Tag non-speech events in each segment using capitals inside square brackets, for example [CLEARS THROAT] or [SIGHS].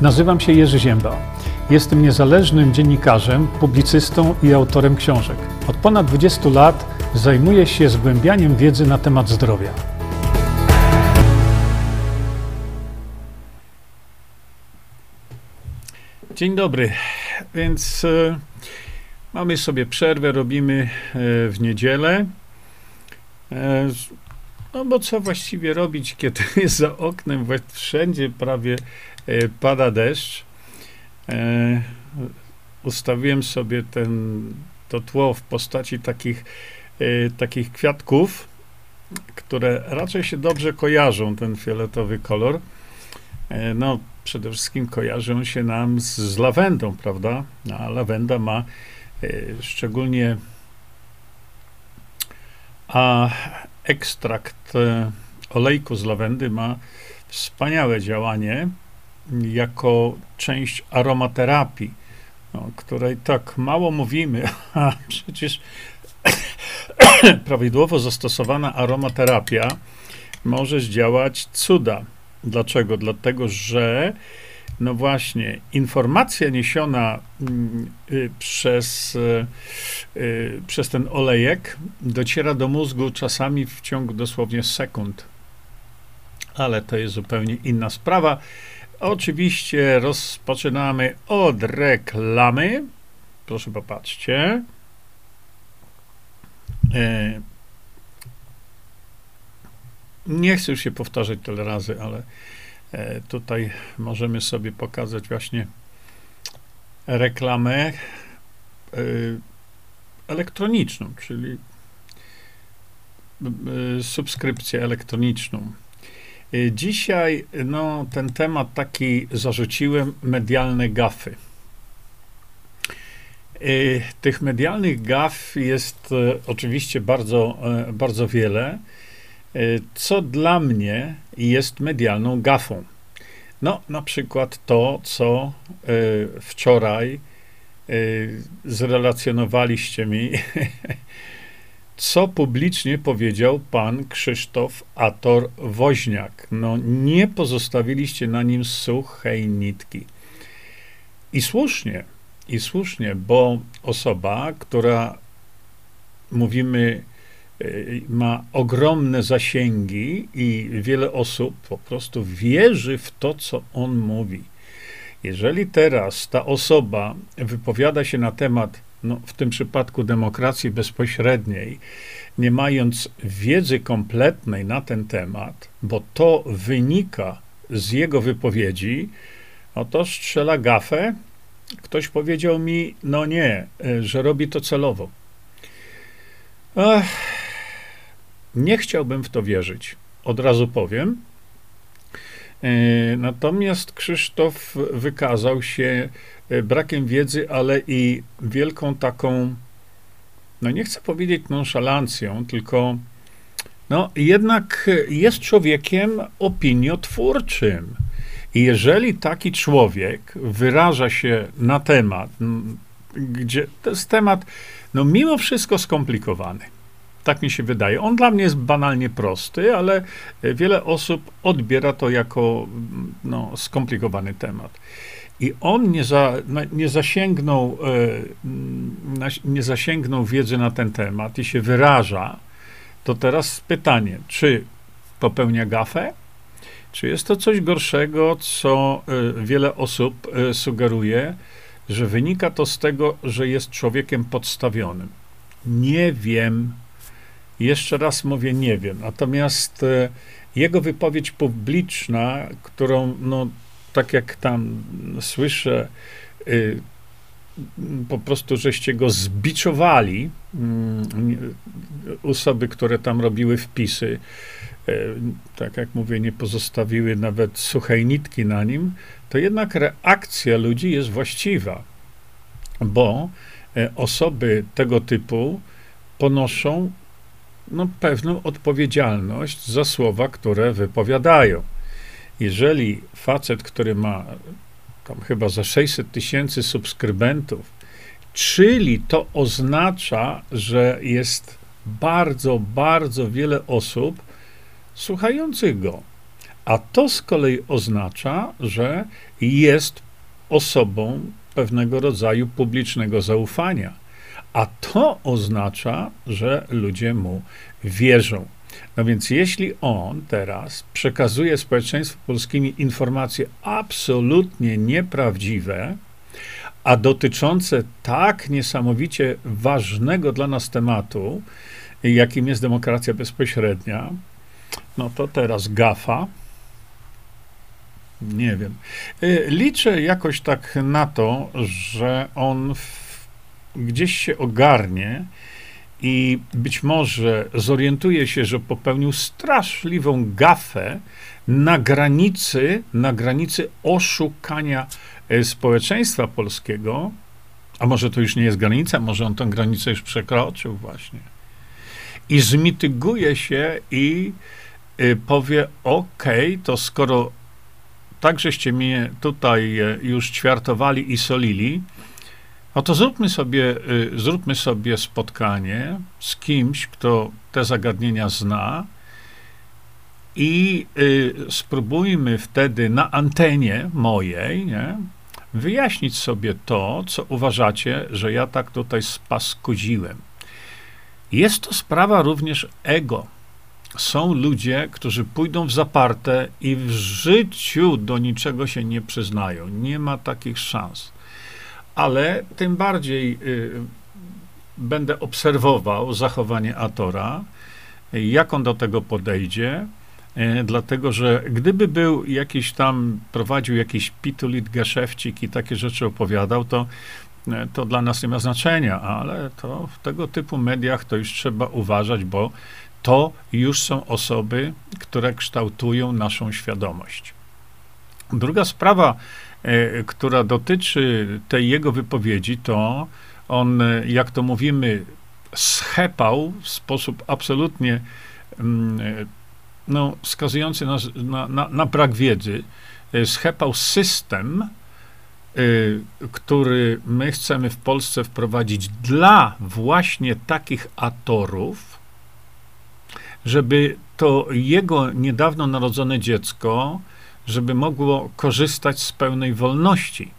Nazywam się Jerzy Ziemba. Jestem niezależnym dziennikarzem, publicystą i autorem książek. Od ponad 20 lat zajmuję się zgłębianiem wiedzy na temat zdrowia. Dzień dobry. Więc e, mamy sobie przerwę, robimy e, w niedzielę. E, no bo co właściwie robić, kiedy jest [LAUGHS] za oknem, wszędzie prawie pada deszcz. E, ustawiłem sobie ten, to tło w postaci takich, e, takich kwiatków, które raczej się dobrze kojarzą, ten fioletowy kolor. E, no, przede wszystkim kojarzą się nam z, z lawendą, prawda? A lawenda ma e, szczególnie a ekstrakt e, olejku z lawendy ma wspaniałe działanie jako część aromaterapii, o której tak mało mówimy, [LAUGHS] a przecież [COUGHS] prawidłowo zastosowana aromaterapia może zdziałać cuda. Dlaczego? Dlatego, że no właśnie, informacja niesiona mm, y, przez, y, y, przez ten olejek dociera do mózgu czasami w ciągu dosłownie sekund. Ale to jest zupełnie inna sprawa. Oczywiście rozpoczynamy od reklamy. Proszę popatrzcie. E, nie chcę już się powtarzać tyle razy, ale E, tutaj możemy sobie pokazać właśnie reklamę e, elektroniczną, czyli subskrypcję elektroniczną. Dzisiaj no, ten temat taki zarzuciłem medialne gafy. Tych medialnych gaf jest oczywiście bardzo, bardzo wiele. Co dla mnie jest medialną gafą. No, na przykład to, co y, wczoraj y, zrelacjonowaliście mi, [LAUGHS] co publicznie powiedział pan Krzysztof Ator Woźniak. No, nie pozostawiliście na nim suchej nitki. I słusznie, i słusznie, bo osoba, która mówimy, Y, ma ogromne zasięgi i wiele osób po prostu wierzy w to, co on mówi. Jeżeli teraz ta osoba wypowiada się na temat, no, w tym przypadku demokracji bezpośredniej, nie mając wiedzy kompletnej na ten temat, bo to wynika z jego wypowiedzi, no to strzela gafę. Ktoś powiedział mi, no nie, y, że robi to celowo. Nie chciałbym w to wierzyć, od razu powiem. E, natomiast Krzysztof wykazał się e, brakiem wiedzy, ale i wielką taką, no nie chcę powiedzieć nonszalancją, tylko no jednak jest człowiekiem opiniotwórczym. I jeżeli taki człowiek wyraża się na temat, gdzie to jest temat, no mimo wszystko skomplikowany, tak mi się wydaje. On dla mnie jest banalnie prosty, ale wiele osób odbiera to jako no, skomplikowany temat. I on nie, za, nie, zasięgnął, e, nie zasięgnął wiedzy na ten temat i się wyraża, to teraz pytanie, czy popełnia gafę, czy jest to coś gorszego, co e, wiele osób e, sugeruje, że wynika to z tego, że jest człowiekiem podstawionym. Nie wiem, jeszcze raz mówię, nie wiem. Natomiast jego wypowiedź publiczna, którą, no, tak jak tam słyszę, e, po prostu żeście go zbiczowali, mm, osoby, które tam robiły wpisy, e, tak jak mówię, nie pozostawiły nawet suchej nitki na nim, to jednak reakcja ludzi jest właściwa, bo osoby tego typu ponoszą no, pewną odpowiedzialność za słowa, które wypowiadają. Jeżeli facet, który ma tam chyba za 600 tysięcy subskrybentów, czyli to oznacza, że jest bardzo, bardzo wiele osób słuchających go. A to z kolei oznacza, że jest osobą pewnego rodzaju publicznego zaufania. A to oznacza, że ludzie mu wierzą. No więc jeśli on teraz przekazuje społeczeństwu polskiemu informacje absolutnie nieprawdziwe, a dotyczące tak niesamowicie ważnego dla nas tematu, jakim jest demokracja bezpośrednia, no to teraz gafa. Nie wiem. Y, liczę jakoś tak na to, że on w, gdzieś się ogarnie i być może zorientuje się, że popełnił straszliwą gafę na granicy, na granicy oszukania e, społeczeństwa polskiego, a może to już nie jest granica, może on tę granicę już przekroczył właśnie. I zmityguje się i y, powie, okay, to skoro tak żeście mnie tutaj e, już ćwiartowali i solili, no to zróbmy sobie, y, zróbmy sobie spotkanie z kimś, kto te zagadnienia zna i y, spróbujmy wtedy na antenie mojej nie, wyjaśnić sobie to, co uważacie, że ja tak tutaj spaskudziłem. Jest to sprawa również ego. Są ludzie, którzy pójdą w zaparte i w życiu do niczego się nie przyznają. Nie ma takich szans ale tym bardziej y, będę obserwował zachowanie Atora, jak on do tego podejdzie, y, dlatego że gdyby był jakiś tam, prowadził jakiś pitulit geszewcik i takie rzeczy opowiadał, to, y, to dla nas nie ma znaczenia, ale to w tego typu mediach to już trzeba uważać, bo to już są osoby, które kształtują naszą świadomość. Druga sprawa, która dotyczy tej jego wypowiedzi, to on, e, jak to mówimy, schepał w sposób absolutnie mm, e, no, wskazujący na, na, na, na brak wiedzy, schepał system, który my chcemy w Polsce wprowadzić dla właśnie takich atorów, żeby to jego niedawno narodzone dziecko żeby mogło korzystać z pełnej wolności.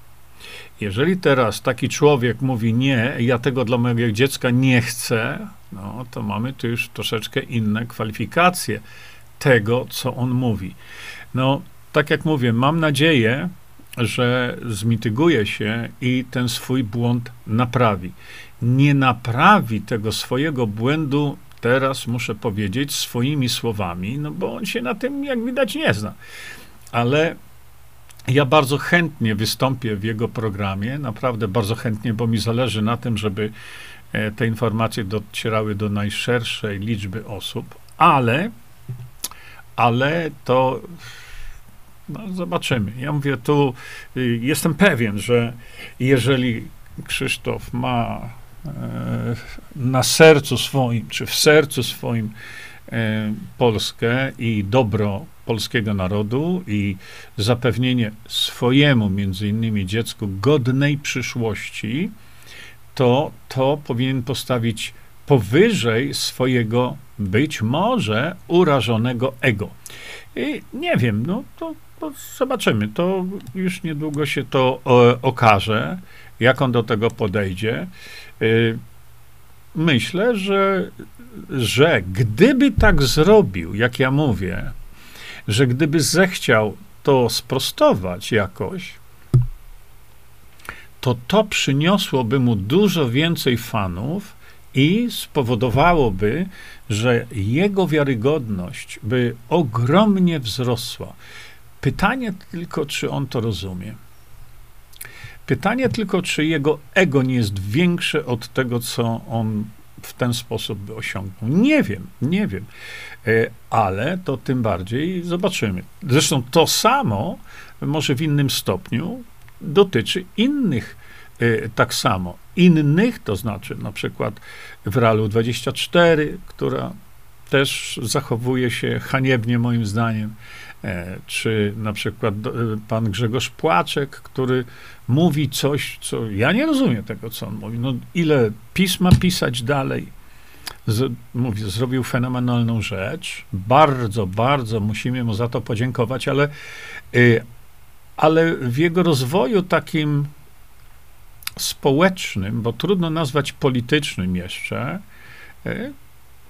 Jeżeli teraz taki człowiek mówi nie, ja tego dla mojego dziecka nie chcę, no to mamy tu już troszeczkę inne kwalifikacje tego, co on mówi. No, tak jak mówię, mam nadzieję, że zmityguje się i ten swój błąd naprawi. Nie naprawi tego swojego błędu, teraz muszę powiedzieć, swoimi słowami, no bo on się na tym, jak widać, nie zna ale ja bardzo chętnie wystąpię w jego programie, naprawdę bardzo chętnie, bo mi zależy na tym, żeby e, te informacje docierały do najszerszej liczby osób, ale, ale to no, zobaczymy. Ja mówię tu, y, jestem pewien, że jeżeli Krzysztof ma e, na sercu swoim, czy w sercu swoim e, Polskę i dobro polskiego narodu i zapewnienie swojemu, między innymi dziecku, godnej przyszłości, to to powinien postawić powyżej swojego być może urażonego ego. I nie wiem, no to, to zobaczymy. To już niedługo się to e, okaże, jak on do tego podejdzie. E, myślę, że, że gdyby tak zrobił, jak ja mówię, że gdyby zechciał to sprostować jakoś, to to przyniosłoby mu dużo więcej fanów i spowodowałoby, że jego wiarygodność by ogromnie wzrosła. Pytanie tylko, czy on to rozumie. Pytanie tylko, czy jego ego nie jest większe od tego, co on w ten sposób by osiągnął. Nie wiem, nie wiem. E, ale to tym bardziej zobaczymy. Zresztą to samo, może w innym stopniu, dotyczy innych e, tak samo. Innych, to znaczy na przykład w Realu 24, która też zachowuje się haniebnie moim zdaniem, czy na przykład pan Grzegorz Płaczek, który mówi coś, co ja nie rozumiem tego, co on mówi. No, ile pisma pisać dalej, z, mówię, zrobił fenomenalną rzecz. Bardzo, bardzo musimy mu za to podziękować, ale, y, ale w jego rozwoju takim społecznym, bo trudno nazwać politycznym jeszcze, y,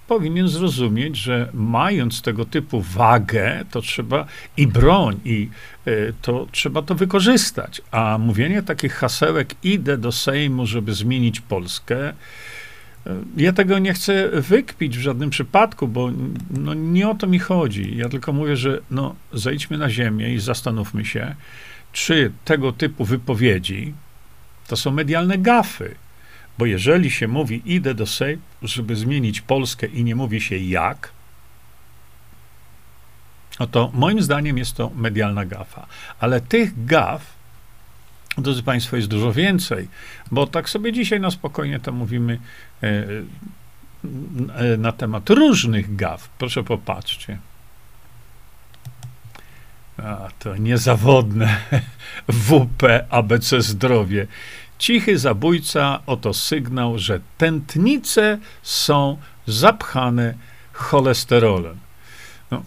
powinien zrozumieć, że mając tego typu wagę, to trzeba i broń, i y, to trzeba to wykorzystać. A mówienie takich hasełek, idę do Sejmu, żeby zmienić Polskę, ja tego nie chcę wykpić w żadnym przypadku, bo no, nie o to mi chodzi. Ja tylko mówię, że no, zejdźmy na ziemię i zastanówmy się, czy tego typu wypowiedzi to są medialne gafy. Bo jeżeli się mówi, idę do Sejmu, żeby zmienić Polskę i nie mówi się jak, no to moim zdaniem jest to medialna gafa. Ale tych gaf drodzy Państwo, jest dużo więcej, bo tak sobie dzisiaj na spokojnie to mówimy e, e, na temat różnych gaw. Proszę popatrzcie. A, to niezawodne [LAUGHS] WP ABC Zdrowie. Cichy zabójca, oto sygnał, że tętnice są zapchane cholesterolem. No,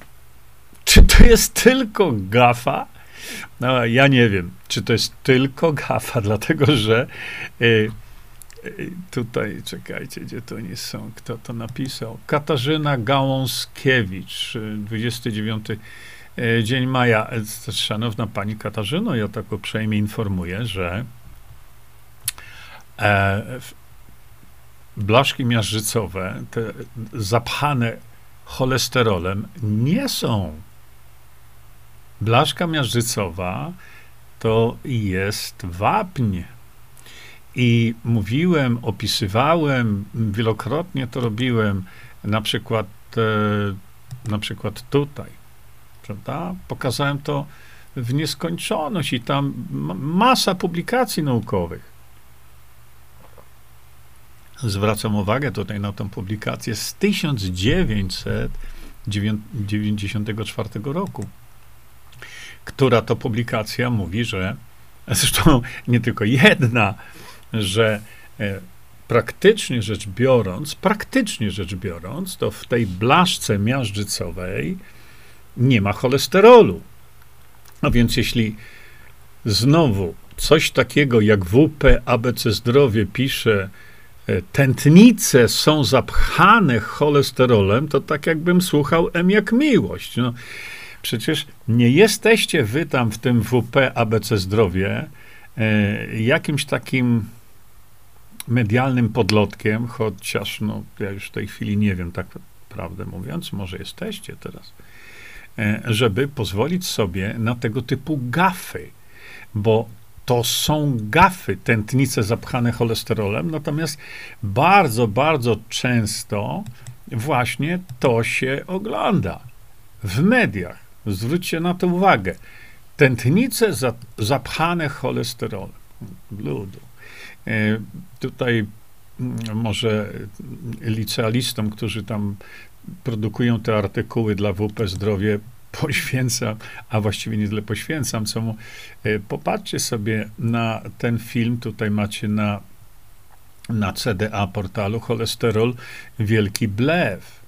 czy to jest tylko gafa? No, ja nie wiem, czy to jest tylko gafa, [LAUGHS] dlatego że y, y, tutaj, czekajcie, gdzie to nie są, kto to napisał? Katarzyna Gałąskiewicz, 29 y, dzień maja. Szanowna pani Katarzyno, ja tak uprzejmie informuję, że e, blaszki miażdżycowe, te zapchane cholesterolem, nie są Blaszka miażdżycowa to jest wapń. I mówiłem, opisywałem, wielokrotnie to robiłem, na przykład, e, na przykład tutaj, prawda? Pokazałem to w nieskończoność i tam masa publikacji naukowych. Zwracam uwagę tutaj na tę publikację z 1994 roku która to publikacja mówi, że [LAUGHS] zresztą nie tylko jedna, że e, praktycznie rzecz biorąc, praktycznie rzecz biorąc, to w tej blaszce miażdżycowej nie ma cholesterolu. A więc jeśli znowu coś takiego jak WP ABC Zdrowie pisze, tętnice są zapchane cholesterolem, to tak jakbym słuchał M jak miłość. No, Przecież nie jesteście wy tam w tym WP ABC Zdrowie e, jakimś takim medialnym podlotkiem, chociaż no, ja już w tej chwili nie wiem, tak prawdę mówiąc, może jesteście teraz, e, żeby pozwolić sobie na tego typu gafy, bo to są gafy, tętnice zapchane cholesterolem, natomiast bardzo, bardzo często właśnie to się ogląda w mediach. Zwróćcie na to uwagę. Tętnice za, zapchane cholesterolem. Ludu. E, tutaj mm, może licealistom, którzy tam produkują te artykuły dla WP Zdrowie, poświęcam, a właściwie nie tyle poświęcam, co mu. E, popatrzcie sobie na ten film, tutaj macie na, na CDA portalu cholesterol, wielki blef.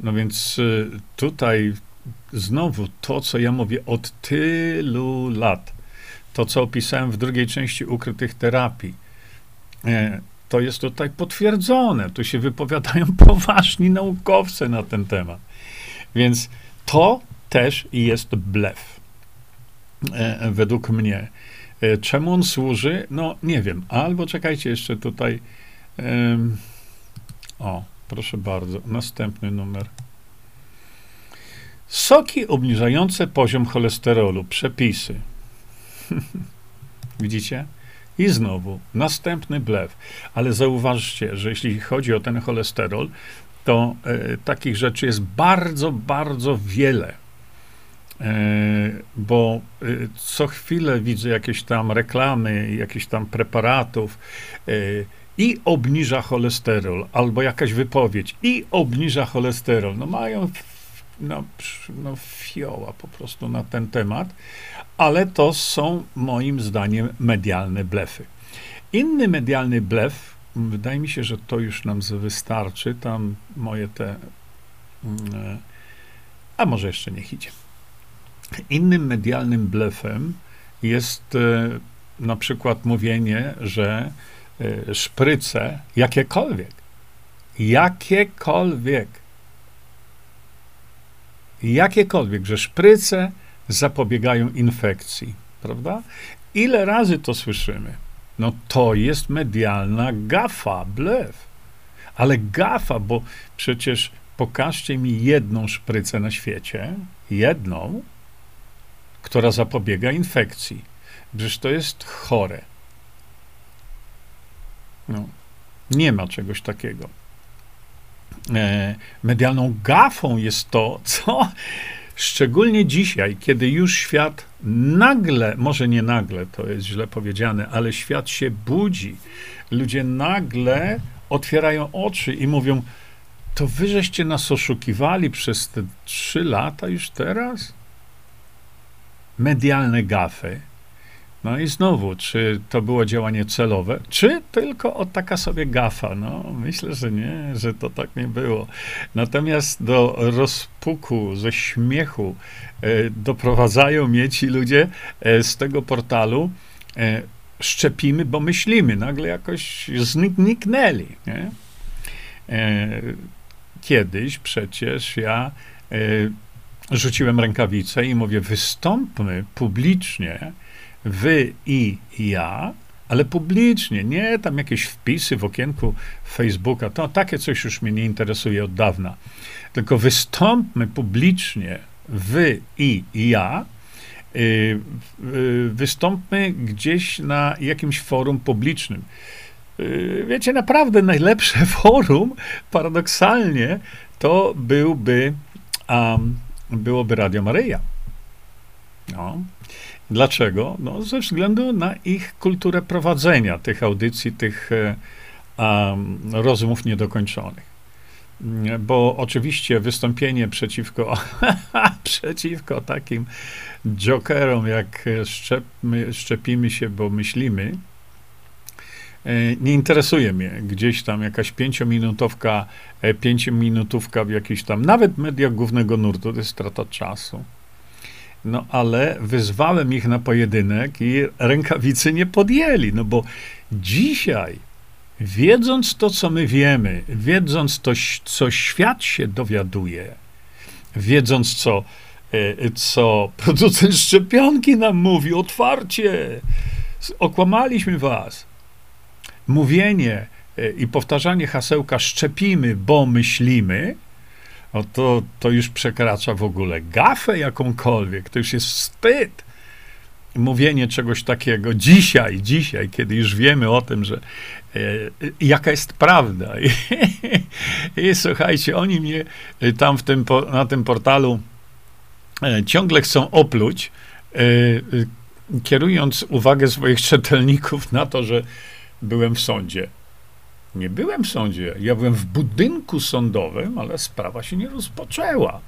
No więc e, tutaj znowu to, co ja mówię od tylu lat, to, co opisałem w drugiej części ukrytych terapii, e, to jest tutaj potwierdzone. Tu się wypowiadają [LAUGHS] poważni naukowcy na ten temat. Więc to też jest blef, e, według mnie. E, czemu on służy? No, nie wiem. Albo czekajcie jeszcze tutaj. O, proszę bardzo, następny numer. Soki obniżające poziom cholesterolu. Przepisy. [LAUGHS] Widzicie? I znowu następny blef. Ale zauważcie, że jeśli chodzi o ten cholesterol, to e, takich rzeczy jest bardzo, bardzo wiele. E, bo e, co chwilę widzę jakieś tam reklamy, jakieś tam preparatów e, i obniża cholesterol, albo jakaś wypowiedź i obniża cholesterol. No mają no, no fioła po prostu na ten temat, ale to są moim zdaniem medialne blefy. Inny medialny blef, wydaje mi się, że to już nam wystarczy. Tam moje te. Mm, a może jeszcze niech idzie. Innym medialnym blefem jest e, na przykład mówienie, że e, szpryce, jakiekolwiek, jakiekolwiek, jakiekolwiek, że szpryce zapobiegają infekcji, prawda? Ile razy to słyszymy? No to jest medialna gafa, blef. Ale gafa, bo przecież pokażcie mi jedną szprycę na świecie, jedną, która zapobiega infekcji. Przecież to jest chore. No, nie ma czegoś takiego. E, medialną gafą jest to, [LAUGHS] co szczególnie dzisiaj, kiedy już świat nagle, może nie nagle, to jest źle powiedziane, ale świat się budzi. Ludzie nagle otwierają oczy i mówią: To wy żeście nas oszukiwali przez te trzy lata już teraz? medialne gafy. No i znowu, czy to było działanie celowe, czy tylko o taka sobie gafa? No, myślę, że nie, że to tak nie było. Natomiast do rozpuku, ze śmiechu e, doprowadzają mnie ci ludzie e, z tego portalu. E, szczepimy, bo myślimy. Nagle jakoś zniknęli. Nie? E, kiedyś przecież ja e, rzuciłem rękawicę i mówię: wystąpmy publicznie, wy i ja, ale publicznie, nie tam jakieś wpisy w okienku Facebooka. To takie coś już mnie nie interesuje od dawna. Tylko wystąpmy publicznie, wy i ja, yy, yy, wystąpmy gdzieś na jakimś forum publicznym. Yy, wiecie, naprawdę najlepsze [LAUGHS] forum, paradoksalnie, to byłby um, byłoby Radio Maryja. No. Dlaczego? No, ze względu na ich kulturę prowadzenia tych audycji, tych um, rozmów niedokończonych. Bo oczywiście wystąpienie przeciwko, [LAUGHS] przeciwko takim jokerom, jak szczepmy, szczepimy się, bo myślimy, e, nie interesuje mnie gdzieś tam jakaś pięciominutowka E, pięciominutówka w jakiejś tam, nawet mediach głównego nurtu, to jest strata czasu. No ale wyzwałem ich na pojedynek i rękawicy nie podjęli, no bo dzisiaj, wiedząc to, co my wiemy, wiedząc to, co świat się dowiaduje, wiedząc, co, e, co producent [LAUGHS] szczepionki nam mówi otwarcie, okłamaliśmy was. Mówienie, i powtarzanie hasełka szczepimy, bo myślimy, no to, to już przekracza w ogóle gafę jakąkolwiek, to już jest wstyd. Mówienie czegoś takiego dzisiaj, dzisiaj, kiedy już wiemy o tym, że e, jaka jest prawda. I, [LAUGHS] I, słuchajcie, oni mnie tam w tym, na tym portalu e, ciągle chcą opluć, e, kierując uwagę swoich [LAUGHS] czytelników na to, że byłem w sądzie. Nie byłem w sądzie. Ja byłem w budynku sądowym, ale sprawa się nie rozpoczęła.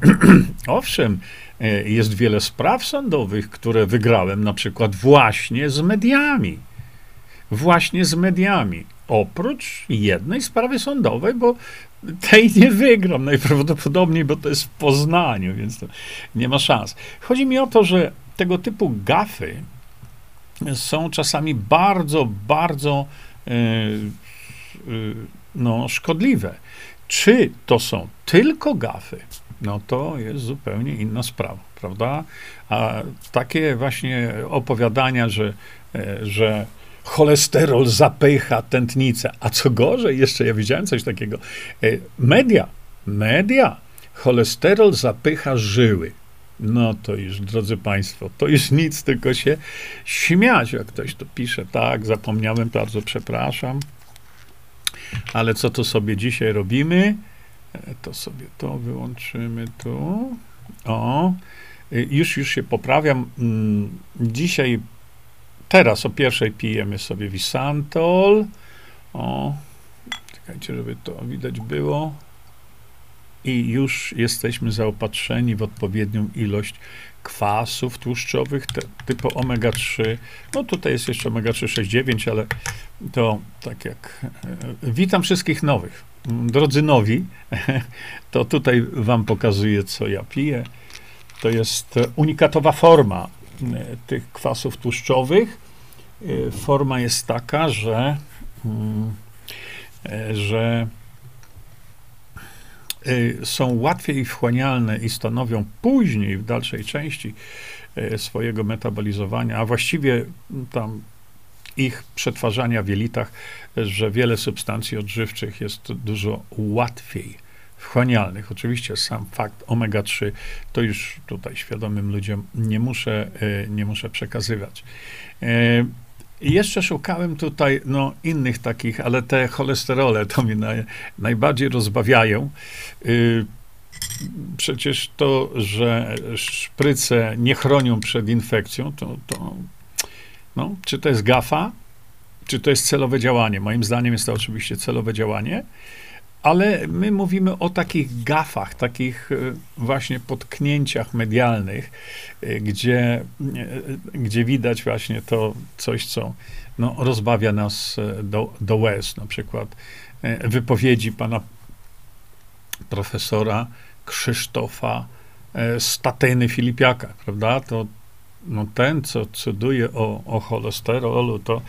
[CLEARS THROAT] Owszem, e, jest wiele spraw sądowych, które wygrałem na przykład właśnie z mediami. Właśnie z mediami. Oprócz jednej sprawy sądowej, bo tej nie wygram najprawdopodobniej, bo to jest w Poznaniu, więc nie ma szans. Chodzi mi o to, że tego typu gafy są czasami bardzo, bardzo Y, no, szkodliwe. Czy to są tylko gafy, no to jest zupełnie inna sprawa, prawda? A takie właśnie opowiadania, że, e, że cholesterol zapycha tętnicę, a co gorzej, jeszcze ja widziałem coś takiego, e, media, media, cholesterol zapycha żyły. No to już, drodzy Państwo, to już nic, tylko się śmiać, jak ktoś to pisze. Tak, zapomniałem, bardzo przepraszam. Ale co to sobie dzisiaj robimy? E, to sobie to wyłączymy tu. O, e, już, już się poprawiam. Mm, dzisiaj, teraz o pierwszej pijemy sobie Wisantol. O, czekajcie, żeby to widać było. i już jesteśmy zaopatrzeni w odpowiednią ilość kwasów tłuszczowych te, typu omega-3. No tutaj jest jeszcze omega-3 6,9, ale to tak jak... E, witam wszystkich nowych. Drodzy nowi, [LAUGHS] to tutaj wam pokazuję, co ja piję. To jest unikatowa forma e, tych kwasów tłuszczowych. E, forma jest taka, że, mm, że są łatwiej wchłanialne i stanowią później, w dalszej części y, swojego metabolizowania, a właściwie tam ich przetwarzania w jelitach, że wiele substancji odżywczych jest dużo łatwiej wchłanialnych. Oczywiście sam fakt omega-3 to już tutaj świadomym ludziom nie muszę, y, nie muszę przekazywać. I jeszcze szukałem tutaj no, innych takich, ale te cholesterole to mnie naj, najbardziej rozbawiają. Yy, przecież to, że szpryce nie chronią przed infekcją, to, to no, czy to jest gafa, czy to jest celowe działanie? Moim zdaniem jest to oczywiście celowe działanie, ale my mówimy o takich gafach, takich e, właśnie potknięciach medialnych, e, gdzie, e, gdzie widać właśnie to coś, co no, rozbawia nas do, do łez. Na przykład wypowiedzi pana profesora Krzysztofa Statyny Filipiaka, prawda? To no, ten, co cuduje o, o cholesterolu, to,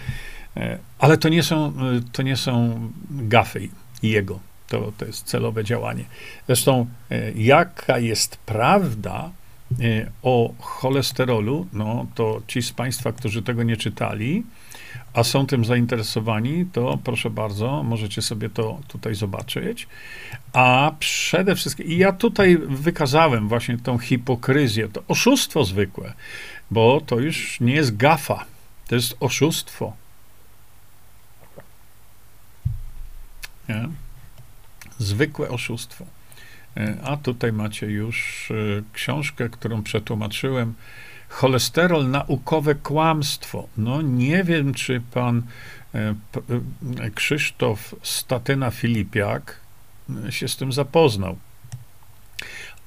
ale to nie są, to nie są gafy jego to, to jest celowe działanie. Zresztą, e, jaka jest prawda e, o cholesterolu, no to ci z Państwa, którzy tego nie czytali, a są tym zainteresowani, to proszę bardzo, możecie sobie to tutaj zobaczyć. A przede wszystkim, i ja tutaj wykazałem właśnie tą hipokryzję, to oszustwo zwykłe, bo to już nie jest gafa, to jest oszustwo. Nie? Zwykłe oszustwo. E, a tutaj macie już e, książkę, którą przetłumaczyłem. Cholesterol, naukowe kłamstwo. No nie wiem, czy pan e, Krzysztof Statyna Filipiak się z tym zapoznał.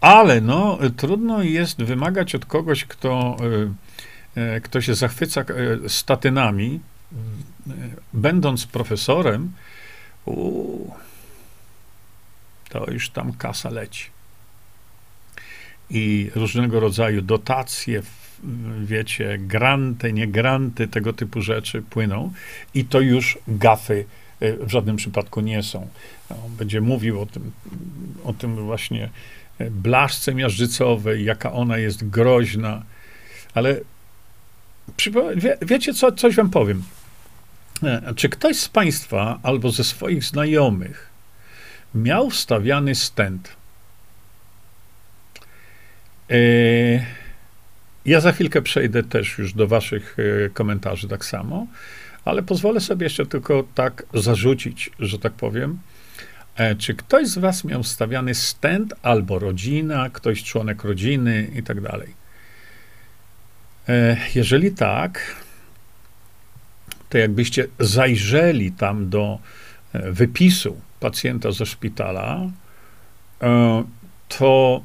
Ale no, trudno jest wymagać od kogoś, kto, kto się zachwyca statynami, będąc profesorem, u, to już tam kasa leci. I różnego rodzaju dotacje, wiecie, granty, nie granty, tego typu rzeczy płyną i to już gafy e, w żadnym przypadku nie są. No, będzie mówił o tym, o tym właśnie e, blaszce miażdżycowej, jaka ona jest groźna, ale wie, wiecie co, coś wam powiem. E, czy ktoś z Państwa albo ze swoich znajomych miał wstawiany stent. E, ja za chwilkę przejdę też już do Waszych e, komentarzy tak samo, ale pozwolę sobie jeszcze tylko tak zarzucić, że tak powiem. E, czy ktoś z Was miał wstawiany stent albo rodzina, ktoś członek rodziny i tak dalej? Jeżeli tak, to jakbyście zajrzeli tam do wypisu pacjenta ze szpitala, e, to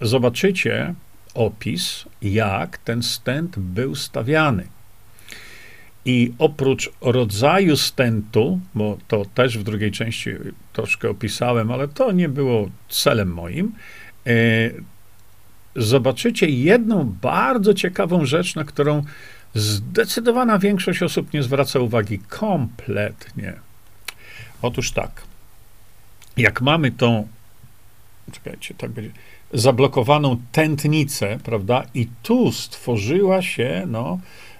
zobaczycie opis, jak ten stent był stawiany. I oprócz rodzaju stentu, bo to też w drugiej części troszkę opisałem, ale to nie było celem moim, e, zobaczycie jedną bardzo ciekawą rzecz, na którą zdecydowana większość osób nie zwraca uwagi kompletnie. Otóż tak jak mamy tą, czekajcie, tak będzie, zablokowaną tętnicę, prawda, i tu stworzyła się, no,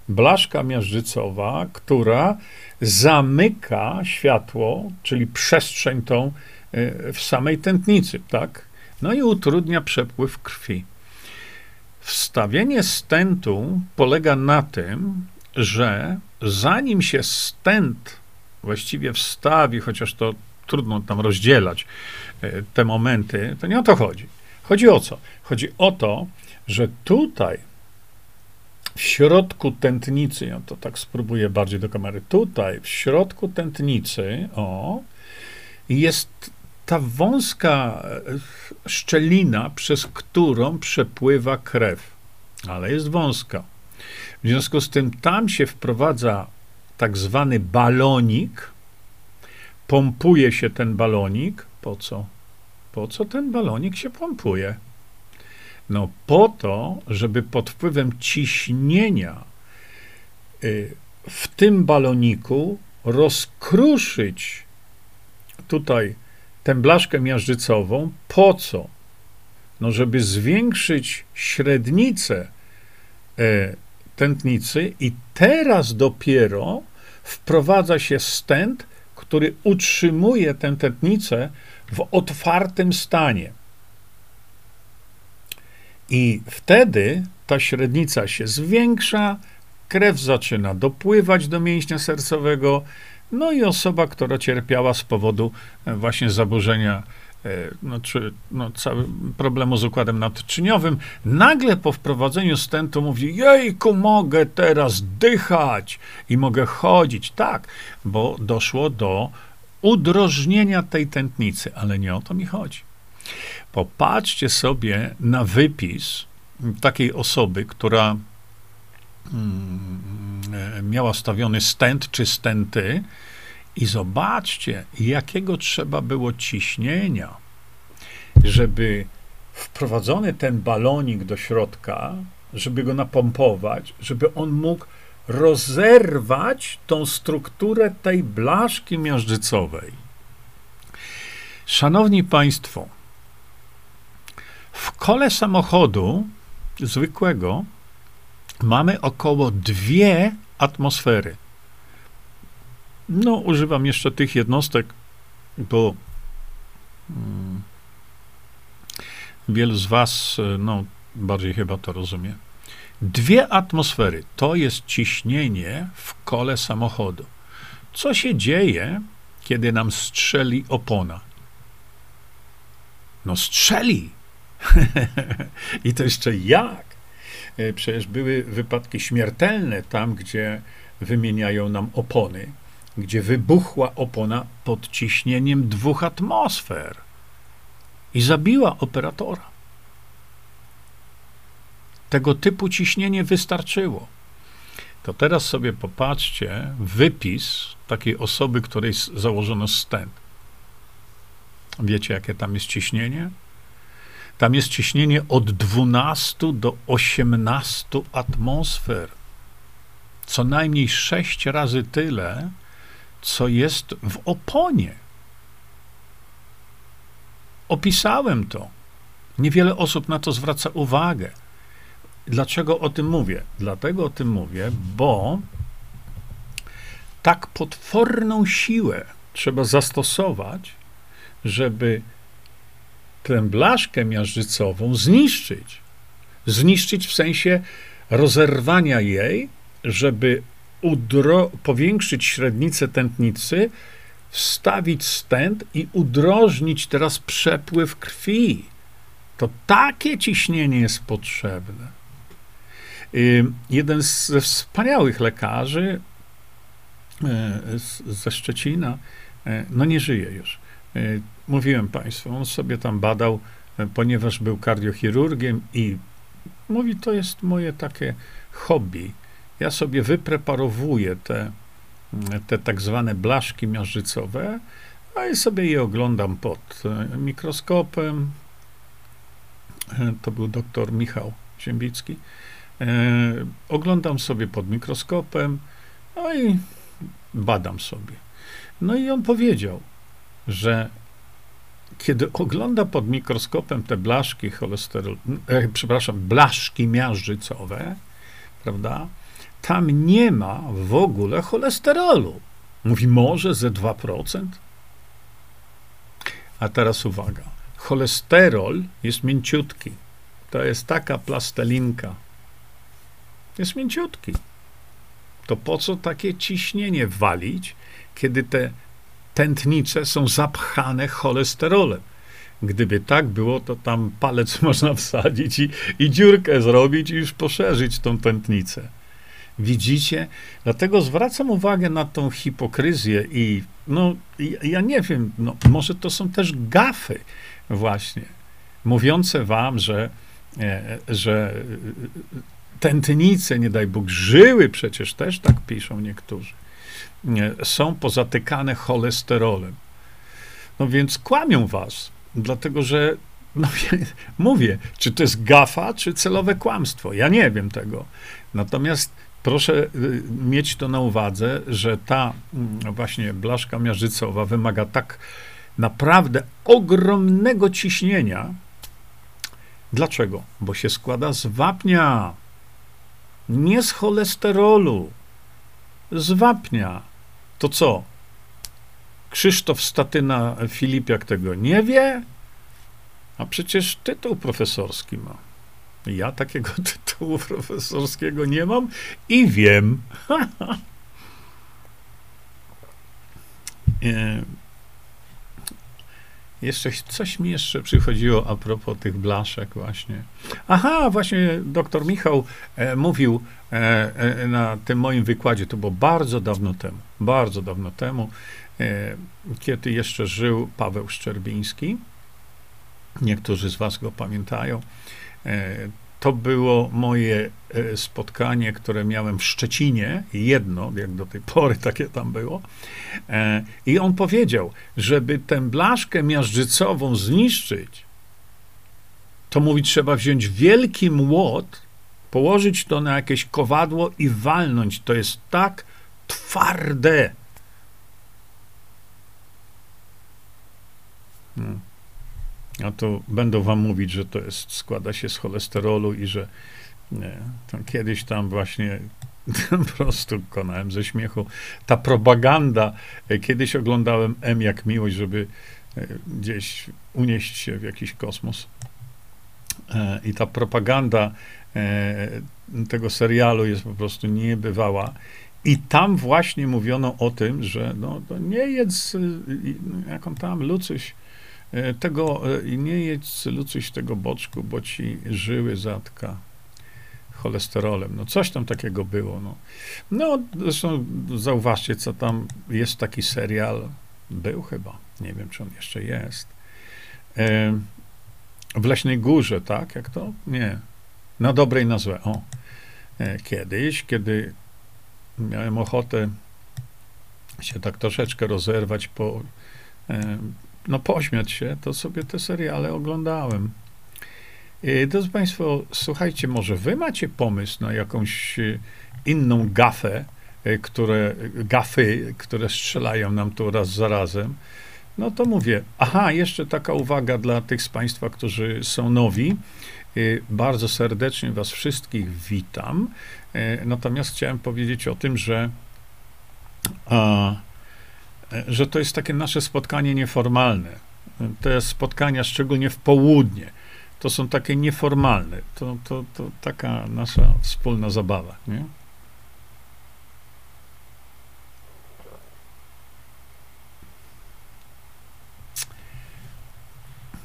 blaszka miażdżycowa, która zamyka światło, czyli przestrzeń tą y, w samej tętnicy, tak? No i utrudnia przepływ krwi. Wstawienie stentu polega na tym, że zanim się stent właściwie wstawi, chociaż to trudno tam rozdzielać e, te momenty, to nie o to chodzi. Chodzi o co? Chodzi o to, że tutaj w środku tętnicy, ja to tak spróbuję bardziej do kamery, tutaj w środku tętnicy, o, jest ta wąska e, szczelina, przez którą przepływa krew, ale jest wąska. W związku z tym tam się wprowadza tak zwany balonik, pompuje się ten balonik. Po co? Po co ten balonik się pompuje? No po to, żeby pod wpływem ciśnienia y, w tym baloniku rozkruszyć tutaj tę blaszkę miażdżycową. Po co? No, żeby zwiększyć średnicę e, tętnicy i teraz dopiero wprowadza się stent, który utrzymuje tę tętnicę w otwartym stanie. I wtedy ta średnica się zwiększa, krew zaczyna dopływać do mięśnia sercowego, no i osoba, która cierpiała z powodu e, właśnie zaburzenia no, czy no, cały problemu z układem nadczyniowym, nagle po wprowadzeniu stentu mówi, jejku, mogę teraz dychać i mogę chodzić. Tak, bo doszło do udrożnienia tej tętnicy, ale nie o to mi chodzi. Popatrzcie sobie na wypis takiej osoby, która mm, e, miała stawiony stent czy stenty i zobaczcie, jakiego trzeba było ciśnienia, żeby wprowadzony ten balonik do środka, żeby go napompować, żeby on mógł rozerwać tą strukturę tej blaszki miażdżycowej. Szanowni Państwo, w kole samochodu zwykłego mamy około dwie atmosfery. No, używam jeszcze tych jednostek, bo hmm, wielu z Was, no, bardziej chyba to rozumie. Dwie atmosfery to jest ciśnienie w kole samochodu. Co się dzieje, kiedy nam strzeli opona? No, strzeli. [LAUGHS] I to jeszcze jak? E, przecież były wypadki śmiertelne tam, gdzie wymieniają nam opony, gdzie wybuchła opona pod ciśnieniem dwóch atmosfer i zabiła operatora. Tego typu ciśnienie wystarczyło. To teraz sobie popatrzcie wypis takiej osoby, której założono stent. Wiecie, jakie tam jest ciśnienie? Tam jest ciśnienie od 12 do 18 atmosfer. Co najmniej 6 razy tyle, co jest w oponie. Opisałem to. Niewiele osób na to zwraca uwagę. Dlaczego o tym mówię? Dlatego o tym mówię, bo tak potworną siłę trzeba zastosować, żeby tę blaszkę miażdżycową zniszczyć. Zniszczyć w sensie rozerwania jej, żeby udro- powiększyć średnicę tętnicy, wstawić stent i udrożnić teraz przepływ krwi. To takie ciśnienie jest potrzebne. Jeden ze wspaniałych lekarzy e, ze Szczecina, e, no nie żyje już. E, mówiłem Państwu, on sobie tam badał, ponieważ był kardiochirurgiem i mówi, to jest moje takie hobby. Ja sobie wypreparowuję te, te tak zwane blaszki miażdżycowe, a i sobie je oglądam pod mikroskopem. To był doktor Michał Ziembicki. E, oglądam sobie pod mikroskopem, no i badam sobie. No i on powiedział, że kiedy ogląda pod mikroskopem te blaszki cholesterol, e, przepraszam, blaszki miażdżycowe, prawda, tam nie ma w ogóle cholesterolu. Mówi, może ze 2%? A teraz uwaga. Cholesterol jest mięciutki. To jest taka plastelinka. Jest mięciutki. To po co takie ciśnienie walić, kiedy te tętnice są zapchane cholesterolem? Gdyby tak było, to tam palec [LAUGHS] można wsadzić i, i dziurkę zrobić i już poszerzyć tą tętnicę. Widzicie? Dlatego zwracam uwagę na tą hipokryzję i no, ja nie wiem, no, może to są też gafy właśnie, mówiące wam, że, e, że tętnice, nie daj Bóg, żyły przecież też tak piszą niektórzy, są pozatykane cholesterolem. No więc kłamią was, dlatego że no, [LAUGHS] mówię, czy to jest gafa, czy celowe kłamstwo. Ja nie wiem tego. Natomiast proszę y, mieć to na uwadze, że ta mm, właśnie blaszka miażdżycowa wymaga tak naprawdę ogromnego ciśnienia. Dlaczego? Bo się składa z wapnia, nie z cholesterolu, z wapnia. To co? Krzysztof Statyna Filipiak tego nie wie? A przecież tytuł profesorski ma. Ja takiego [LAUGHS] tytułu profesorskiego nie mam i wiem. [LAUGHS] E, jeszcze coś mi jeszcze przychodziło a propos tych blaszek właśnie. Aha, właśnie doktor Michał e, mówił e, e, na tym moim wykładzie, to było bardzo dawno temu, bardzo dawno temu, e, kiedy jeszcze żył Paweł Szczerbiński. Niektórzy z was go pamiętają. E, to było moje e, spotkanie, które miałem w Szczecinie, jedno, jak do tej pory takie tam było. E, I on powiedział, żeby tę blaszkę miażdżycową zniszczyć, to mówi, trzeba wziąć wielki młot, położyć to na jakieś kowadło i walnąć. To jest tak twarde. Hmm. A to będą wam mówić, że to jest, składa się z cholesterolu i że nie, to kiedyś tam właśnie [LAUGHS] po prostu konałem ze śmiechu. Ta propaganda, e, kiedyś oglądałem M jak miłość, żeby e, gdzieś unieść się w jakiś kosmos. E, I ta propaganda tego serialu jest po prostu niebywała. I tam właśnie mówiono o tym, że no, to nie jest, jak on tam, Lucyś, tego e, nie jedz, Lucuś, tego boczku, bo ci żyły zatka cholesterolem. No coś tam takiego było. No, no zresztą zauważcie, co tam jest taki serial. Był chyba. Nie wiem, czy on jeszcze jest. E, w Leśnej Górze, tak? Jak to? Nie. Na dobrej nazwę. O. Kiedyś, kiedy miałem ochotę się tak troszeczkę rozerwać po no pośmiać się, to sobie te seriale oglądałem. Drodzy Państwo, słuchajcie, może wy macie pomysł na jakąś e, inną gafę, e, które, gafy, które strzelają nam tu raz za razem. No to mówię, aha, jeszcze taka uwaga dla tych z Państwa, którzy są nowi. E, bardzo serdecznie Was wszystkich witam. Natomiast chciałem powiedzieć o tym, że a, E, że to jest takie nasze spotkanie nieformalne. Te spotkania, szczególnie w południe, to są takie nieformalne. To, to, to taka nasza wspólna zabawa. Nie?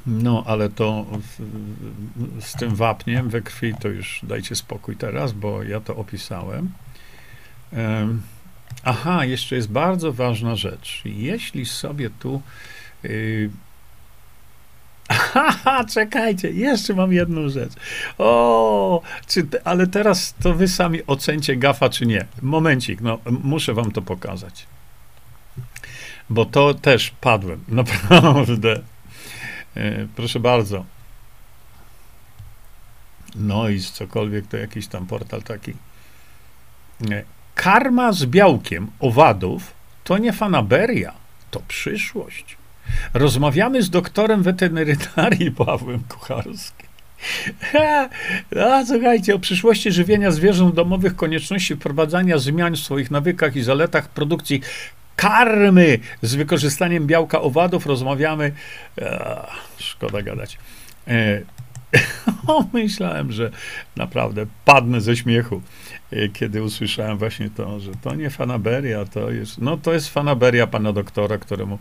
No, ale to z tym wapniem we krwi to już dajcie spokój teraz, bo ja to opisałem. Um, Aha, jeszcze jest bardzo ważna rzecz. Jeśli sobie tu. Yy... [LAUGHS] Aha, czekajcie, jeszcze mam jedną rzecz. O, czy ale teraz to wy sami ocencie gafa, czy nie. Momencik, no, muszę wam to pokazać. Bo to też padłem, [LAUGHS] naprawdę. Yy, proszę bardzo. No i cokolwiek to jakiś tam portal taki. Nie. Karma z białkiem owadów to nie fanaberia, to przyszłość. Rozmawiamy z doktorem weterynarii [LAUGHS] Pawłem Kucharskim. A, słuchajcie, o przyszłości żywienia zwierząt domowych, konieczności wprowadzania zmian w swoich nawykach i zaletach produkcji karmy z wykorzystaniem białka owadów rozmawiamy. A, szkoda gadać. E, [LAUGHS] myślałem, że naprawdę padnę ze śmiechu. Y, kiedy usłyszałem właśnie to, że to nie fanaberia, to jest, no to jest fanaberia pana doktora, któremu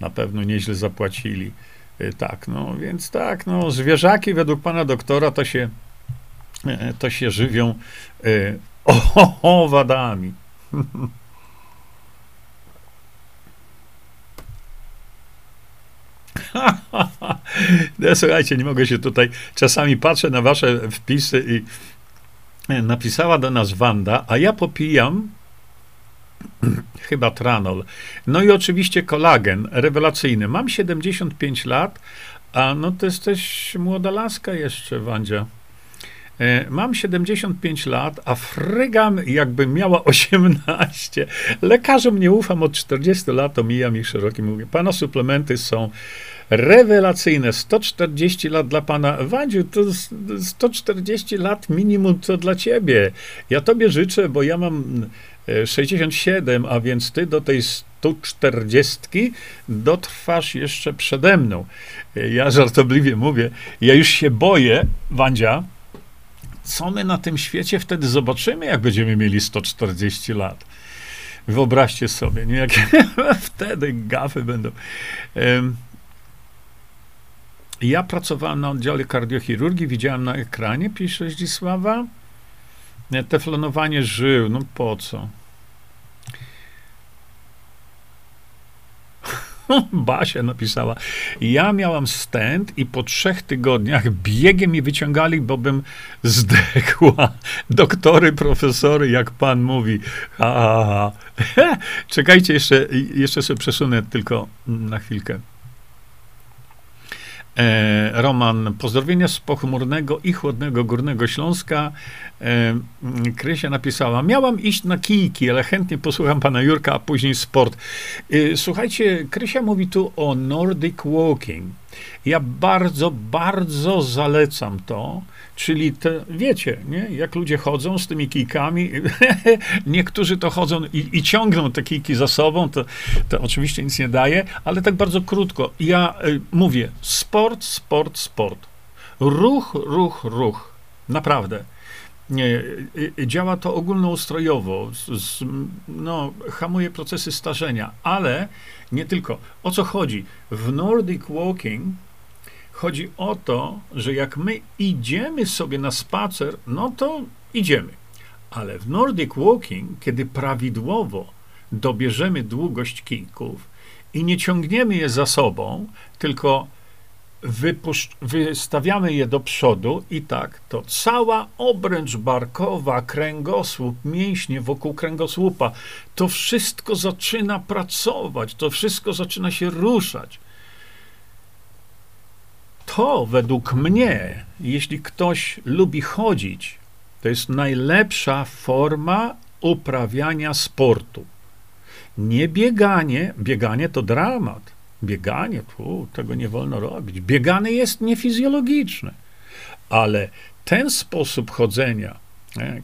na pewno nieźle zapłacili. Y, tak, no więc tak, no zwierzaki według pana doktora to się, y, to się żywią owadami. [LAUGHS] no, słuchajcie, nie mogę się tutaj. Czasami patrzę na wasze wpisy i napisała do nas Wanda, a ja popijam [CLEARS THROAT] chyba tranol. No i oczywiście kolagen rewelacyjny. Mam 75 lat, a no to jesteś młoda laska jeszcze, Wandzia. E, mam 75 lat, a frygam jakbym miała 18. Lekarzom nie ufam od 40 lat, omijam ich szerokim mówię. Pana suplementy są rewelacyjne. 140 lat dla pana. Wadziu, to 140 lat minimum to dla ciebie. Ja tobie życzę, bo ja mam 67, e, a więc ty do tej 140 dotrwasz jeszcze przede mną. E, ja żartobliwie mówię, ja już się boję, Wandzia, co my na tym świecie wtedy zobaczymy, jak będziemy mieli 140 lat. Wyobraźcie sobie, nie? [LAUGHS] wtedy gafy będą. Ja pracowałem na oddziale kardiochirurgii, widziałem na ekranie, pisze Zdzisława, teflonowanie żył, no po co? [LAUGHS] Basia napisała. Ja miałam stent i po trzech tygodniach biegiem mi wyciągali, bo bym zdechła. [LAUGHS] Doktory, profesory, jak pan mówi. Ha, ha, ha. [LAUGHS] Czekajcie, jeszcze, jeszcze sobie przesunę tylko na chwilkę. E, Roman, pozdrowienia z pochmurnego i chłodnego Górnego Śląska. E, Krysia napisała, miałam iść na kijki, ale chętnie posłucham pana Jurka, a później sport. E, słuchajcie, Krysia mówi tu o Nordic Walking. Ja bardzo, bardzo zalecam to, czyli te, wiecie, nie? jak ludzie chodzą z tymi kijkami, [LAUGHS] niektórzy to chodzą i, i, ciągną te kijki za sobą, to, to oczywiście nic nie daje, ale tak bardzo krótko. Ja y, mówię, sport, sport, sport. Ruch, ruch, ruch. Naprawdę. Nie, y, y, działa to ogólnoustrojowo, z, z, no, hamuje procesy starzenia, ale nie tylko. O co chodzi? W Nordic Walking chodzi o to, że jak my idziemy sobie na spacer, no to idziemy. Ale w Nordic Walking, kiedy prawidłowo dobierzemy długość kijków i nie ciągniemy je za sobą, tylko wystawiamy je do przodu i tak, to cała obręcz barkowa, kręgosłup, mięśnie wokół kręgosłupa, to wszystko zaczyna pracować, to wszystko zaczyna się ruszać. To według mnie, jeśli ktoś lubi chodzić, to jest najlepsza forma uprawiania sportu. Nie bieganie, bieganie to dramat Bieganie, tu, tego nie wolno robić. Bieganie jest niefizjologiczne, ale ten sposób chodzenia,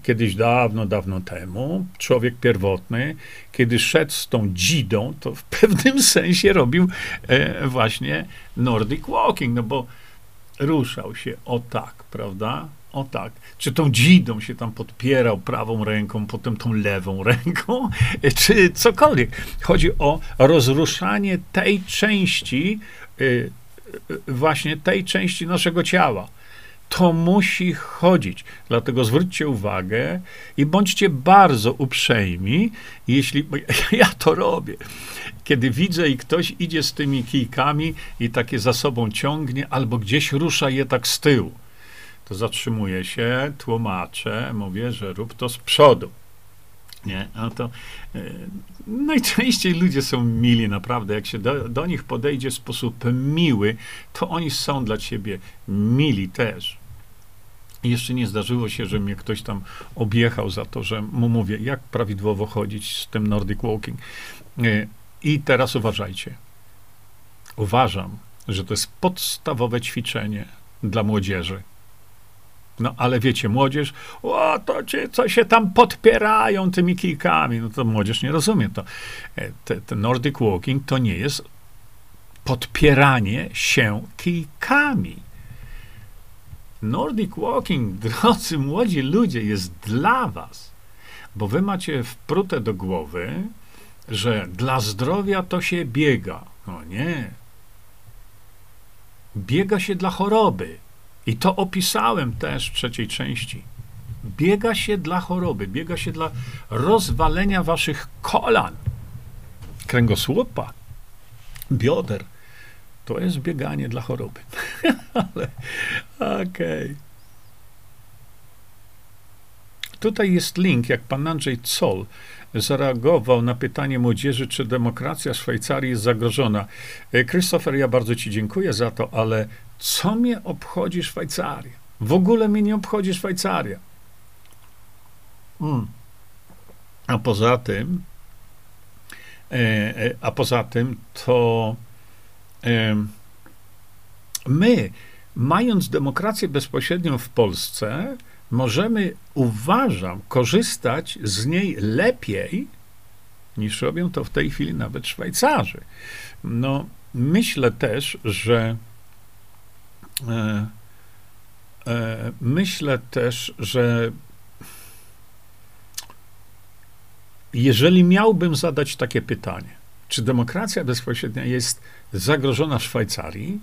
kiedyś dawno, dawno temu, człowiek pierwotny, kiedy szedł z tą dzidą, to w pewnym [LAUGHS] sensie robił e, właśnie Nordic Walking, no bo ruszał się o tak, prawda? O tak. Czy tą dzidą się tam podpierał prawą ręką, potem tą lewą [LAUGHS] ręką, czy cokolwiek. Chodzi o rozruszanie tej części, właśnie tej części naszego ciała. To musi chodzić. Dlatego zwróćcie uwagę i bądźcie bardzo uprzejmi, jeśli [LAUGHS] ja to robię. Kiedy widzę i ktoś idzie z tymi kijkami i takie za sobą ciągnie, albo gdzieś rusza je tak z tyłu to zatrzymuję się, tłumaczę, mówię, że rób to z przodu. Nie, no to e, najczęściej ludzie są mili, naprawdę. Jak się do, do nich podejdzie w sposób miły, to oni są dla ciebie mili też. Jeszcze nie zdarzyło się, że mnie ktoś tam objechał za to, że mu mówię, jak prawidłowo chodzić z tym Nordic Walking. E, I teraz uważajcie. Uważam, że to jest podstawowe ćwiczenie dla młodzieży no ale wiecie, młodzież, o, to ci, co się tam podpierają tymi kijkami. No to młodzież nie rozumie to. E, te, te Nordic Walking to nie jest podpieranie się kijkami. Nordic Walking, [LAUGHS] drodzy młodzi ludzie, jest dla was, bo wy macie wprute do głowy, że dla zdrowia to się biega. No nie. Biega się dla choroby. I to opisałem też w trzeciej części. biega się dla choroby, biega się dla rozwalenia waszych kolan, kręgosłupa, bioder. To jest bieganie dla choroby. [LAUGHS] Ale okej. Okay. Tutaj jest link, jak pan Andrzej Zoll zareagował na pytanie młodzieży, czy demokracja Szwajcarii jest zagrożona. E, Christopher, ja bardzo ci dziękuję za to, ale co mnie obchodzi Szwajcaria? W ogóle mnie nie obchodzi Szwajcaria. Mm. A poza tym, e, e, a poza tym, to my, mając demokrację bezpośrednią w Polsce, możemy, uważam, korzystać z niej lepiej, niż robią to w tej chwili nawet Szwajcarzy. No, myślę też, że e, e, myślę też, że jeżeli miałbym zadać takie pytanie, czy demokracja bezpośrednia jest zagrożona w Szwajcarii,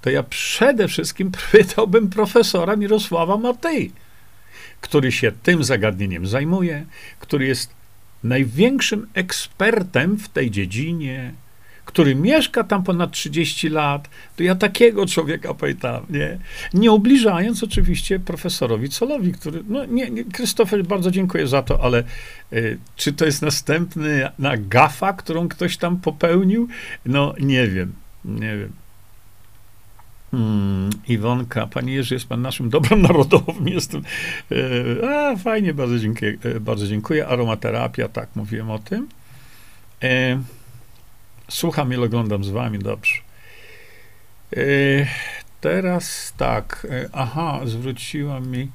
to ja przede wszystkim [LAUGHS] pytałbym profesora Mirosława Matyi który się tym zagadnieniem zajmuje, który jest największym ekspertem w tej dziedzinie, który mieszka tam ponad 30 lat, to ja takiego człowieka pytam, nie? Nie ubliżając oczywiście profesorowi Colowi, który, no nie, nie Krzysztofer, bardzo dziękuję za to, ale y, czy to jest następny na gafa, którą ktoś tam popełnił? No nie wiem, nie wiem. Hmm, Iwonka, Panie Jerzy, jest Pan naszym dobrym narodowym. [LAUGHS] Jestem. E, a, fajnie, bardzo dziękuję. E, bardzo dziękuję. Aromaterapia, tak, mówiłem o tym. E, słucham i oglądam z Wami, dobrze. E, teraz tak. E, aha, zwróciła mi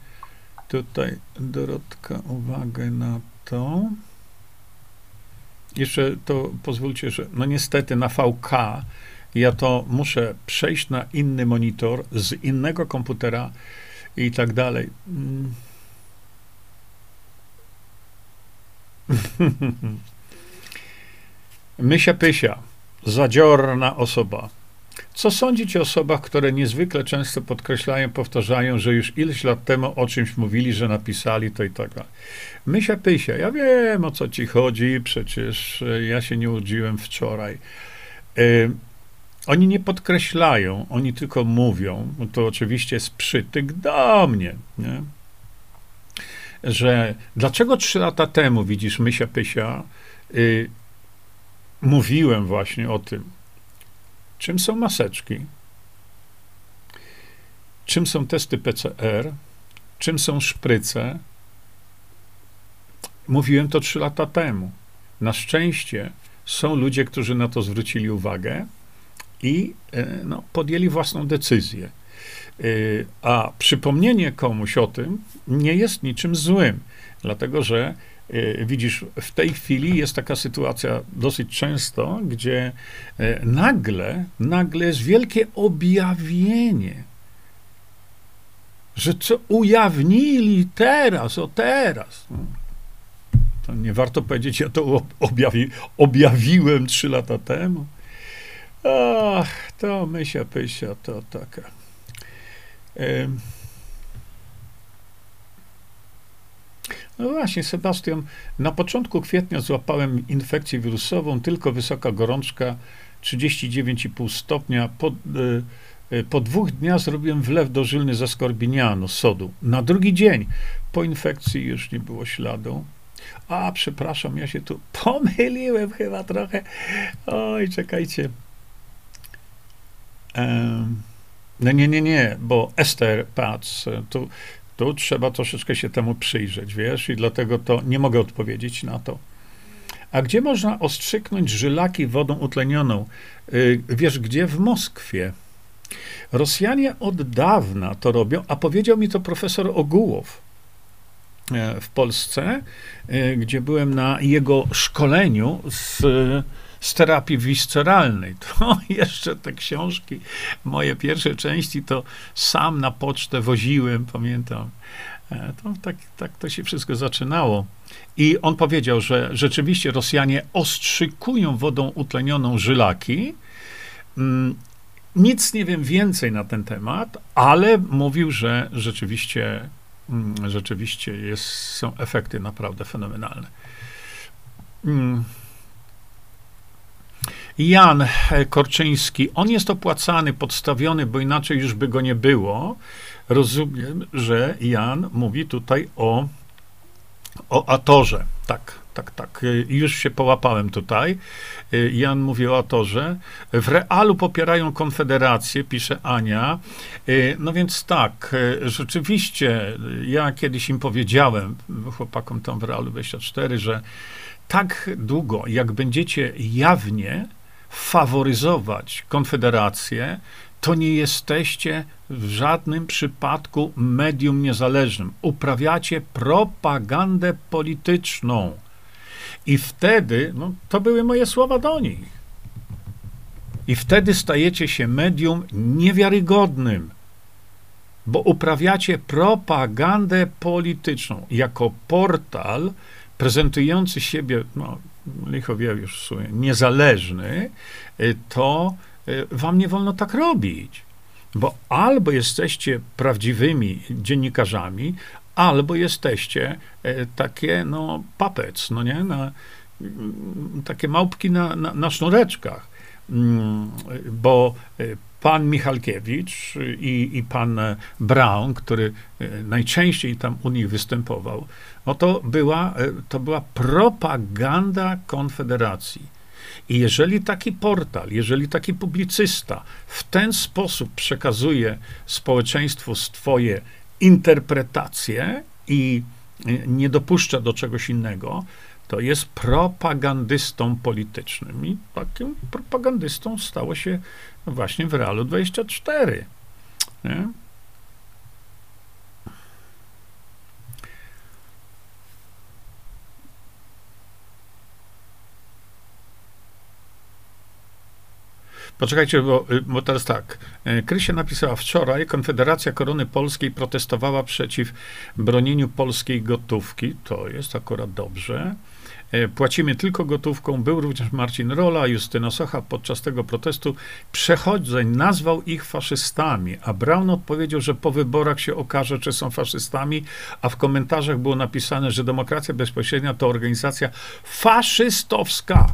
tutaj Dorotka uwagę na to. Jeszcze to pozwólcie, że no niestety na VK ja to muszę przejść na inny monitor z innego komputera i tak dalej. [LAUGHS] Mysia Pysia, zadziorna osoba. Co sądzić o osobach, które niezwykle często podkreślają, powtarzają, że już ileś lat temu o czymś mówili, że napisali to i tak dalej. Mysia Pysia, ja wiem o co ci chodzi, przecież ja się nie urodziłem wczoraj. Y, oni nie podkreślają, oni tylko mówią, to oczywiście jest przytyk do mnie, nie? że dlaczego trzy lata temu, widzisz, Mysia Pysia, y, mówiłem właśnie o tym, czym są maseczki, czym są testy PCR, czym są szpryce. Mówiłem to trzy lata temu. Na szczęście są ludzie, którzy na to zwrócili uwagę i e, no, podjęli własną decyzję. E, a przypomnienie komuś o tym nie jest niczym złym, dlatego że widzisz, w tej chwili jest taka sytuacja dosyć często, gdzie nagle, nagle jest wielkie objawienie, że co ujawnili teraz, o teraz. To nie warto powiedzieć, ja to objawi, objawiłem trzy lata temu. Ach, to mysia pysia, to taka. No właśnie, Sebastian, na początku kwietnia złapałem infekcję wirusową, tylko wysoka gorączka 39,5 stopnia. Po, y, y, po dwóch dniach zrobiłem wlew dożylny ze skorbinianu, sodu. Na drugi dzień po infekcji już nie było śladu. A, przepraszam, ja się tu [LAUGHS] pomyliłem chyba trochę. Oj, czekajcie. No nie, nie, nie, bo Ester, patrz, tu, tu trzeba troszeczkę się temu przyjrzeć, wiesz, i dlatego to nie mogę odpowiedzieć na to. A gdzie można ostrzyknąć żylaki wodą utlenioną? Y, wiesz, gdzie? W Moskwie. Rosjanie od dawna to robią, a powiedział mi to profesor Ogółow e, w Polsce, e, gdzie byłem na jego szkoleniu z z terapii wisceralnej. [LAUGHS] To jeszcze te książki, moje pierwsze części, to sam na pocztę woziłem, pamiętam. E, to, tak, tak to się wszystko zaczynało. I on powiedział, że rzeczywiście Rosjanie ostrzykują wodą utlenioną żylaki. Mm, nic nie wiem więcej na ten temat, ale mówił, że rzeczywiście mm, rzeczywiście jest, są efekty naprawdę fenomenalne. Jan Korczyński, on jest opłacany, podstawiony, bo inaczej już by go nie było. Rozumiem, że Jan mówi tutaj o, o Atorze. Tak, tak, tak. Już się połapałem tutaj. Jan mówi o Atorze. W realu popierają Konfederację, pisze Ania. No więc tak, rzeczywiście, ja kiedyś im powiedziałem, chłopakom tam w realu 24, że tak długo, jak będziecie jawnie faworyzować Konfederację, to nie jesteście w żadnym przypadku medium niezależnym. Uprawiacie propagandę polityczną. I wtedy, no, to były moje słowa do nich. I wtedy stajecie się medium niewiarygodnym, bo uprawiacie propagandę polityczną. Jako portal prezentujący siebie, no, licho wie już w sumie, niezależny, y, to y, wam nie wolno tak robić. Bo albo jesteście prawdziwymi dziennikarzami, albo jesteście y, takie, no, papec, no nie, na, takie małpki na, na, na sznureczkach. Mm, bo pan Michalkiewicz i, i pan Brown, który najczęściej tam u nich występował, no to była, e, to była propaganda Konfederacji. I jeżeli taki portal, jeżeli taki publicysta w ten sposób przekazuje społeczeństwu swoje interpretacje i e, nie dopuszcza do czegoś innego, to jest propagandystą politycznym. I takim propagandystą stało się właśnie w Realu 24. Nie? Poczekajcie, bo, y, bo teraz tak. Y, Krysia napisała wczoraj, Konfederacja Korony Polskiej protestowała przeciw bronieniu polskiej gotówki. To jest akurat dobrze. Y, płacimy tylko gotówką. Był również Marcin Rola, Justyna Socha podczas tego protestu. Przechodzeń nazwał ich faszystami, a Brown odpowiedział, że po wyborach się okaże, czy są faszystami, a w komentarzach było napisane, że demokracja bezpośrednia to organizacja faszystowska.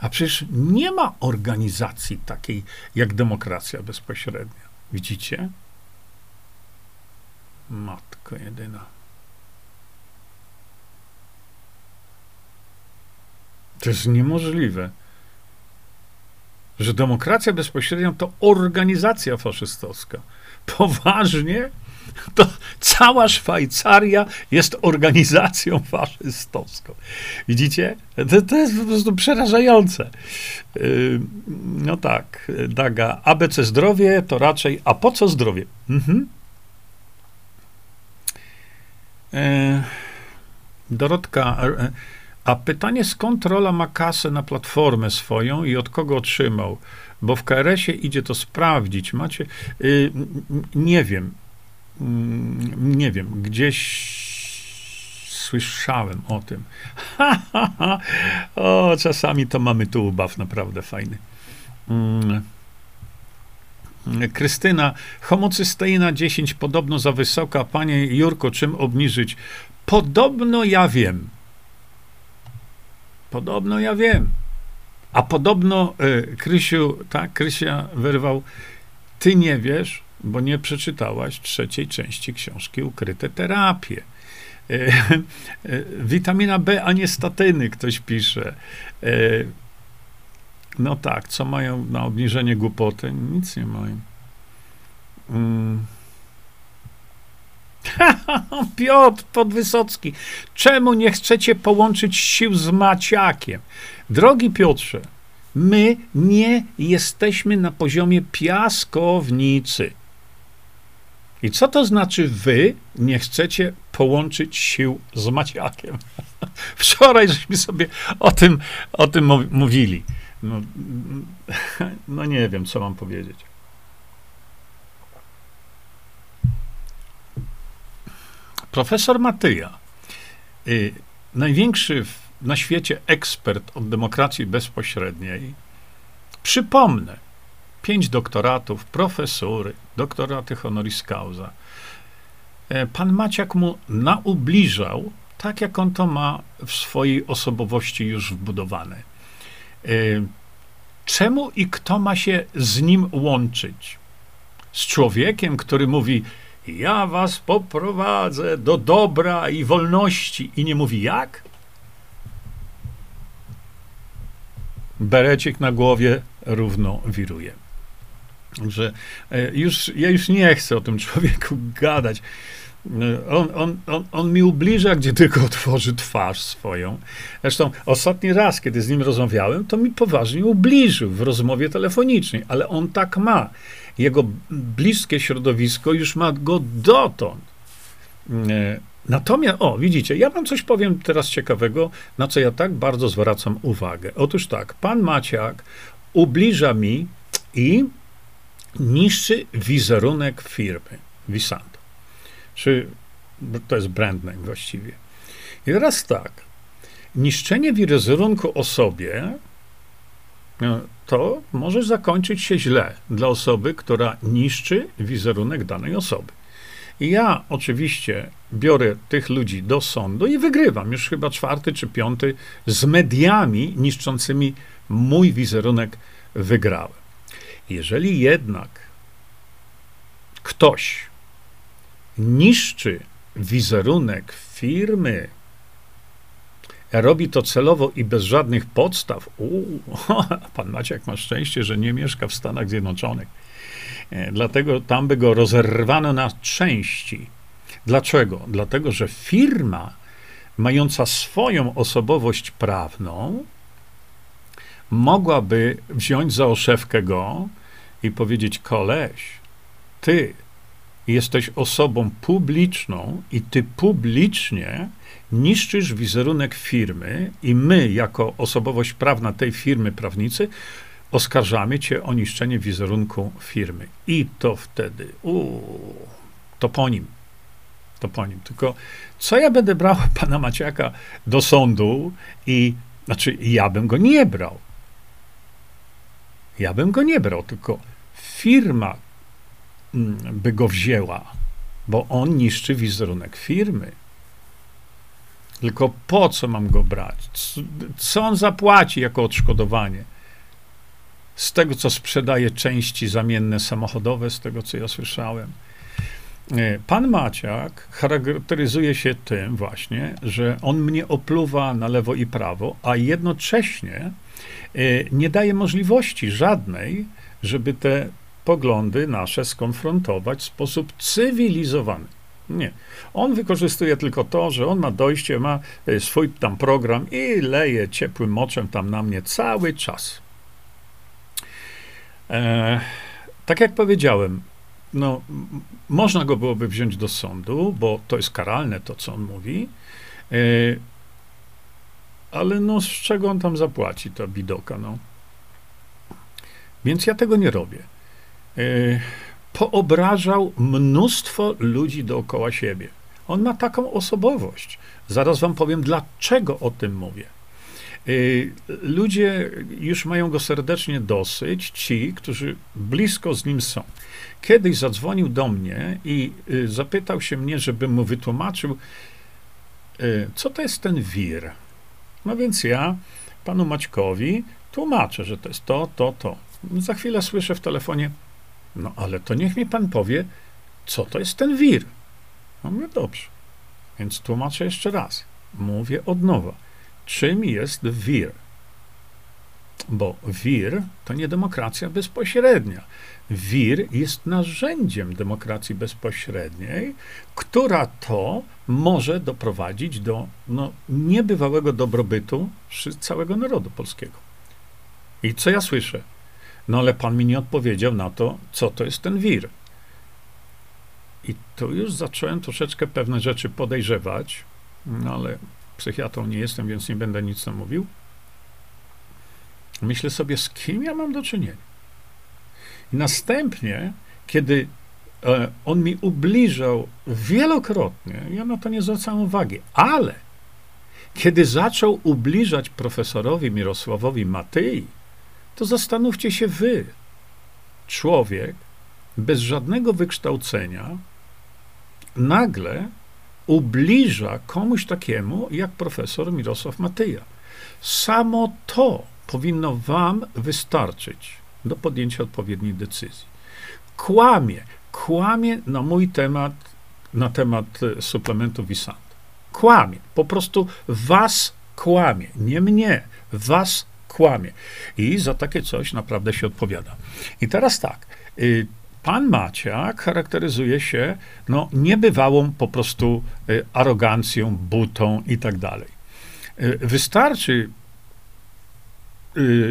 A przecież nie ma organizacji takiej jak demokracja bezpośrednia. Widzicie? Matko jedyna. To jest niemożliwe, że demokracja bezpośrednia to organizacja faszystowska. Poważnie? to cała Szwajcaria jest organizacją faszystowską. Widzicie? To, to jest po prostu przerażające. Yy, no tak, Daga, ABC zdrowie to raczej, a po co zdrowie? Mhm. Yy, Dorotka, a pytanie, skąd rola ma kasę na platformę swoją i od kogo otrzymał? Bo w KRS-ie idzie to sprawdzić. Macie, yy, nie wiem, Mm, nie wiem, gdzieś słyszałem o tym. [LAUGHS] O, czasami to mamy tu ubaw naprawdę fajny. Mm. Krystyna, homocysteina 10 podobno za wysoka. Panie Jurko, czym obniżyć? Podobno ja wiem. Podobno ja wiem. A podobno y, Krysiu, tak, Krysia wyrwał, ty nie wiesz, bo nie przeczytałaś trzeciej części książki Ukryte terapie. E, e, witamina B, a nie statyny, ktoś pisze. E, no tak, co mają na obniżenie głupoty? Nic nie mają. Mm. [LAUGHS] Piotr Podwysocki, czemu nie chcecie połączyć sił z Maciakiem? Drogi Piotrze, my nie jesteśmy na poziomie piaskownicy. I co to znaczy wy nie chcecie połączyć sił z Maciakiem? [LAUGHS] Wczoraj żeśmy sobie o tym, o tym mówili. No, [LAUGHS] no nie wiem, co mam powiedzieć. Profesor Matyja, y, największy na świecie ekspert od demokracji bezpośredniej, przypomnę, – 5 doktoratów, profesury, doktoraty honoris causa. e, pan Maciak mu naubliżał, tak jak on to ma w swojej osobowości już wbudowane. E, czemu i kto ma się z nim łączyć? Z człowiekiem, który mówi: Ja was poprowadzę do dobra i wolności, i nie mówi jak? Berecik na głowie równo wiruje. Że e, już, ja już nie chcę o tym człowieku gadać. E, on, on, on, on mi ubliża, gdzie tylko otworzy twarz swoją. Zresztą ostatni raz, kiedy z nim rozmawiałem, to mi poważnie ubliżył w rozmowie telefonicznej, ale on tak ma. Jego bliskie środowisko już ma go dotąd. E, natomiast, o, widzicie, ja wam coś powiem teraz ciekawego, na co ja tak bardzo zwracam uwagę. Otóż tak, pan Maciak ubliża mi i niszczy wizerunek firmy Visanto. Czy to jest brand name właściwie. I teraz tak, niszczenie wizerunku osobie to może zakończyć się źle dla osoby, która niszczy wizerunek danej osoby. I ja oczywiście biorę tych ludzi do sądu i wygrywam już chyba czwarty czy piąty z mediami niszczącymi mój wizerunek wygrałem. Jeżeli jednak ktoś niszczy wizerunek firmy, robi to celowo i bez żadnych podstaw, uu, [LAUGHS] pan Maciek ma szczęście, że nie mieszka w Stanach Zjednoczonych. E, dlatego tam by go rozerwano na części. Dlaczego? Dlatego, że firma mająca swoją osobowość prawną mogłaby wziąć za oszewkę go i powiedzieć: Koleś, ty jesteś osobą publiczną i ty publicznie niszczysz wizerunek firmy, i my, jako osobowość prawna tej firmy, prawnicy, oskarżamy cię o niszczenie wizerunku firmy. I to wtedy, uuu, to po nim. To po nim. Tylko co ja będę brał [LAUGHS] pana Maciaka do sądu i, znaczy, ja bym go nie brał. Ja bym go nie brał, tylko firma mm, by go wzięła, bo on niszczy wizerunek firmy. Tylko po co mam go brać? Co on zapłaci jako odszkodowanie? Z tego, co sprzedaje części zamienne samochodowe, z tego, co ja słyszałem. E, pan Maciak charakteryzuje się tym właśnie, że on mnie opluwa na lewo i prawo, a jednocześnie e, nie daje możliwości żadnej, żeby te poglądy nasze skonfrontować w sposób cywilizowany. Nie. On wykorzystuje tylko to, że on ma dojście, ma e, swój tam program i leje ciepłym moczem tam na mnie cały czas. E, tak jak powiedziałem, no, można go byłoby wziąć do sądu, bo to jest karalne to, co on mówi, e, ale no, z czego on tam zapłaci, ta bidoka, no. Więc ja tego nie robię. E, poobrażał mnóstwo ludzi dookoła siebie. On ma taką osobowość. Zaraz wam powiem, dlaczego o tym mówię. Y, ludzie już mają go serdecznie dosyć, ci, którzy blisko z nim są. Kiedyś zadzwonił do mnie i y, zapytał się mnie, żebym mu wytłumaczył, y, co to jest ten wir. No więc ja panu Maćkowi tłumaczę, że to jest to, to, to. Za chwilę słyszę w telefonie, no ale to niech mi pan powie, co to jest ten wir. No mówię, dobrze. Więc tłumaczę jeszcze raz. Mówię od nowa. Czym jest wir? Bo wir to nie demokracja bezpośrednia. Wir jest narzędziem demokracji bezpośredniej, która to może doprowadzić do no, niebywałego dobrobytu całego narodu polskiego. I co ja słyszę? No ale pan mi nie odpowiedział na to, co to jest ten wir. I tu już zacząłem troszeczkę pewne rzeczy podejrzewać, no ale psychiatrą nie jestem, więc nie będę nic tam mówił. Myślę sobie, z kim ja mam do czynienia. I następnie, kiedy e, on mi ubliżał wielokrotnie, ja na to nie zwracałem uwagi, ale kiedy zaczął ubliżać profesorowi Mirosławowi Matyi, to zastanówcie się wy. Człowiek bez żadnego wykształcenia, nagle ubliża komuś takiemu jak profesor Mirosław Matyja. Samo to powinno wam wystarczyć do podjęcia odpowiedniej decyzji. Kłamie, kłamie na mój temat, na temat e, suplementu Wisant. Kłamie, po prostu was kłamie, nie mnie, was kłamie. I za takie coś naprawdę się odpowiada. I teraz tak, y, pan Maciak charakteryzuje się no, niebywałą po prostu y, arogancją, butą i tak dalej. Y, wystarczy,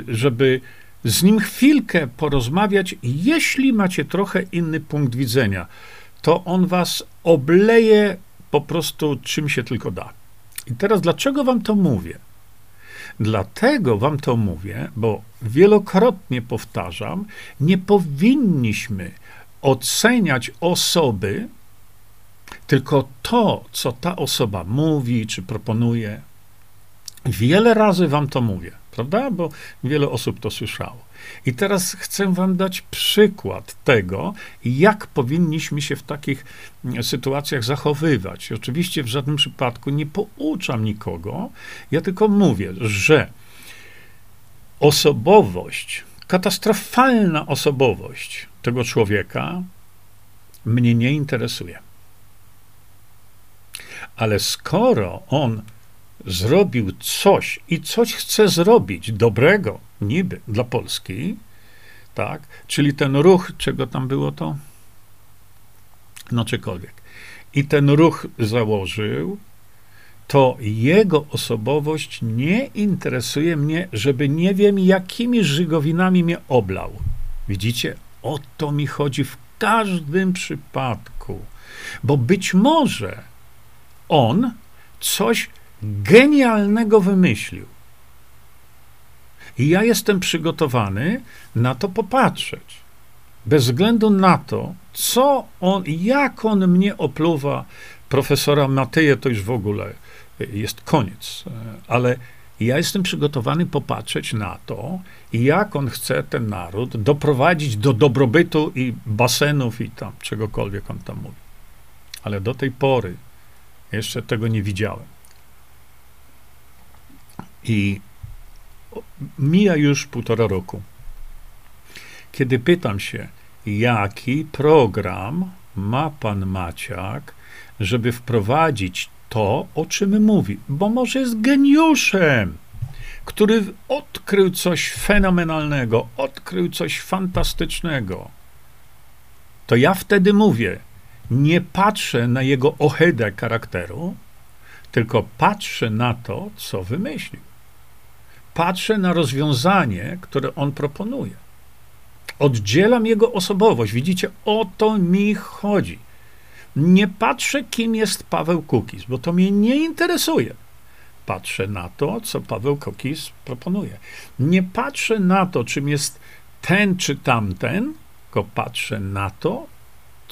żeby z nim chwilkę porozmawiać, jeśli macie trochę inny punkt widzenia, to on was obleje po prostu czym się tylko da. I teraz dlaczego wam to mówię? Dlatego wam to mówię, bo wielokrotnie powtarzam, nie powinniśmy oceniać osoby, tylko to, co ta osoba mówi czy proponuje. Wiele razy wam to mówię, prawda? Bo wiele osób to słyszało. I teraz chcę Wam dać przykład tego, jak powinniśmy się w takich mm, sytuacjach zachowywać. Oczywiście w żadnym przypadku nie pouczam nikogo, ja tylko mówię, że osobowość, katastrofalna osobowość tego człowieka mnie nie interesuje. Ale skoro on zrobił coś i coś chce zrobić dobrego, niby dla Polski, tak, czyli ten ruch, czego tam było to? No, czykolwiek. I ten ruch założył, to jego osobowość nie interesuje mnie, żeby nie wiem, jakimi żygowinami mnie oblał. Widzicie? O to mi chodzi w każdym przypadku. Bo być może on coś genialnego wymyślił. I ja jestem przygotowany na to popatrzeć. Bez względu na to, co on, jak on mnie opluwa, profesora Mateje to już w ogóle jest koniec. Ale ja jestem przygotowany popatrzeć na to, jak on chce ten naród doprowadzić do dobrobytu i basenów i tam czegokolwiek on tam mówi. Ale do tej pory jeszcze tego nie widziałem. I mija już półtora roku. Kiedy pytam się, jaki program ma pan Maciak, żeby wprowadzić to, o czym mówi, bo może jest geniuszem, który odkrył coś fenomenalnego, odkrył coś fantastycznego, to ja wtedy mówię, nie patrzę na jego ohydę charakteru, tylko patrzę na to, co wymyślił patrzę na rozwiązanie, które on proponuje. Oddzielam jego osobowość. Widzicie, o to mi chodzi. Nie patrzę, kim jest Paweł Kukis, bo to mnie nie interesuje. Patrzę na to, co Paweł Kukis proponuje. Nie patrzę na to, czym jest ten czy tamten, tylko patrzę na to,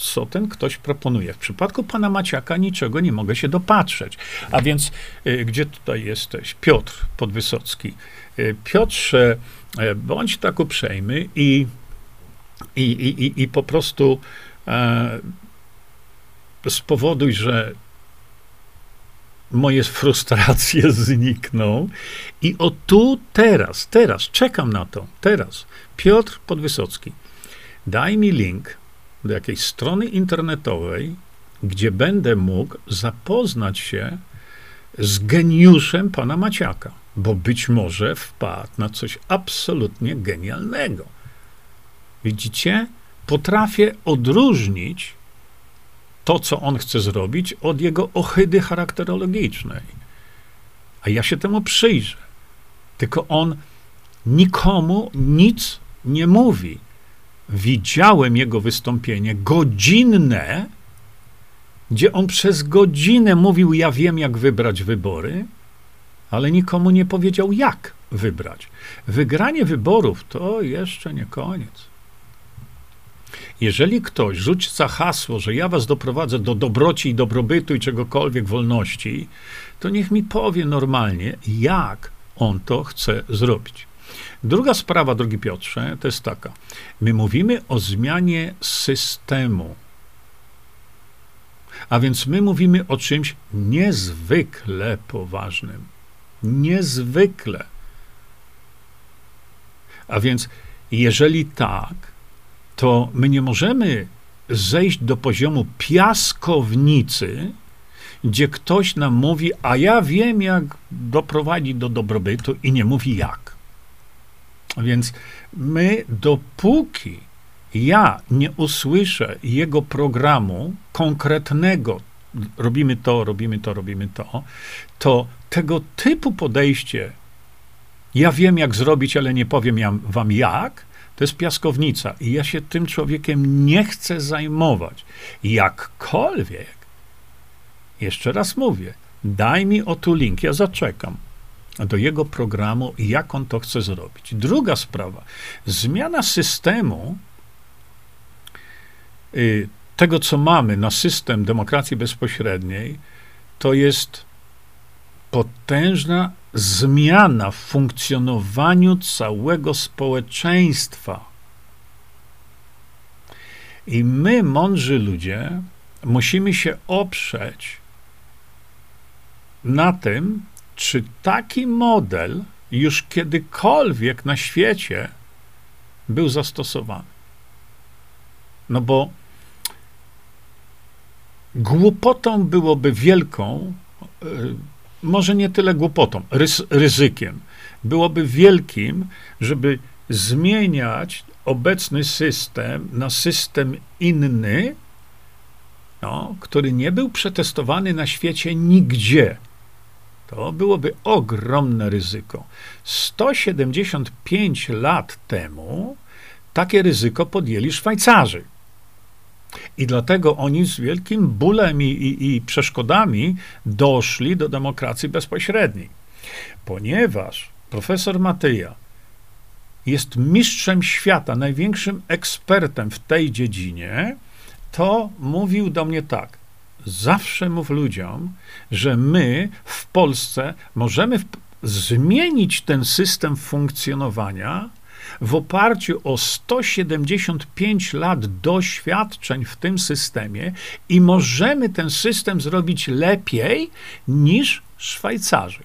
co ten ktoś proponuje. W przypadku pana Maciaka niczego nie mogę się dopatrzeć. A więc, y, gdzie tutaj jesteś? Piotr Podwysocki. Y, Piotrze, y, bądź tak uprzejmy i, i, i, i po prostu e, spowoduj, że moje frustracje [LAUGHS] znikną. I o tu, teraz, teraz, czekam na to, teraz. Piotr Podwysocki, daj mi link do jakiejś strony internetowej, gdzie będę mógł zapoznać się z geniuszem pana Maciaka, bo być może wpadł na coś absolutnie genialnego. Widzicie? Potrafię odróżnić to, co on chce zrobić, od jego ohydy charakterologicznej. A ja się temu przyjrzę. Tylko on nikomu nic nie mówi widziałem jego wystąpienie godzinne, gdzie on przez godzinę mówił: Ja wiem, jak wybrać wybory, ale nikomu nie powiedział, jak wybrać. Wygranie wyborów to jeszcze nie koniec. Jeżeli ktoś rzuca hasło, że ja was doprowadzę do dobroci i dobrobytu i czegokolwiek wolności, to niech mi powie normalnie, jak on to chce zrobić. Druga sprawa, drogi Piotrze, to jest taka. My mówimy o zmianie systemu. A więc my mówimy o czymś niezwykle poważnym. Niezwykle. A więc, jeżeli tak, to my nie możemy zejść do poziomu piaskownicy, gdzie ktoś nam mówi, a ja wiem, jak doprowadzić do dobrobytu i nie mówi jak. Więc my, dopóki ja nie usłyszę jego programu konkretnego, robimy to, robimy to, robimy to, to tego typu podejście, ja wiem, jak zrobić, ale nie powiem wam jak, to jest piaskownica i ja się tym człowiekiem nie chcę zajmować. Jakkolwiek, jeszcze raz mówię, daj mi o tu link, ja zaczekam do jego programu, jak on to chce zrobić. Druga sprawa, zmiana systemu y, tego, co mamy na system demokracji bezpośredniej, to jest potężna zmiana w funkcjonowaniu całego społeczeństwa. I my, mądrzy ludzie, musimy się oprzeć na tym, czy taki model już kiedykolwiek na świecie był zastosowany. No bo głupotą byłoby wielką, y, może nie tyle głupotą, ryzykiem. Byłoby wielkim, żeby zmieniać obecny system na system inny, no, który nie był przetestowany na świecie nigdzie. To byłoby ogromne ryzyko. 175 lat temu takie ryzyko podjęli Szwajcarzy. I dlatego oni z wielkim bólem i, i, i przeszkodami doszli do demokracji bezpośredniej. Ponieważ profesor Matyja jest mistrzem świata, największym ekspertem w tej dziedzinie, to mówił do mnie tak. Zawsze mów ludziom, że my w Polsce możemy zmienić ten system funkcjonowania, w oparciu o 175 lat doświadczeń w tym systemie i możemy ten system zrobić lepiej niż Szwajcarzy.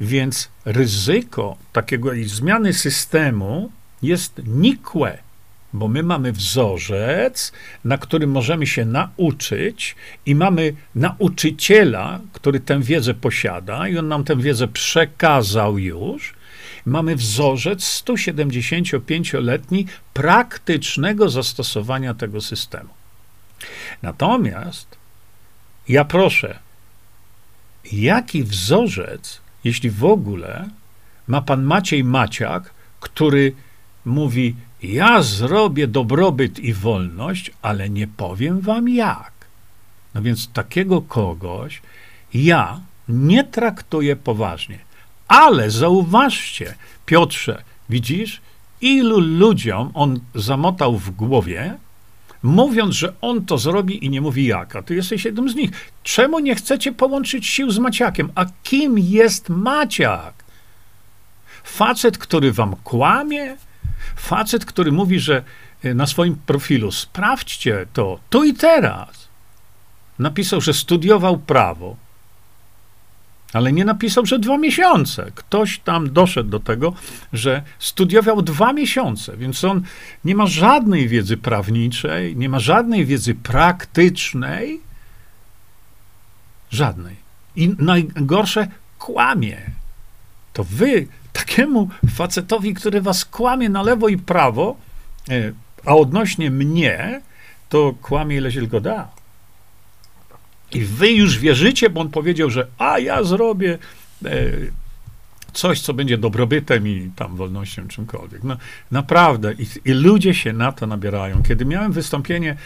Więc ryzyko takiego zmiany systemu jest nikłe, bo my mamy wzorzec, na którym możemy się nauczyć, i mamy nauczyciela, który tę wiedzę posiada, i on nam tę wiedzę przekazał już, mamy wzorzec 175-letni praktycznego zastosowania tego systemu. Natomiast ja proszę, jaki wzorzec, jeśli w ogóle, ma pan Maciej Maciak, który mówi: Ja zrobię dobrobyt i wolność, ale nie powiem wam jak. No więc takiego kogoś ja nie traktuję poważnie. Ale zauważcie, Piotrze, widzisz, ilu ludziom on zamotał w głowie, mówiąc, że on to zrobi i nie mówi jak, a ty jesteś jednym z nich. Czemu nie chcecie połączyć sił z Maciakiem? A kim jest Maciak? Facet, który wam kłamie? Facet, który mówi, że e, na swoim profilu sprawdźcie to tu i teraz. Napisał, że studiował prawo, ale nie napisał, że dwa miesiące. Ktoś tam doszedł do tego, że studiował dwa miesiące, więc on nie ma żadnej wiedzy prawniczej, nie ma żadnej wiedzy praktycznej, żadnej. I najgorsze, kłamie. To wy takiemu facetowi, który was kłamie na lewo i prawo, e, a odnośnie mnie, to kłamie ile się tylko da. I wy już wierzycie, bo on powiedział, że a ja zrobię e, coś, co będzie dobrobytem i tam wolnością, czymkolwiek. No, naprawdę. I, I, ludzie się na to nabierają. Kiedy miałem wystąpienie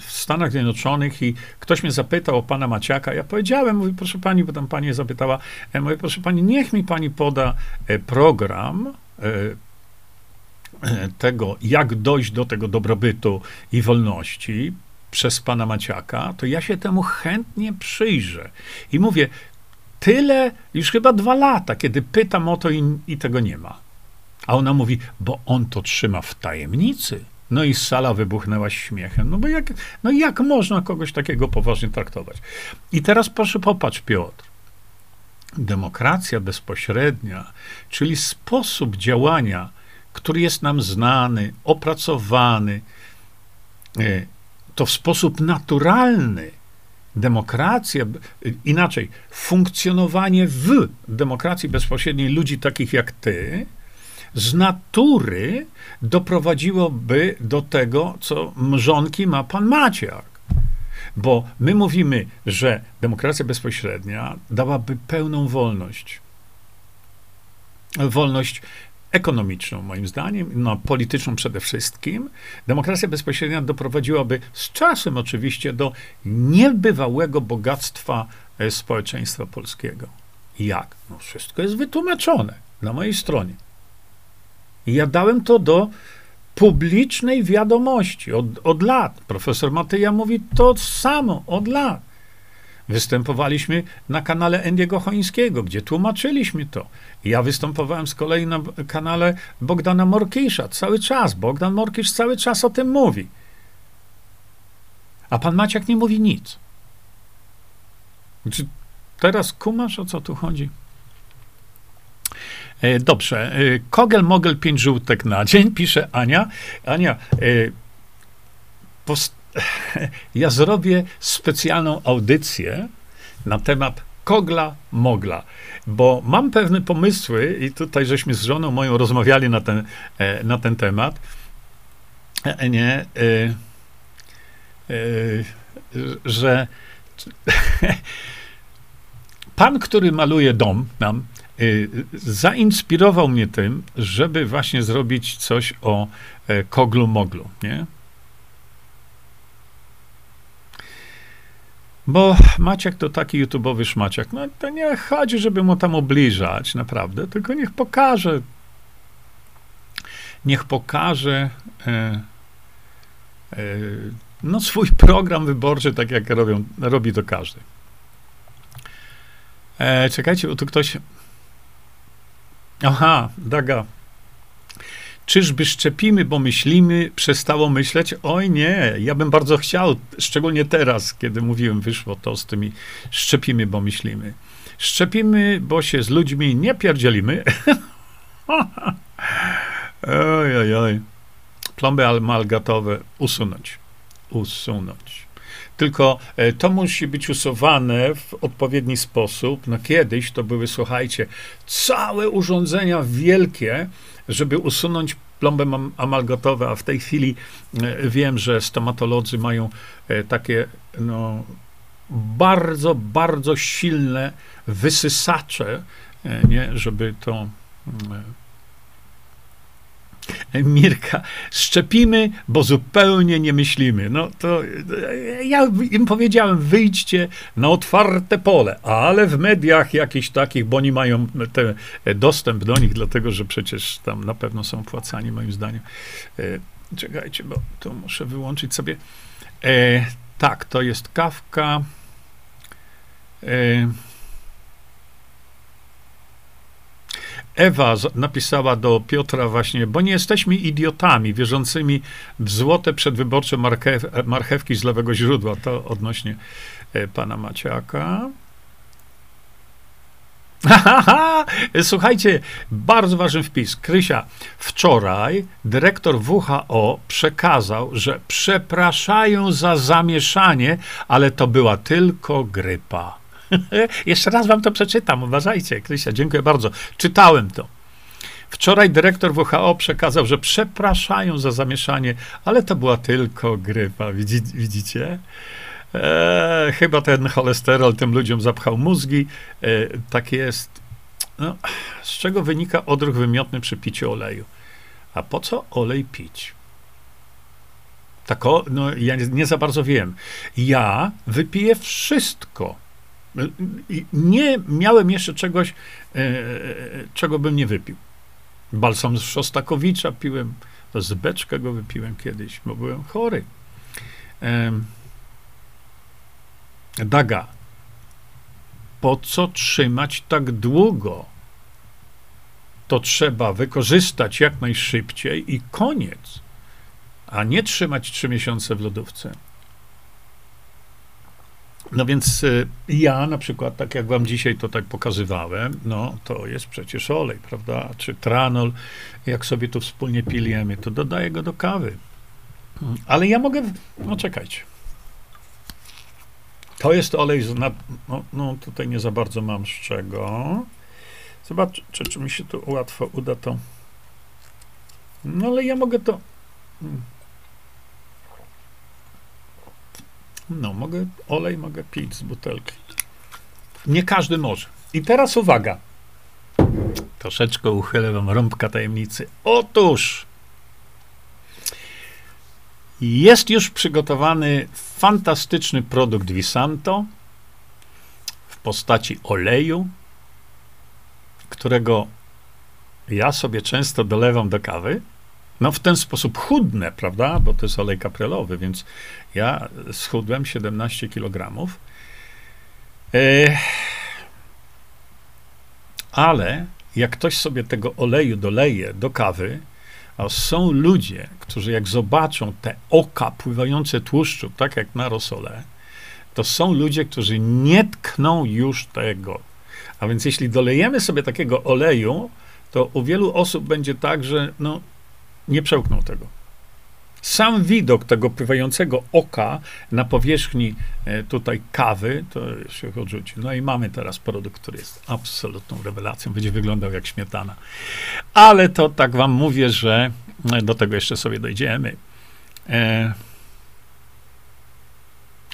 w Stanach Zjednoczonych i ktoś mnie zapytał o pana Maciaka, ja powiedziałem, mówi, proszę pani, bo tam pani zapytała, ja mówię, proszę pani, niech mi pani poda e, program tego, jak dojść do tego dobrobytu i wolności, przez pana Maciaka, to ja się temu chętnie przyjrzę. I mówię, tyle, już chyba dwa lata, kiedy pytam o to i, i tego nie ma. A ona mówi, bo on to trzyma w tajemnicy. No i sala wybuchnęła śmiechem. No bo jak, no jak można kogoś takiego poważnie traktować? I teraz proszę popatrz, Piotr. Demokracja bezpośrednia, czyli sposób działania, który jest nam znany, opracowany, e, to w sposób naturalny demokracja, inaczej, funkcjonowanie w demokracji bezpośredniej ludzi takich jak ty, z natury doprowadziłoby do tego, co mrzonki ma pan Maciak. Bo my mówimy, że demokracja bezpośrednia dałaby pełną wolność. Wolność ekonomiczną, moim zdaniem, no, polityczną przede wszystkim. Demokracja bezpośrednia doprowadziłaby z czasem oczywiście do niebywałego bogactwa e, społeczeństwa polskiego. Jak? No, wszystko jest wytłumaczone na mojej stronie. I ja dałem to do publicznej wiadomości od, od lat. Profesor Matyja mówi to samo od lat. Występowaliśmy na kanale Endiego Chońskiego, gdzie tłumaczyliśmy to. Ja występowałem z kolei na kanale Bogdana Morkisza cały czas. Bogdan Morkisz cały czas o tym mówi. A pan Maciak nie mówi nic. Czy teraz kumasz, o co tu chodzi? E, dobrze. E, Kogel Mogel 5 żółtek na dzień, pisze Ania. Ania, e, [LAUGHS] ja zrobię specjalną audycję na temat Kogla Mogla, bo mam pewne pomysły i tutaj żeśmy z żoną moją rozmawiali na ten, na ten temat. Nie, że [LAUGHS] pan, który maluje dom nam, zainspirował mnie tym, żeby właśnie zrobić coś o e, koglu moglu, nie? Bo Maciek to taki YouTubeowy szmaciak. No to nie chodzi, żeby mu tam obliżać, naprawdę, tylko niech pokaże. Niech pokaże e, e, no, swój program wyborczy, tak jak robią, robi to każdy. E, czekajcie, bo tu ktoś Aha, Daga. Czyżby szczepimy, bo myślimy, przestało myśleć? Oj nie, ja bym bardzo chciał, szczególnie teraz, kiedy mówiłem, wyszło to z tymi szczepimy, bo myślimy. Szczepimy, bo się z ludźmi nie pierdzielimy. oj, oj, oj. Plomby amalgatowe usunąć. Usunąć. Tylko e, to musi być usuwane w odpowiedni sposób. No kiedyś to były, słuchajcie, całe urządzenia wielkie, żeby usunąć plomby amalgatowe, a w tej chwili e, wiem, że stomatolodzy mają e, takie no, bardzo, bardzo silne wysysacze, nie, żeby to Mirka, szczepimy, bo zupełnie nie myślimy. No to ja im powiedziałem, wyjdźcie na otwarte pole, ale w mediach jakichś takich, bo oni mają te, dostęp do nich, dlatego że przecież tam na pewno są płacani, moim zdaniem. E, czekajcie, bo to muszę wyłączyć sobie. E, tak, to jest kawka. E, Ewa napisała do Piotra właśnie, bo nie jesteśmy idiotami wierzącymi w złote przedwyborcze marchew, marchewki z lewego źródła. To odnośnie e, pana Maciaka. [LAUGHS] Słuchajcie, bardzo ważny wpis. Krysia, wczoraj dyrektor WHO przekazał, że przepraszają za zamieszanie, ale to była tylko grypa. [LAUGHS] Jeszcze raz wam to przeczytam, uważajcie, Krysia, dziękuję bardzo. Czytałem to. Wczoraj dyrektor WHO przekazał, że przepraszają za zamieszanie, ale to była tylko grypa. Widzi, widzicie? E, chyba ten cholesterol tym ludziom zapchał mózgi. E, tak jest. No, z czego wynika odruch wymiotny przy piciu oleju? A po co olej pić? Tak, o, no, ja nie, nie za bardzo wiem. Ja wypiję wszystko nie miałem jeszcze czegoś, e, czego bym nie wypił. Balsam z Szostakowicza piłem, z beczka go wypiłem kiedyś, bo byłem chory. Daga, po co trzymać tak długo? To trzeba wykorzystać jak najszybciej i koniec. a nie trzymać trzy miesiące w lodówce. No więc y, ja na przykład, tak jak wam dzisiaj to tak pokazywałem, no to jest przecież olej, prawda? Czy tranol, jak sobie tu wspólnie piliemy, to dodaję go do kawy. Ale ja mogę, no czekajcie. To jest olej, z, no, no tutaj nie za bardzo mam z czego. Zobaczcie, czy, czy mi się tu łatwo uda to. No ale ja mogę to. Hmm. No, mogę olej, mogę pić z butelki. Nie każdy może. I teraz uwaga. Troszeczkę uchylę wam rąbka tajemnicy. Otóż jest już przygotowany fantastyczny produkt Visanto w postaci oleju, którego ja sobie często dolewam do kawy. No w ten sposób chudnę, prawda? Bo to jest olej kaprelowy, więc ja schudłem 17 kg. Ale jak ktoś sobie tego oleju doleje do kawy, a są ludzie, którzy jak zobaczą te oka pływające tłuszczu, tak jak na rosole, to są ludzie, którzy nie tkną już tego. A więc jeśli dolejemy sobie takiego oleju, to u wielu osób będzie tak, że no, nie przełkną tego. Sam widok tego pływającego oka na powierzchni e, tutaj kawy, to się odrzuci. No i mamy teraz produkt, który jest absolutną rewelacją. Będzie wyglądał jak śmietana. Ale to tak wam mówię, że e, do tego jeszcze sobie dojdziemy. E...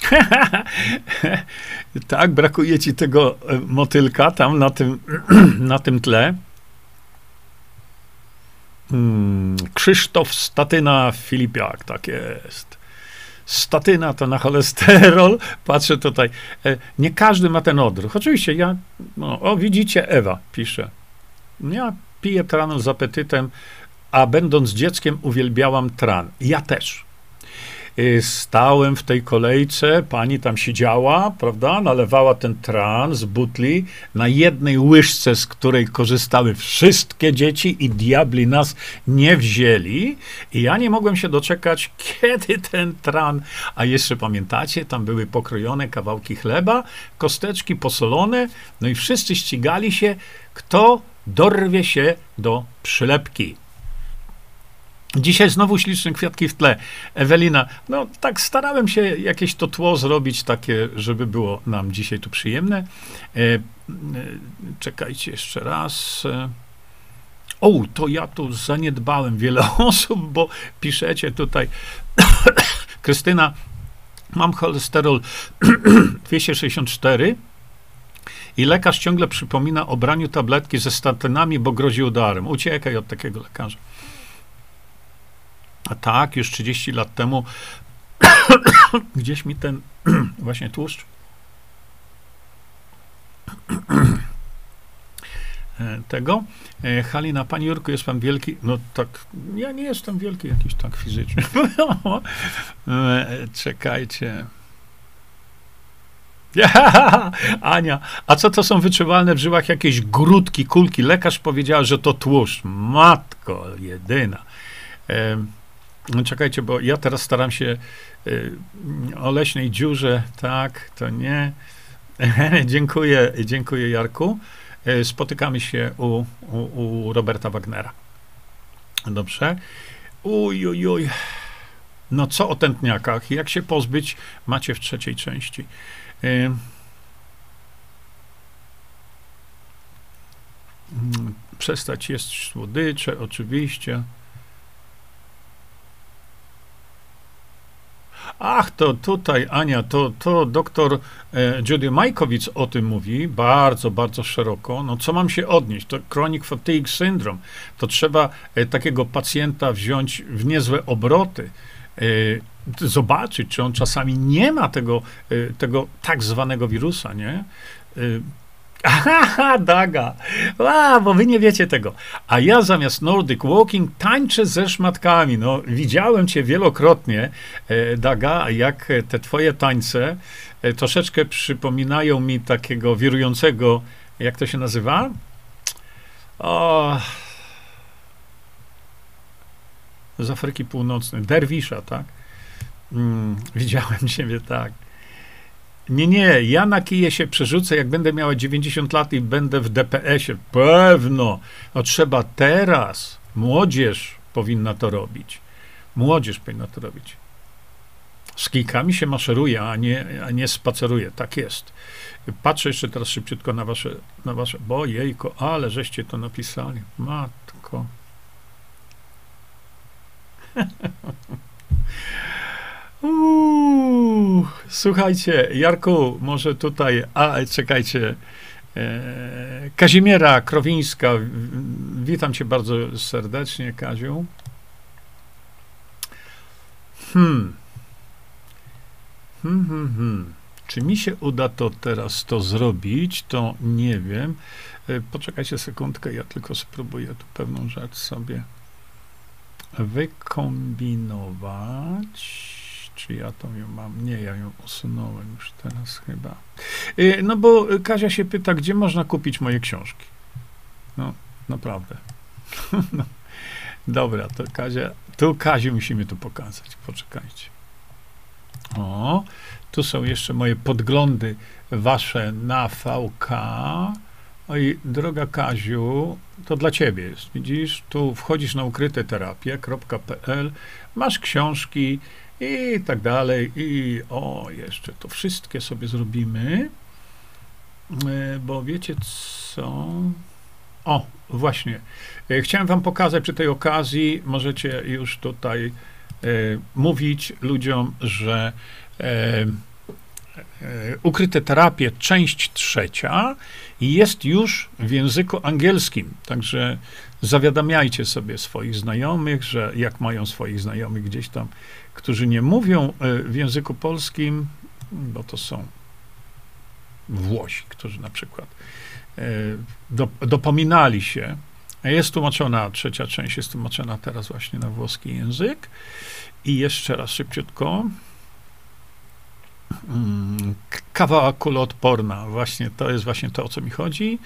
[LAUGHS] tak, brakuje ci tego e, motylka tam na tym, [CLEARS THROAT] na tym tle. Hmm, Krzysztof Statyna Filipiak, tak jest. Statyna to na cholesterol. [LAUGHS] Patrzę tutaj. E, nie każdy ma ten odruch. Oczywiście ja, no, o widzicie, Ewa pisze. Ja piję tranol z apetytem, a będąc dzieckiem uwielbiałam tran. Ja też. Y, stałem w tej kolejce, pani tam siedziała, prawda, nalewała ten tran z butli na jednej łyżce, z której korzystały wszystkie dzieci i diabli nas nie wzięli. I ja nie mogłem się doczekać, kiedy ten tran, a jeszcze pamiętacie, tam były pokrojone kawałki chleba, kosteczki posolone, no i wszyscy ścigali się, kto dorwie się do przylepki. Dzisiaj znowu śliczne kwiatki w tle. Ewelina, no tak starałem się jakieś to tło zrobić takie, żeby było nam dzisiaj tu przyjemne. E, e, czekajcie jeszcze raz. E, o, to ja tu zaniedbałem wiele [LAUGHS] osób, bo piszecie tutaj. [COUGHS] Krystyna, mam cholesterol [COUGHS] 264 i lekarz ciągle przypomina o braniu tabletki ze statynami, bo grozi udarem. Uciekaj od takiego lekarza. A tak, już 30 lat temu [COUGHS] gdzieś mi ten [COUGHS] właśnie tłuszcz [COUGHS] e, tego. E, Halina, Panie Jurku, jest Pan wielki? No tak, ja nie jestem wielki jakiś tak fizycznie. [LAUGHS] E, czekajcie. [LAUGHS] Ania, a co to są wyczuwalne w żyłach jakieś grudki, kulki? Lekarz powiedział, że to tłuszcz. Matko jedyna. No czekajcie, bo ja teraz staram się y, o leśnej dziurze, tak, to nie. [LAUGHS] dziękuję, dziękuję Jarku. Y, spotykamy się u, u, u Roberta Wagnera. Dobrze. Uj, uj, uj. No co o tętniakach? Jak się pozbyć? Macie w trzeciej części. Y, mm, przestać jeść słodycze, oczywiście. Ach, to tutaj, Ania, to, to doktor e, Judy Majkowicz o tym mówi bardzo, bardzo szeroko. No, co mam się odnieść? To chronic fatigue syndrome. To trzeba e, takiego pacjenta wziąć w niezłe obroty, e, zobaczyć, czy on czasami nie ma tego, tego tak zwanego wirusa, nie? Aha, Daga. A, bo wy nie wiecie tego. A ja zamiast Nordic Walking tańczę ze szmatkami. No, widziałem cię wielokrotnie, e, Daga, jak te twoje tańce e, troszeczkę przypominają mi takiego wirującego, jak to się nazywa? O, z Afryki Północnej, derwisza, tak? Mm, widziałem [LAUGHS] siebie tak. Nie, nie, ja na kije się przerzucę, jak będę miała 90 lat i będę w DPS-ie. Pewno. No trzeba teraz. Młodzież powinna to robić. Młodzież powinna to robić. Z kijkami się maszeruje, a nie, a nie spaceruje. Tak jest. Patrzę jeszcze teraz szybciutko na wasze, na wasze, bo jejko, ale żeście to napisali. Matko. [LAUGHS] Słuchajcie, Jarku, może tutaj, a czekajcie, e, Kazimiera Krowińska, witam cię bardzo serdecznie, Kaziu. Hmm. Hmm, hmm, hmm. Czy mi się uda to teraz to zrobić, to nie wiem. E, poczekajcie sekundkę, ja tylko spróbuję tu pewną rzecz sobie wykombinować. Czy ja to ją mam? Nie, ja ją usunąłem już teraz chyba. E, no bo Kazia się pyta, gdzie można kupić moje książki. No, naprawdę. [LAUGHS] No. Dobra, to Kazia, tu Kaziu musimy tu pokazać. Poczekajcie. O, tu są jeszcze moje podglądy wasze na VK. Oj, droga Kaziu, to dla ciebie jest. Widzisz, tu wchodzisz na ukryte terapie.pl, masz książki i tak dalej. I o, jeszcze to wszystkie sobie zrobimy, e, bo wiecie co? O, właśnie. E, chciałem wam pokazać przy tej okazji, możecie już tutaj e, mówić ludziom, że E, e, ukryte terapie, część trzecia, jest już w języku angielskim. Także zawiadamiajcie sobie swoich znajomych, że jak mają swoich znajomych gdzieś tam, którzy nie mówią e, w języku polskim, bo to są Włosi, którzy na przykład dopominali się. Jest tłumaczona, trzecia część jest tłumaczona teraz właśnie na włoski język. I jeszcze raz szybciutko. Mm, kawa kuloodporna, właśnie to jest właśnie to, o co mi chodzi.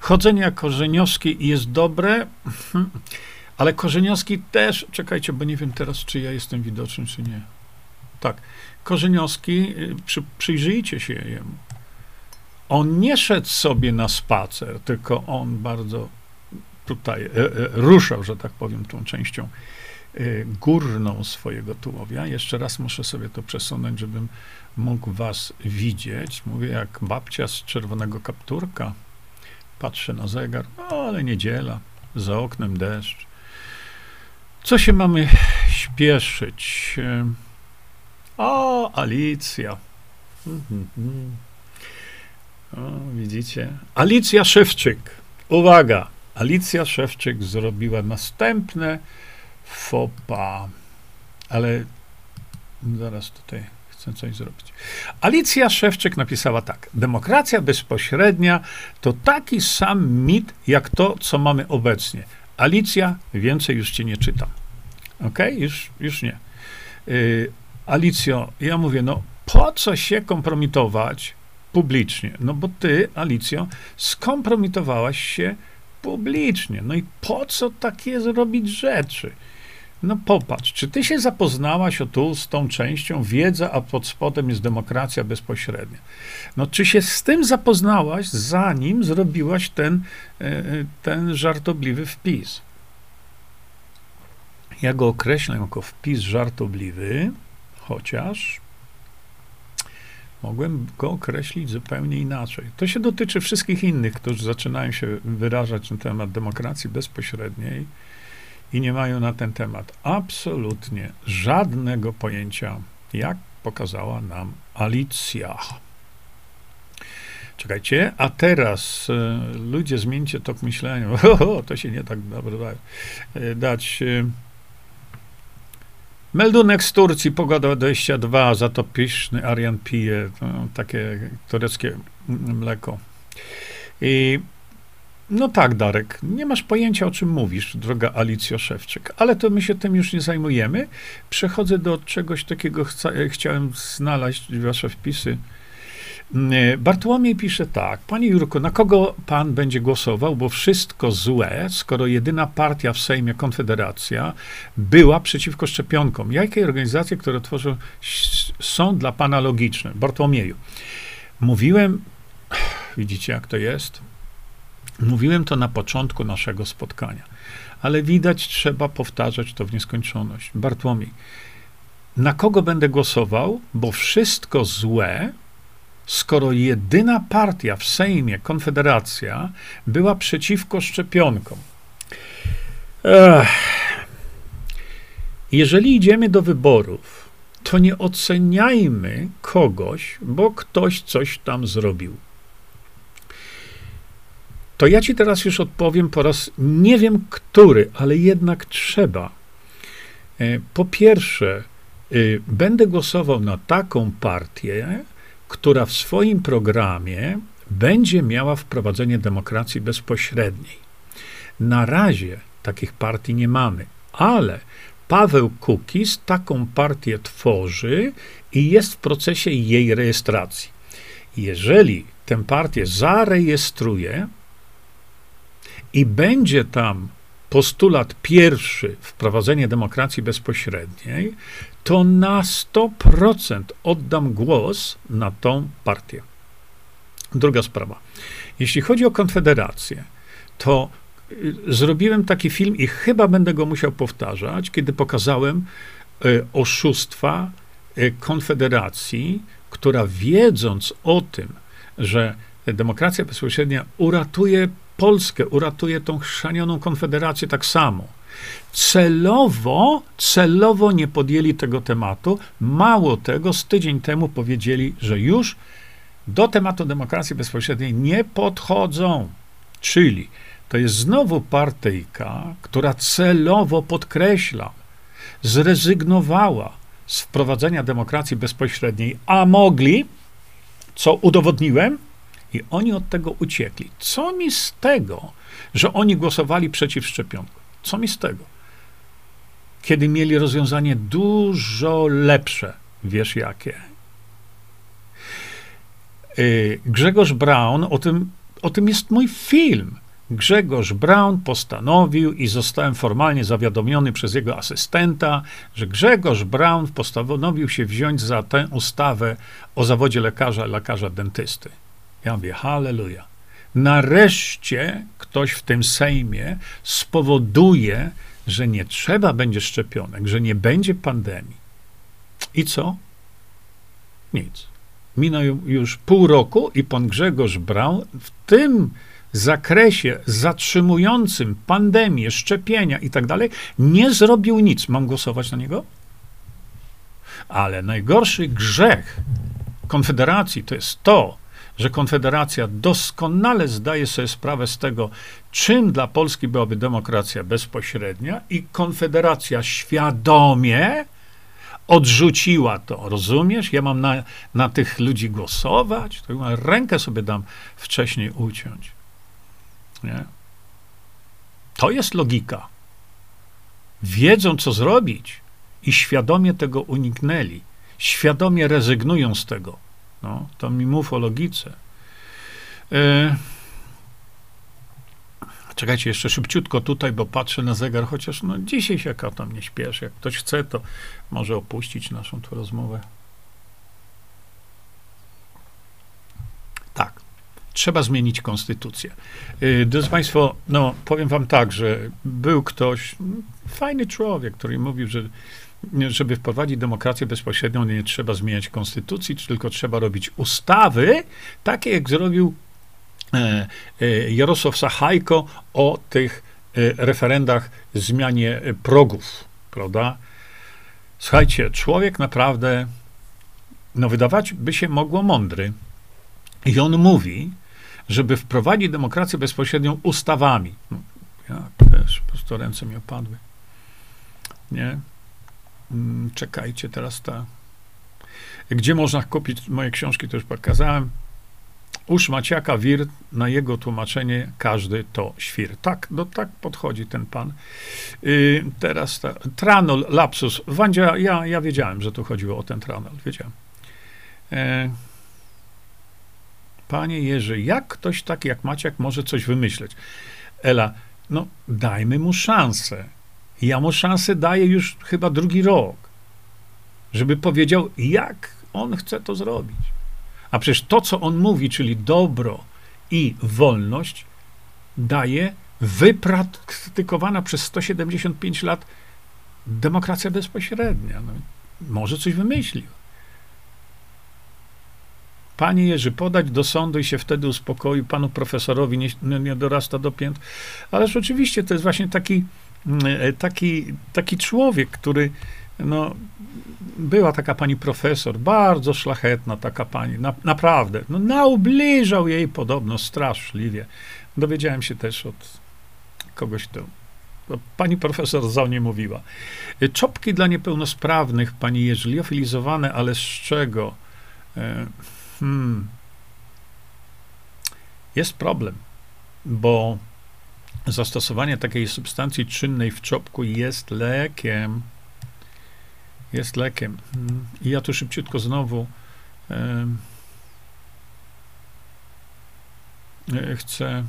Chodzenie korzeniowski jest dobre, [LAUGHS] ale korzeniowski też, czekajcie, bo nie wiem teraz, czy ja jestem widoczny, czy nie. Tak, korzeniowski, y, przy, przyjrzyjcie się jemu. On nie szedł sobie na spacer, tylko on bardzo tutaj e, e, ruszał, że tak powiem, tą częścią e, górną swojego tułowia. Jeszcze raz muszę sobie to przesunąć, żebym mógł was widzieć. Mówię, jak babcia z czerwonego kapturka. Patrzę na zegar, no ale niedziela, za oknem deszcz. Co się mamy śpieszyć? O, Alicja. O, widzicie? Alicja Szewczyk. Uwaga! Alicja Szewczyk zrobiła następne fopa. Ale zaraz tutaj chcę coś zrobić. Alicja Szewczyk napisała tak. Demokracja bezpośrednia to taki sam mit, jak to, co mamy obecnie. Alicja, więcej już ci nie czytam. Ok? Już, już nie. Yy, Alicjo, ja mówię, no po co się kompromitować publicznie? No bo ty, Alicjo, skompromitowałaś się publicznie. No i po co takie zrobić rzeczy? No popatrz, czy ty się zapoznałaś o tu z tą częścią wiedza, a pod spodem jest demokracja bezpośrednia. No czy się z tym zapoznałaś, zanim zrobiłaś ten, e, e, ten żartobliwy wpis? Ja go określam jako wpis żartobliwy, chociaż mogłem go określić zupełnie inaczej. To się dotyczy wszystkich innych, którzy zaczynają się wyrażać na temat demokracji bezpośredniej i nie mają na ten temat absolutnie żadnego pojęcia, jak pokazała nam Alicja. Czekajcie, a teraz y, ludzie zmieńcie tok myślenia. [LAUGHS] O, to się nie tak dobrze da, y, dać. Y, meldunek z Turcji, pogoda 22, za to pyszny Arian pije, takie tureckie mleko. I no tak, Darek, nie masz pojęcia, o czym mówisz, droga Alicjo Szewczyk, ale to my się tym już nie zajmujemy. Przechodzę do czegoś takiego, chca, chciałem znaleźć wasze wpisy. E, Bartłomiej pisze tak. Panie Jurku, na kogo pan będzie głosował, bo wszystko złe, skoro jedyna partia w Sejmie, Konfederacja, była przeciwko szczepionkom. Jakie organizacje, które tworzą, są dla pana logiczne? Bartłomieju, mówiłem, [SIGHS] widzicie jak to jest? Mówiłem to na początku naszego spotkania, ale widać, trzeba powtarzać to w nieskończoność. Bartłomiej, na kogo będę głosował, bo wszystko złe, skoro jedyna partia w Sejmie, Konfederacja, była przeciwko szczepionkom. Ech. Jeżeli idziemy do wyborów, to nie oceniajmy kogoś, bo ktoś coś tam zrobił. To ja ci teraz już odpowiem po raz nie wiem który, ale jednak trzeba. E, po pierwsze, y, będę głosował na taką partię, która w swoim programie będzie miała wprowadzenie demokracji bezpośredniej. Na razie takich partii nie mamy, ale Paweł Kukiz taką partię tworzy i jest w procesie jej rejestracji. Jeżeli tę partię zarejestruje i będzie tam postulat pierwszy, wprowadzenie demokracji bezpośredniej, to na 100% oddam głos na tą partię. Druga sprawa. Jeśli chodzi o Konfederację, to y, zrobiłem taki film i chyba będę go musiał powtarzać, kiedy pokazałem y, oszustwa y, Konfederacji, która wiedząc o tym, że demokracja bezpośrednia uratuje Polskę, uratuje tą chrzanioną konfederację tak samo. Celowo, celowo nie podjęli tego tematu. Mało tego, z tydzień temu powiedzieli, że już do tematu demokracji bezpośredniej nie podchodzą. Czyli to jest znowu partyjka, która celowo, podkreślam, zrezygnowała z wprowadzenia demokracji bezpośredniej, a mogli, co udowodniłem, i oni od tego uciekli. Co mi z tego, że oni głosowali przeciw szczepionkom? Co mi z tego? Kiedy mieli rozwiązanie dużo lepsze. Wiesz jakie? Y, Grzegorz Braun, o tym, o tym jest mój film. Grzegorz Braun postanowił i zostałem formalnie zawiadomiony przez jego asystenta, że Grzegorz Braun postanowił się wziąć za tę ustawę o zawodzie lekarza, lekarza dentysty. Ja mówię, halleluja. Nareszcie ktoś w tym Sejmie spowoduje, że nie trzeba będzie szczepionek, że nie będzie pandemii. I co? Nic. Minął już pół roku i pan Grzegorz Braun w tym zakresie zatrzymującym pandemię, szczepienia i tak dalej, nie zrobił nic. Mam głosować na niego? Ale najgorszy grzech Konfederacji to jest to, że Konfederacja doskonale zdaje sobie sprawę z tego, czym dla Polski byłaby demokracja bezpośrednia, i Konfederacja świadomie odrzuciła to. Rozumiesz? Ja mam na, na tych ludzi głosować, to rękę sobie dam wcześniej uciąć. Nie? To jest logika. Wiedzą, co zrobić i świadomie tego uniknęli. Świadomie rezygnują z tego. No, to mi mów o logice. E... Czekajcie jeszcze szybciutko tutaj, bo patrzę na zegar, chociaż no dzisiaj się tam nie śpieszy. Jak ktoś chce, to może opuścić naszą tu rozmowę. Tak. Trzeba zmienić konstytucję. E, drodzy Państwo, no powiem Wam tak, że był ktoś, fajny człowiek, który mówił, że żeby wprowadzić demokrację bezpośrednią, nie trzeba zmieniać konstytucji, tylko trzeba robić ustawy, takie jak zrobił e, e, Jarosław Sachajko o tych e, referendach zmianie progów, prawda? Słuchajcie, człowiek naprawdę, no wydawać by się mogło mądry. I on mówi, żeby wprowadzić demokrację bezpośrednią ustawami. No, ja też, po prostu ręce mi opadły. Nie? Mm, czekajcie, teraz ta. Gdzie można kupić moje książki, to już pokazałem. U Szmaciaka Wir, na jego tłumaczenie każdy to świr. Tak, no tak podchodzi ten pan. Yy, teraz ta, tranol, lapsus. Wandzia, ja, ja wiedziałem, że tu chodziło o ten tranol, wiedziałem. Yy. Panie Jerzy, jak ktoś taki jak Maciek może coś wymyśleć? Ela, no dajmy mu szansę. Ja mu szansę daję już chyba drugi rok, żeby powiedział, jak on chce to zrobić. A przecież to, co on mówi, czyli dobro i wolność, daje wypraktykowana przez 175 lat demokracja bezpośrednia. No, może coś wymyślił. Panie Jerzy, podać do sądu i się wtedy uspokoi, panu profesorowi nie, nie dorasta do pięt. Ależ oczywiście to jest właśnie taki, taki, taki człowiek, który no, była taka pani profesor, bardzo szlachetna taka pani, na, naprawdę. No, naubliżał jej podobno straszliwie. Dowiedziałem się też od kogoś, kto Pani profesor za nie mówiła. Czopki dla niepełnosprawnych, pani Jerzy, liofilizowane, ale z czego? E, hmm. Jest problem, bo zastosowanie takiej substancji czynnej w czopku jest lekiem. Jest lekiem. Hmm. I ja tu szybciutko znowu e chcę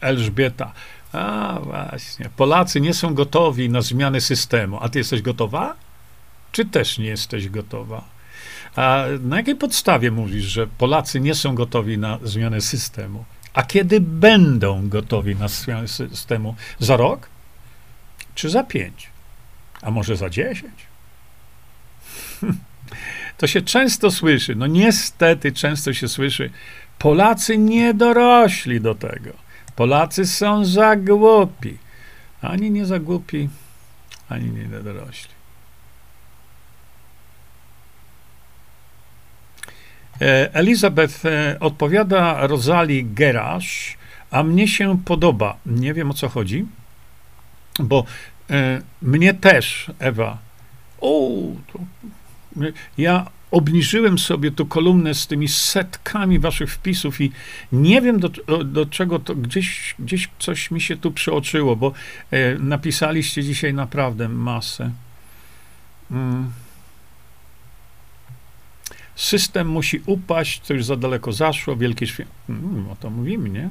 Elżbieta. A właśnie. Polacy nie są gotowi na zmianę systemu. A ty jesteś gotowa? Czy też nie jesteś gotowa? A na jakiej podstawie mówisz, że Polacy nie są gotowi na zmianę systemu? A kiedy będą gotowi na zmianę systemu? Za rok? Czy za pięć? A może za dziesięć? [LAUGHS] To się często słyszy, no niestety często się słyszy, Polacy nie dorośli do tego. Polacy są za głupi. Ani nie za głupi, ani nie dorośli. Elizabeth e, odpowiada Rosali Gerasz, a mnie się podoba. Nie wiem o co chodzi, bo e, mnie też, Ewa. O, to, ja obniżyłem sobie tu kolumnę z tymi setkami waszych wpisów i nie wiem do, do czego to gdzieś, gdzieś coś mi się tu przeoczyło, bo e, napisaliście dzisiaj naprawdę masę. Mm. System musi upaść, co już za daleko zaszło, wielkie święto. Mm, o to mówimy, nie?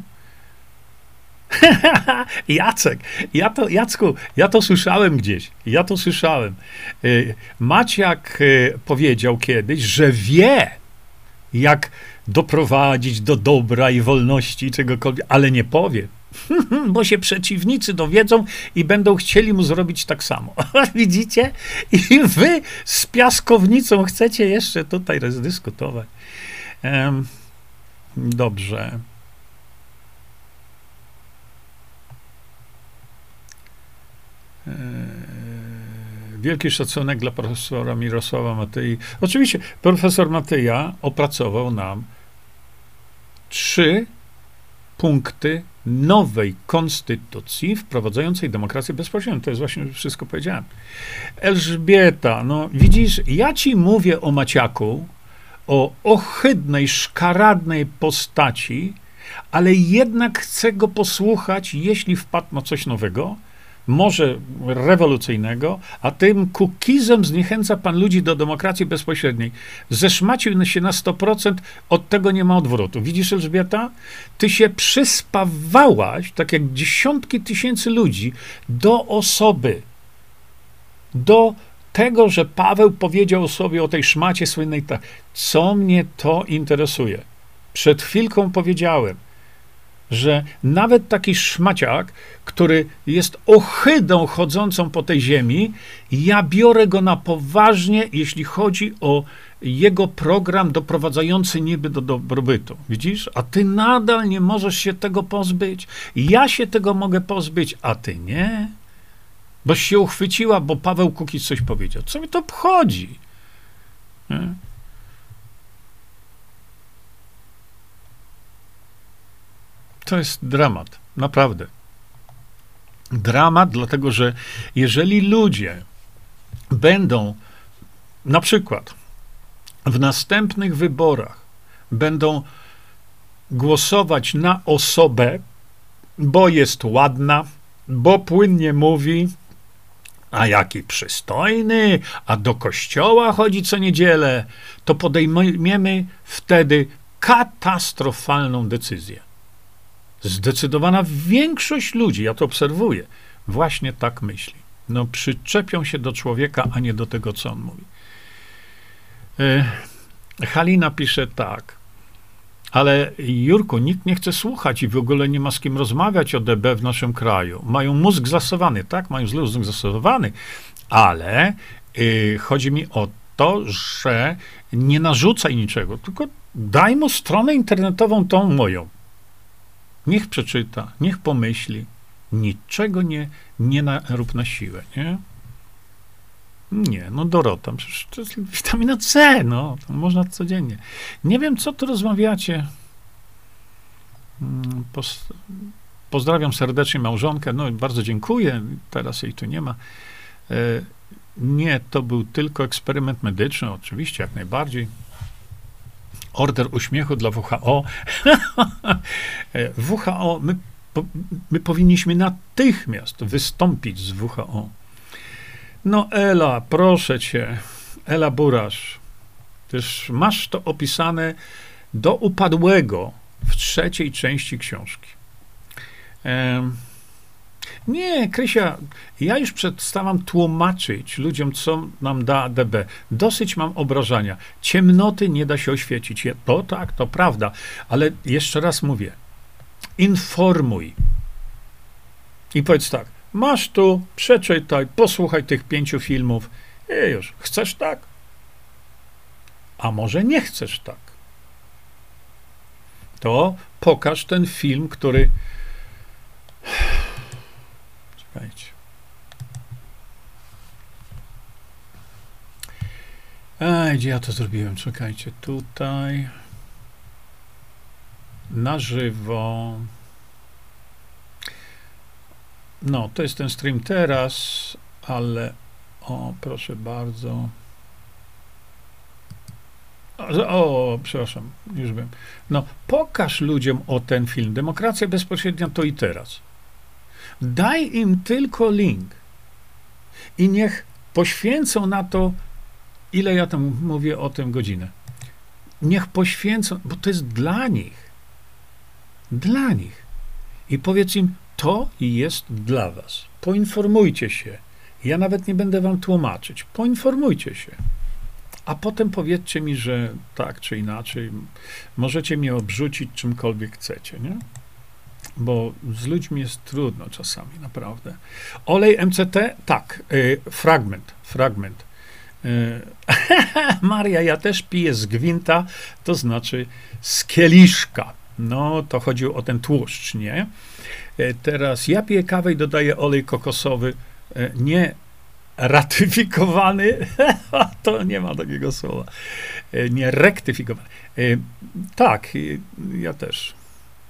[LAUGHS] Jacek, ja to, Jacku, ja to słyszałem gdzieś, ja to słyszałem. Y, Maciak y, powiedział kiedyś, że wie, jak doprowadzić do dobra i wolności czegokolwiek, ale nie powie, [LAUGHS] bo się przeciwnicy dowiedzą i będą chcieli mu zrobić tak samo. [LAUGHS] Widzicie? I wy z piaskownicą chcecie jeszcze tutaj rozdyskutować. Dobrze. E, wielki szacunek dla profesora Mirosława Matyi. Oczywiście profesor Matyja opracował nam trzy punkty nowej konstytucji wprowadzającej demokrację bezpośrednią. To jest właśnie wszystko powiedziałem. Elżbieta, no widzisz, ja ci mówię o Maciaku, o ohydnej, szkaradnej postaci, ale jednak chcę go posłuchać, jeśli wpadł na coś nowego, może rewolucyjnego, a tym kukizem zniechęca pan ludzi do demokracji bezpośredniej. Zeszmacił się na 100%, od tego nie ma odwrotu. Widzisz, Elżbieta? Ty się przyspawałaś, tak jak dziesiątki tysięcy ludzi, do osoby, do tego, że Paweł powiedział sobie o tej szmacie słynnej, tak, co mnie to interesuje. Przed chwilką powiedziałem, że nawet taki szmaciak, który jest ohydą chodzącą po tej ziemi, ja biorę go na poważnie, jeśli chodzi o jego program doprowadzający niby do dobrobytu. Widzisz? A ty nadal nie możesz się tego pozbyć. Ja się tego mogę pozbyć, a ty nie. Boś się uchwyciła, bo Paweł Kukiz coś powiedział. Co mi to obchodzi? Nie? To jest dramat, naprawdę. Dramat, dlatego że jeżeli ludzie będą na przykład w następnych wyborach będą głosować na osobę, bo jest ładna, bo płynnie mówi, a jaki przystojny, a do kościoła chodzi co niedzielę, to podejmiemy wtedy katastrofalną decyzję. Zdecydowana większość ludzi, ja to obserwuję, właśnie tak myśli. No, przyczepią się do człowieka, a nie do tego, co on mówi. E, Halina pisze tak. Ale Jurku, nikt nie chce słuchać i w ogóle nie ma z kim rozmawiać o DB w naszym kraju. Mają mózg zasowany, tak? Mają mózg zasowany, ale yy, chodzi mi o to, że nie narzucaj niczego, tylko daj mu stronę internetową tą moją. Niech przeczyta, niech pomyśli. Niczego nie, nie na, rób na siłę, nie? Nie, no Dorota, przecież to jest witamina C, no, można codziennie. Nie wiem, co tu rozmawiacie. Mm, pozdrawiam serdecznie małżonkę, no bardzo dziękuję, teraz jej tu nie ma. E, nie, to był tylko eksperyment medyczny, oczywiście, jak najbardziej. Order uśmiechu dla WHO. [LAUGHS] WHO, my, my powinniśmy natychmiast wystąpić z WHO. No Ela, proszę cię, Ela Burasz, też masz to opisane do upadłego w trzeciej części książki. Nie, Krysia, ja już przestałam tłumaczyć ludziom, co nam da DB. Dosyć mam obrażania. Ciemnoty nie da się oświecić. To tak, to prawda, ale jeszcze raz mówię. Informuj. I powiedz tak, Masz tu, przeczytaj, posłuchaj tych pięciu filmów i już. Chcesz tak? A może nie chcesz tak? To pokaż ten film, który. Czekajcie. Ej, gdzie ja to zrobiłem? Czekajcie, tutaj. Na żywo. No, to jest ten stream teraz, ale o, proszę bardzo. O, przepraszam, już wiem. No, pokaż ludziom o ten film. Demokracja bezpośrednia to i teraz. Daj im tylko link i niech poświęcą na to, ile ja tam mówię o tym godzinę. Niech poświęcą, bo to jest dla nich. Dla nich. I powiedz im, to jest dla Was. Poinformujcie się. Ja nawet nie będę Wam tłumaczyć. Poinformujcie się. A potem powiedzcie mi, że tak czy inaczej, możecie mnie obrzucić czymkolwiek chcecie, nie? Bo z ludźmi jest trudno czasami, naprawdę. Olej MCT? Tak, y, fragment, fragment. Y, [LAUGHS] Maria, ja też piję z gwinta, to znaczy z kieliszka. No, to chodziło o ten tłuszcz, nie? E, teraz ja piję kawę i dodaję olej kokosowy, e, nie ratyfikowany, [LAUGHS] to nie ma takiego słowa, e, nie rektyfikowany. Tak, ja też.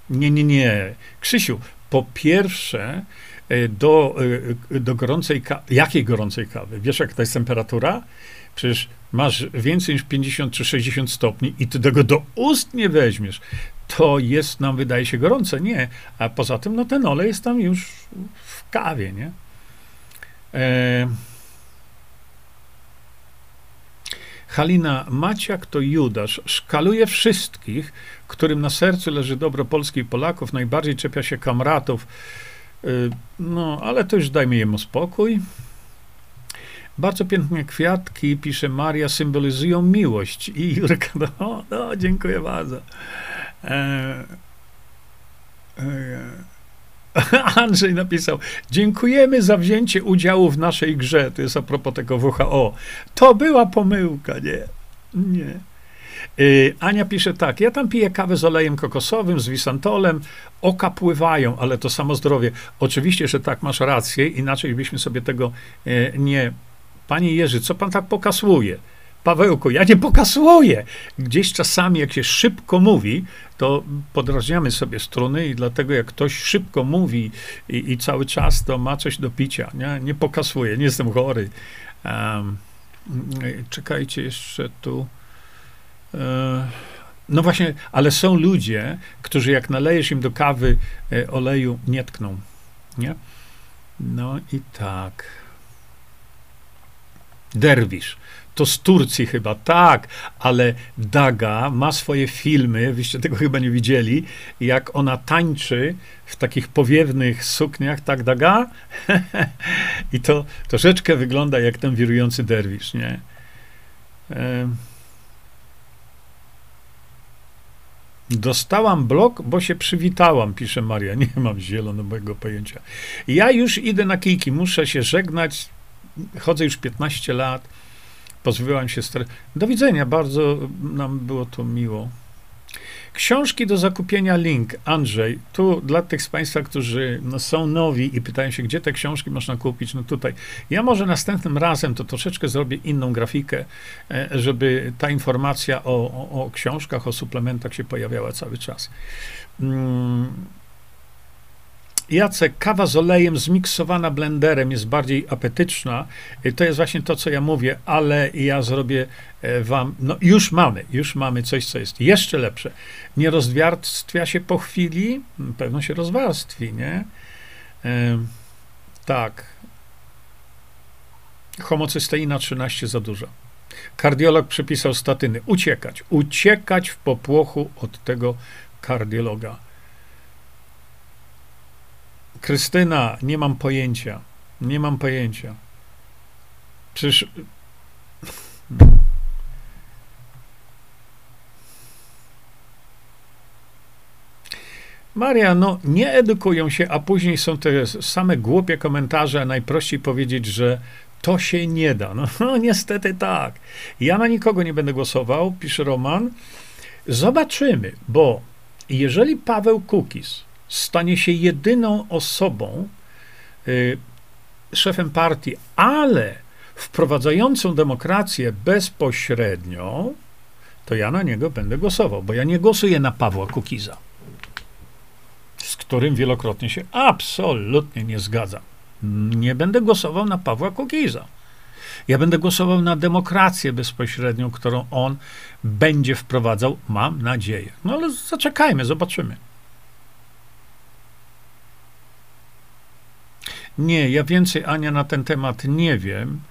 Nie, nie, nie. Krzysiu, po pierwsze, do, do gorącej kawy, jakiej gorącej kawy? Wiesz, jak to jest temperatura? Przecież masz więcej niż 50 czy 60 stopni i ty tego do ust nie weźmiesz to jest nam, wydaje się, gorące. Nie. A poza tym, no ten olej jest tam już w kawie, nie? E... Halina Maciak to Judasz. Szkaluje wszystkich, którym na sercu leży dobro Polski i Polaków. Najbardziej czepia się kamratów. E, no, ale to już dajmy jemu spokój. Bardzo piękne kwiatki, pisze Maria, symbolizują miłość. I Jurka, no, no dziękuję bardzo. E, e, [LAUGHS] Andrzej napisał: Dziękujemy za wzięcie udziału w naszej grze. To jest a propos tego WHO. To była pomyłka, nie? Nie. E, Ania pisze tak, ja tam piję kawę z olejem kokosowym, z wisantolem, oka pływają, ale to samo zdrowie. Oczywiście, że tak, masz rację, inaczej byśmy sobie tego nie... Panie Jerzy, co pan tak pokasuje? Pawełku, ja nie pokasuję. Gdzieś czasami, jak się szybko mówi, to podrażniamy sobie struny i dlatego jak ktoś szybko mówi i, i cały czas, to ma coś do picia. Nie, nie pokasuję, nie jestem chory. Um, czekajcie jeszcze tu. E, no właśnie, ale są ludzie, którzy jak nalejesz im do kawy e, oleju, nie tkną. Nie? No i tak. Derwisz. To z Turcji chyba, tak, ale Daga ma swoje filmy, wyście tego chyba nie widzieli, jak ona tańczy w takich powiewnych sukniach, tak Daga? [LAUGHS] I to troszeczkę wygląda jak ten wirujący derwisz, nie? Dostałam blok, bo się przywitałam, pisze Maria. Nie mam zielonego pojęcia. Ja już idę na kijki, muszę się żegnać. Chodzę już 15 lat. Pozbyłam się stres. Do widzenia, bardzo nam było to miło. Książki do zakupienia link. Andrzej, tu dla tych z Państwa, którzy no, są nowi i pytają się, gdzie te książki można kupić, no tutaj. Ja może następnym razem to troszeczkę zrobię inną grafikę, e, żeby ta informacja o, o, o książkach, o suplementach się pojawiała cały czas. Hmm Jacek, kawa z olejem zmiksowana blenderem jest bardziej apetyczna. To jest właśnie to, co ja mówię, ale ja zrobię e, wam, no już mamy, już mamy coś, co jest jeszcze lepsze. Nie rozwarstwia się po chwili, pewno się rozwarstwi, nie? E, tak. Homocysteina 13 za dużo. Kardiolog przepisał statyny. Uciekać, uciekać w popłochu od tego kardiologa. Krystyna, nie mam pojęcia. Nie mam pojęcia. Przecież. Maria, no nie edukują się, a później są te same głupie komentarze, a najprościej powiedzieć, że to się nie da. No, no niestety tak. Ja na nikogo nie będę głosował, pisze Roman. Zobaczymy, bo jeżeli Paweł Kukis stanie się jedyną osobą, y, szefem partii, ale wprowadzającą demokrację bezpośrednio, to ja na niego będę głosował, bo ja nie głosuję na Pawła Kukiza, z którym wielokrotnie się absolutnie nie zgadzam. Nie będę głosował na Pawła Kukiza. Ja będę głosował na demokrację bezpośrednią, którą on będzie wprowadzał, mam nadzieję. No ale zaczekajmy, zobaczymy. Nie, ja więcej, Ania, na ten temat nie wiem,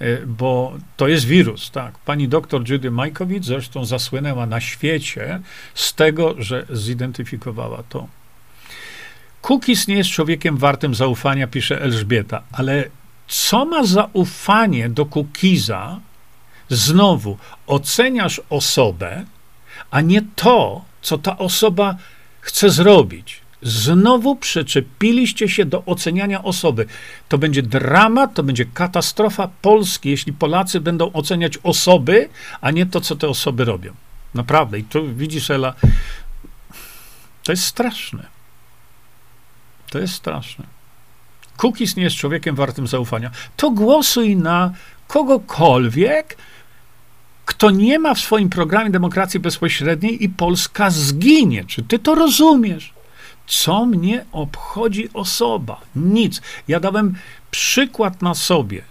e, bo to jest wirus, tak. Pani doktor Judy Majkowicz zresztą zasłynęła na świecie z tego, że zidentyfikowała to. Cookies nie jest człowiekiem wartym zaufania, pisze Elżbieta, ale co ma zaufanie do Cookiesa? Znowu, oceniasz osobę, a nie to, co ta osoba chce zrobić. Znowu przyczepiliście się do oceniania osoby. To będzie dramat, to będzie katastrofa Polski, jeśli Polacy będą oceniać osoby, a nie to, co te osoby robią. Naprawdę. I tu widzisz, Ela, to jest straszne. To jest straszne. Cookies nie jest człowiekiem wartym zaufania. To głosuj na kogokolwiek, kto nie ma w swoim programie demokracji bezpośredniej i Polska zginie. Czy ty to rozumiesz? Co mnie obchodzi osoba? Nic. Ja dałem przykład na sobie.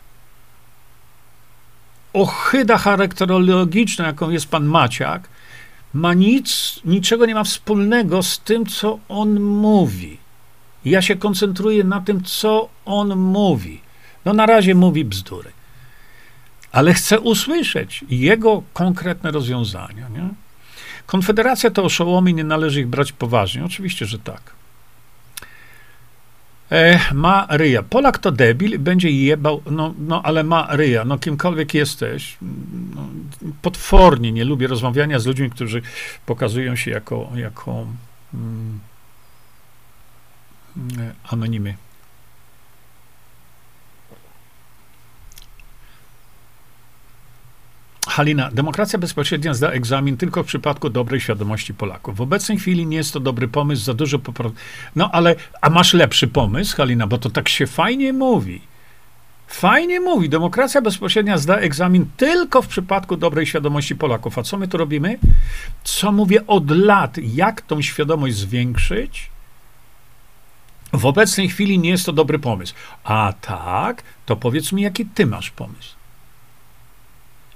Ochyda charakterologiczna, jaką jest pan Maciak, ma nic, niczego nie ma wspólnego z tym, co on mówi. Ja się koncentruję na tym, co on mówi. No na razie mówi bzdury. Ale chcę usłyszeć jego konkretne rozwiązania. Nie? Konfederacja to oszołomy, nie należy ich brać poważnie. Oczywiście, że tak. E, ma ryja. Polak to debil, będzie jebał, no, no ale ma ryja. No kimkolwiek jesteś, no, potwornie nie lubię rozmawiania z ludźmi, którzy pokazują się jako, jako mm, e, anonimy. Halina, demokracja bezpośrednia zda egzamin tylko w przypadku dobrej świadomości Polaków. W obecnej chwili nie jest to dobry pomysł, za dużo poprawek. No ale, a masz lepszy pomysł, Halina, bo to tak się fajnie mówi. Fajnie mówi, demokracja bezpośrednia zda egzamin tylko w przypadku dobrej świadomości Polaków. A co my tu robimy? Co mówię od lat, jak tą świadomość zwiększyć? W obecnej chwili nie jest to dobry pomysł. A tak, to powiedz mi, jaki ty masz pomysł.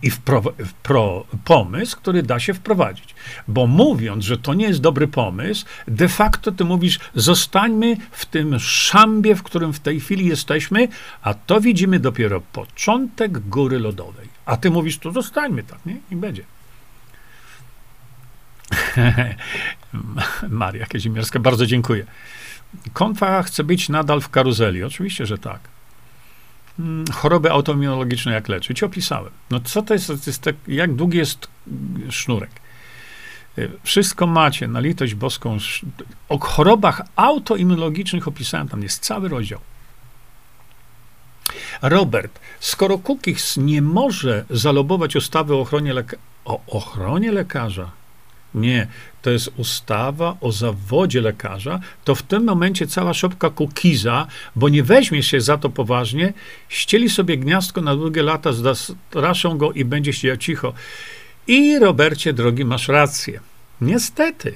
I wpro, wpro, pomysł, który da się wprowadzić. Bo mówiąc, że to nie jest dobry pomysł, de facto ty mówisz, zostańmy w tym szambie, w którym w tej chwili jesteśmy, a to widzimy dopiero początek góry lodowej. A ty mówisz, to zostańmy tak, nie? I będzie. [LAUGHS] Maria Kazimierska, bardzo dziękuję. Konfa chce być nadal w karuzeli. Oczywiście, że tak. Hmm, choroby autoimmunologiczne jak leczyć? Opisałem. No co to jest, to jest tak, jak długi jest sznurek? Y, wszystko macie na litość boską. O chorobach autoimmunologicznych opisałem, tam jest cały rozdział. Robert, skoro Cookies nie może zalobować ustawy o ochronie, o ochronie lekarza, nie, to jest ustawa o zawodzie lekarza, to w tym momencie cała szopka kukiza, bo nie weźmie się za to poważnie, ścieli sobie gniazdko na długie lata, zastraszą go i będzie siedział cicho. I Robercie, drogi, masz rację. Niestety.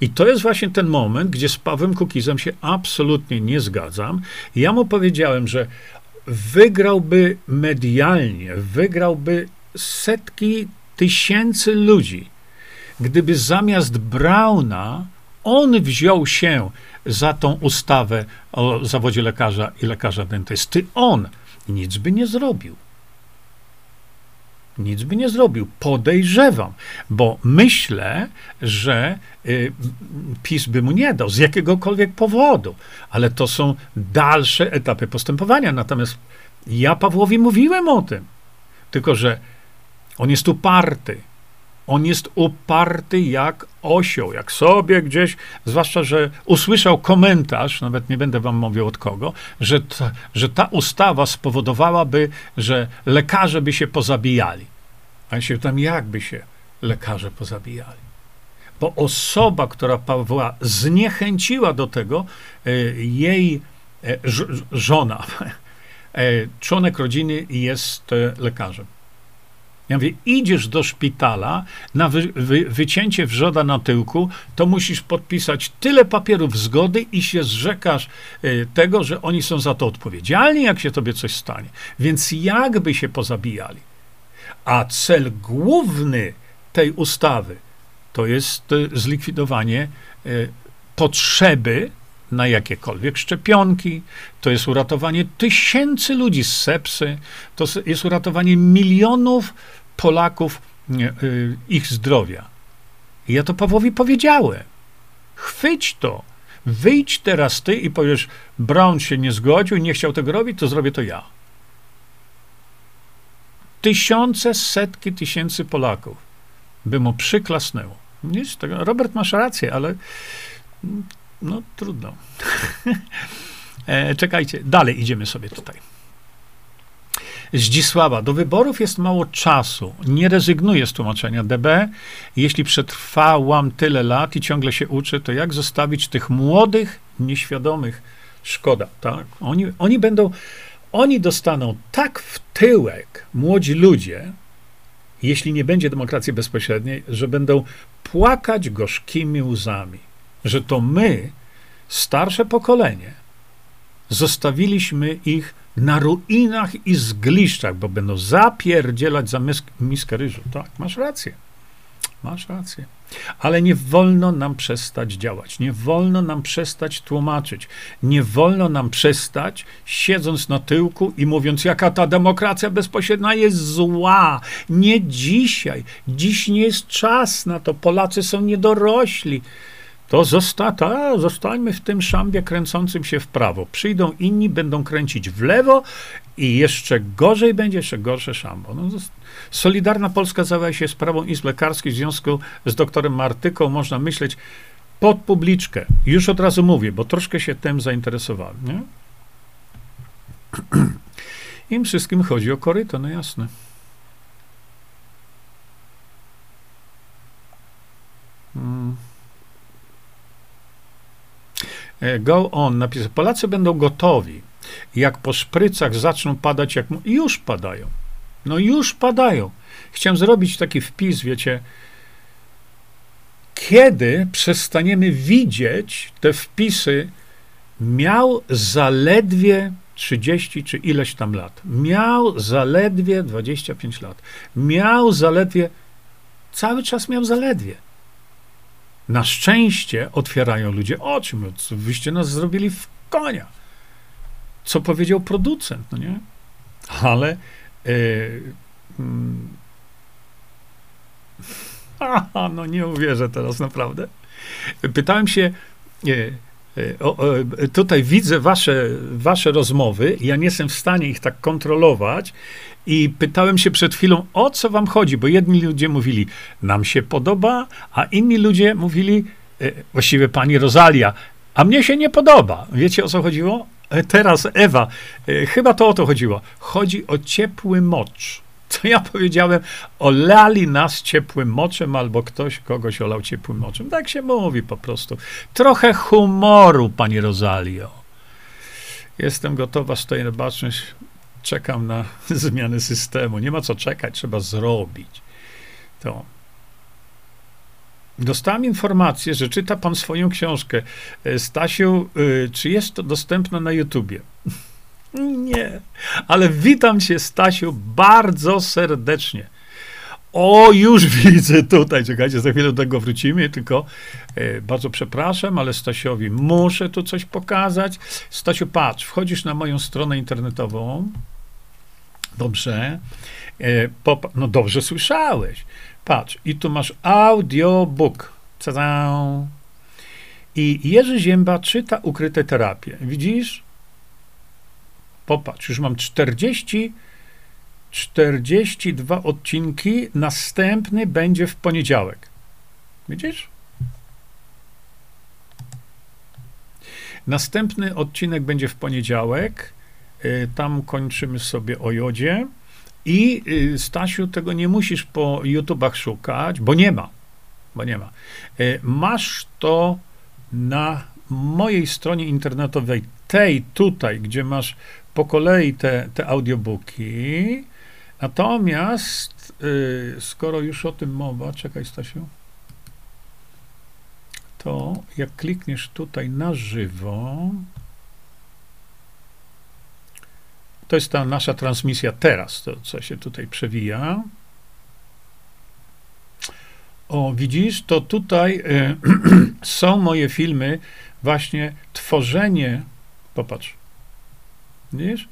I to jest właśnie ten moment, gdzie z Pawłem Kukizem się absolutnie nie zgadzam. Ja mu powiedziałem, że wygrałby medialnie, wygrałby setki tysięcy ludzi, gdyby zamiast Brauna on wziął się za tą ustawę o zawodzie lekarza i lekarza dentysty, on nic by nie zrobił. Nic by nie zrobił. Podejrzewam, bo myślę, że y, PiS by mu nie dał z jakiegokolwiek powodu, ale to są dalsze etapy postępowania. Natomiast ja Pawłowi mówiłem o tym, tylko że on jest uparty. On jest uparty jak osioł, jak sobie gdzieś, zwłaszcza, że usłyszał komentarz, nawet nie będę wam mówił od kogo, że ta, że ta ustawa spowodowałaby, że lekarze by się pozabijali. A ja się tam jakby się lekarze pozabijali? Bo osoba, która Pawła zniechęciła do tego, e, jej e, żona, [LAUGHS] e, członek rodziny jest lekarzem. Ja mówię, idziesz do szpitala na wy, wy, wycięcie wrzoda na tyłku, to musisz podpisać tyle papierów zgody i się zrzekasz y, tego, że oni są za to odpowiedzialni, jak się tobie coś stanie. Więc jakby się pozabijali. A cel główny tej ustawy to jest y, zlikwidowanie y, potrzeby na jakiekolwiek szczepionki, to jest uratowanie tysięcy ludzi z sepsy, to jest uratowanie milionów Polaków, y, ich zdrowia. I ja to Pawłowi powiedziałem. Chwyć to. Wyjdź teraz ty i powiesz, Brown się nie zgodził, nie chciał tego robić, to zrobię to ja. Tysiące, setki tysięcy Polaków by mu przyklasnęło. Robert, masz rację, ale no trudno. [LAUGHS] e, czekajcie, dalej idziemy sobie tutaj. Zdzisława, do wyborów jest mało czasu. Nie rezygnuję z tłumaczenia DB. Jeśli przetrwałam tyle lat i ciągle się uczę, to jak zostawić tych młodych, nieświadomych? Szkoda, tak? Oni, oni będą, oni dostaną tak w tyłek, młodzi ludzie, jeśli nie będzie demokracji bezpośredniej, że będą płakać gorzkimi łzami, że to my, starsze pokolenie, zostawiliśmy ich na ruinach i zgliszczach, bo będą zapierdzielać za miskę ryżu. Tak, masz rację. Masz rację. Ale nie wolno nam przestać działać, nie wolno nam przestać tłumaczyć, nie wolno nam przestać, siedząc na tyłku i mówiąc, jaka ta demokracja bezpośrednia jest zła. Nie dzisiaj. Dziś nie jest czas na to. Polacy są niedorośli to zosta, ta, zostańmy w tym szambie kręcącym się w prawo. Przyjdą inni, będą kręcić w lewo i jeszcze gorzej będzie, jeszcze gorsze szambo. No, Solidarna Polska zajęła się sprawą izb lekarskich w związku z doktorem Martyką. Można myśleć pod publiczkę. Już od razu mówię, bo troszkę się tym zainteresowałem. Nie? [CLEARS THROAT] Im wszystkim chodzi o koryto, no jasne. Hmm. E, go on napisał, Polacy będą gotowi, jak po szprycach zaczną padać, jak już padają. No już padają. Chciałem zrobić taki wpis, wiecie, kiedy przestaniemy widzieć te wpisy, miał zaledwie 30 czy ileś tam lat. Miał zaledwie 25 lat. Miał zaledwie, cały czas miał zaledwie. Na szczęście otwierają ludzie oczy. Wyście nas zrobili w konia. Co powiedział producent, no nie? Ale yy, [LAUGHS] Aha, no nie uwierzę teraz naprawdę. Pytałem się, yy, o, o, tutaj widzę wasze, wasze rozmowy, ja nie jestem w stanie ich tak kontrolować i pytałem się przed chwilą, o co wam chodzi, bo jedni ludzie mówili, nam się podoba, a inni ludzie mówili, e, właściwie pani Rosalia, a mnie się nie podoba. Wiecie o co chodziło? E, teraz Ewa, e, chyba to o to chodziło. Chodzi o ciepły mocz co ja powiedziałem, olali nas ciepłym moczem, albo ktoś kogoś olał ciepłym moczem. Tak się mówi po prostu. Trochę humoru, pani Rosalio. Jestem gotowa, stoję na baczność, czekam na [LAUGHS] zmianę systemu. Nie ma co czekać, trzeba zrobić. To. Dostałem informację, że czyta pan swoją książkę. E, Stasiu, y, czy jest to dostępne na YouTubie? Nie, ale witam cię, Stasiu, bardzo serdecznie. O, już [LAUGHS] widzę tutaj, czekajcie, za chwilę do tego wrócimy, tylko e, bardzo przepraszam, ale Stasiowi muszę tu coś pokazać. Stasiu, patrz, wchodzisz na moją stronę internetową. Dobrze. E, pop, no dobrze słyszałeś. Patrz, i tu masz audiobook. Ta-da. I Jerzy Zięba czyta ukryte terapie. Widzisz? Popatrz, już mam 40, 42 odcinki. Następny będzie w poniedziałek. Widzisz? Następny odcinek będzie w poniedziałek. Y, tam kończymy sobie o jodzie. I y, Stasiu, tego nie musisz po YouTubach szukać, bo nie ma. Bo nie ma. Y, masz to na mojej stronie internetowej, tej tutaj, gdzie masz po kolei te, te audiobooki. Natomiast, yy, skoro już o tym mowa, czekaj Stasiu, to jak klikniesz tutaj na żywo, to jest ta nasza transmisja teraz, to co się tutaj przewija. O, widzisz, to tutaj y, [CLEARS THROAT] są moje filmy, właśnie tworzenie, popatrz, Widzisz?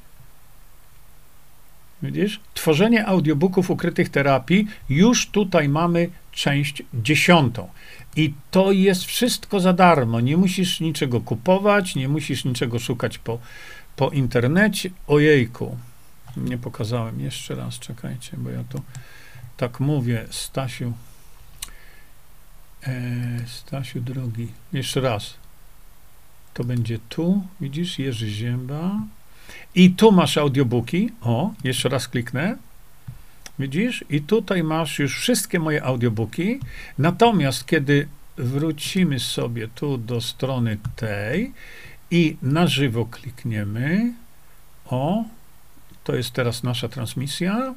Widzisz? Tworzenie audiobooków ukrytych terapii. Już tutaj mamy część dziesiątą. I to jest wszystko za darmo. Nie musisz niczego kupować, nie musisz niczego szukać po, po internecie. Ojejku, nie pokazałem jeszcze raz, czekajcie, bo ja tu tak mówię, Stasiu. E, Stasiu drogi, jeszcze raz. To będzie tu, widzisz, Jerzy Zięba. I tu masz audiobooki. O, jeszcze raz kliknę. Widzisz? I tutaj masz już wszystkie moje audiobooki. Natomiast kiedy wrócimy sobie tu do strony tej i na żywo klikniemy, o, to jest teraz nasza transmisja.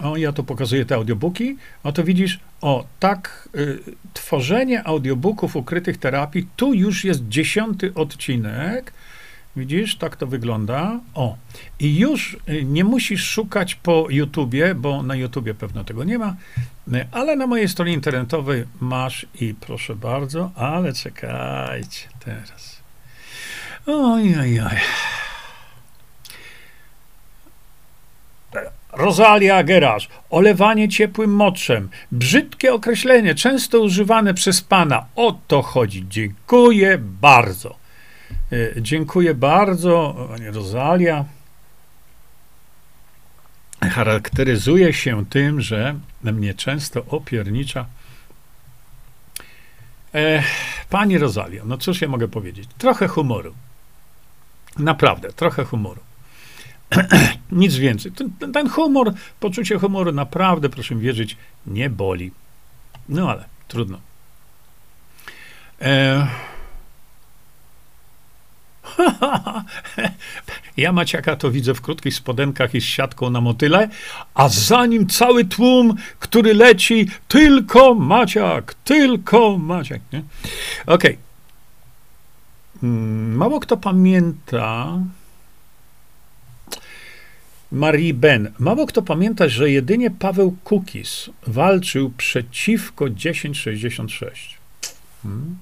O, ja tu pokazuję te audiobooki. O, to widzisz, o, tak, y, tworzenie audiobooków ukrytych terapii. Tu już jest dziesiąty odcinek. Widzisz, tak to wygląda. O, i już y, nie musisz szukać po YouTubie, bo na YouTubie pewno tego nie ma, y, ale na mojej stronie internetowej masz i proszę bardzo, ale czekajcie teraz. Oj, oj, oj. Rosalia Geraż, olewanie ciepłym moczem, brzydkie określenie, często używane przez pana. O to chodzi. Dziękuję bardzo. E, dziękuję bardzo, pani Rosalia. Charakteryzuje się tym, że mnie często opiernicza. E, pani Rosalia, no cóż ja mogę powiedzieć? Trochę humoru. Naprawdę, trochę humoru. [CLEARS THROAT] Nic więcej. Ten, ten, humor, poczucie humoru naprawdę, proszę wierzyć, nie boli. No ale trudno. E, [LAUGHS] ja Maciaka to widzę w krótkich spodenkach i z siatką na motyle, a za nim cały tłum, który leci, tylko Maciak, tylko Maciak? Okej. Okay. mm, mało kto pamięta, Marie Ben. Mało kto pamięta, że jedynie Paweł Kukis walczył przeciwko 1066. Hmm.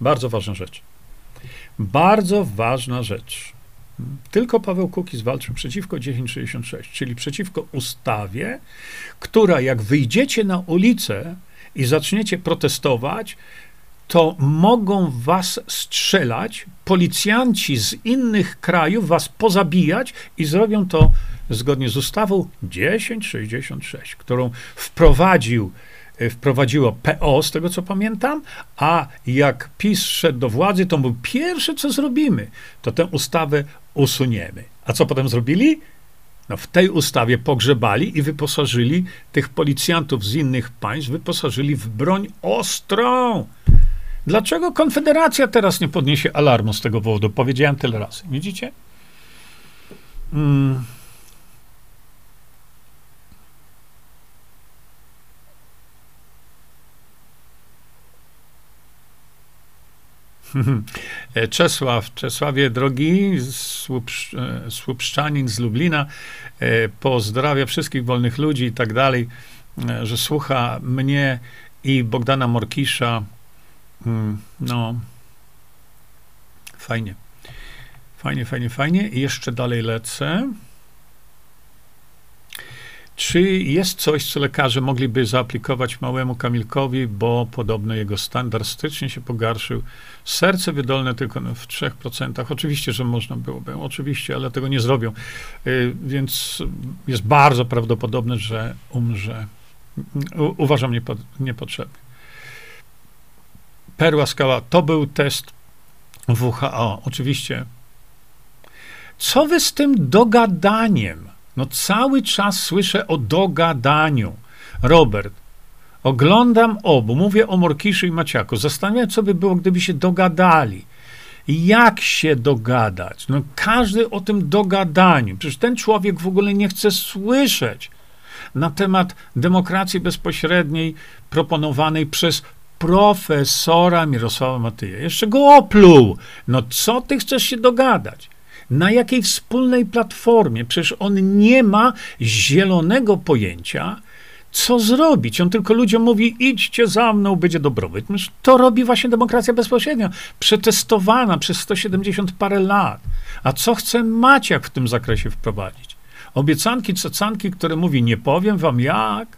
Bardzo ważna rzecz. Bardzo ważna rzecz. Tylko Paweł Kukis walczył przeciwko 1066, czyli przeciwko ustawie, która jak wyjdziecie na ulicę i zaczniecie protestować, to mogą was strzelać, policjanci z innych krajów was pozabijać i zrobią to zgodnie z ustawą 1066, którą wprowadził, wprowadziło PO, z tego co pamiętam, a jak PiS szedł do władzy, to był pierwsze, co zrobimy, to tę ustawę usuniemy. A co potem zrobili? No, w tej ustawie pogrzebali i wyposażyli tych policjantów z innych państw, wyposażyli w broń ostrą. Dlaczego Konfederacja teraz nie podniesie alarmu z tego powodu? Powiedziałem tyle razy. Widzicie? Mm. [LAUGHS] Czesław, Czesławie drogi, słup, e, słupszczanin z Lublina, e, pozdrawia wszystkich wolnych ludzi i tak dalej, e, że słucha mnie i Bogdana Morkisza, Hmm, no, fajnie. Fajnie, fajnie, fajnie. I jeszcze dalej lecę. Czy jest coś, co lekarze mogliby zaaplikować małemu Kamilkowi, bo podobno jego stan drastycznie się pogarszył? Serce wydolne tylko w 3%. Oczywiście, że można byłoby, oczywiście, ale tego nie zrobią. Y, więc jest bardzo prawdopodobne, że umrze. U, uważam niepo, niepotrzebnie. Perła skała, to był test WHO, oczywiście. Co wy z tym dogadaniem? No cały czas słyszę o dogadaniu. Robert, oglądam obu, mówię o Morkiszu i Maciaku. Zastanawiam co by było, gdyby się dogadali. Jak się dogadać? No każdy o tym dogadaniu. Przecież ten człowiek w ogóle nie chce słyszeć na temat demokracji bezpośredniej proponowanej przez profesora Mirosława Matyja. Jeszcze go opluł. No co ty chcesz się dogadać? Na jakiej wspólnej platformie? Przecież on nie ma zielonego pojęcia, co zrobić. On tylko ludziom mówi, idźcie za mną, będzie dobrobyt. To robi właśnie demokracja bezpośrednia, przetestowana przez 170 parę lat. A co chce Maciak w tym zakresie wprowadzić? Obiecanki, cacanki, które mówi, nie powiem wam jak,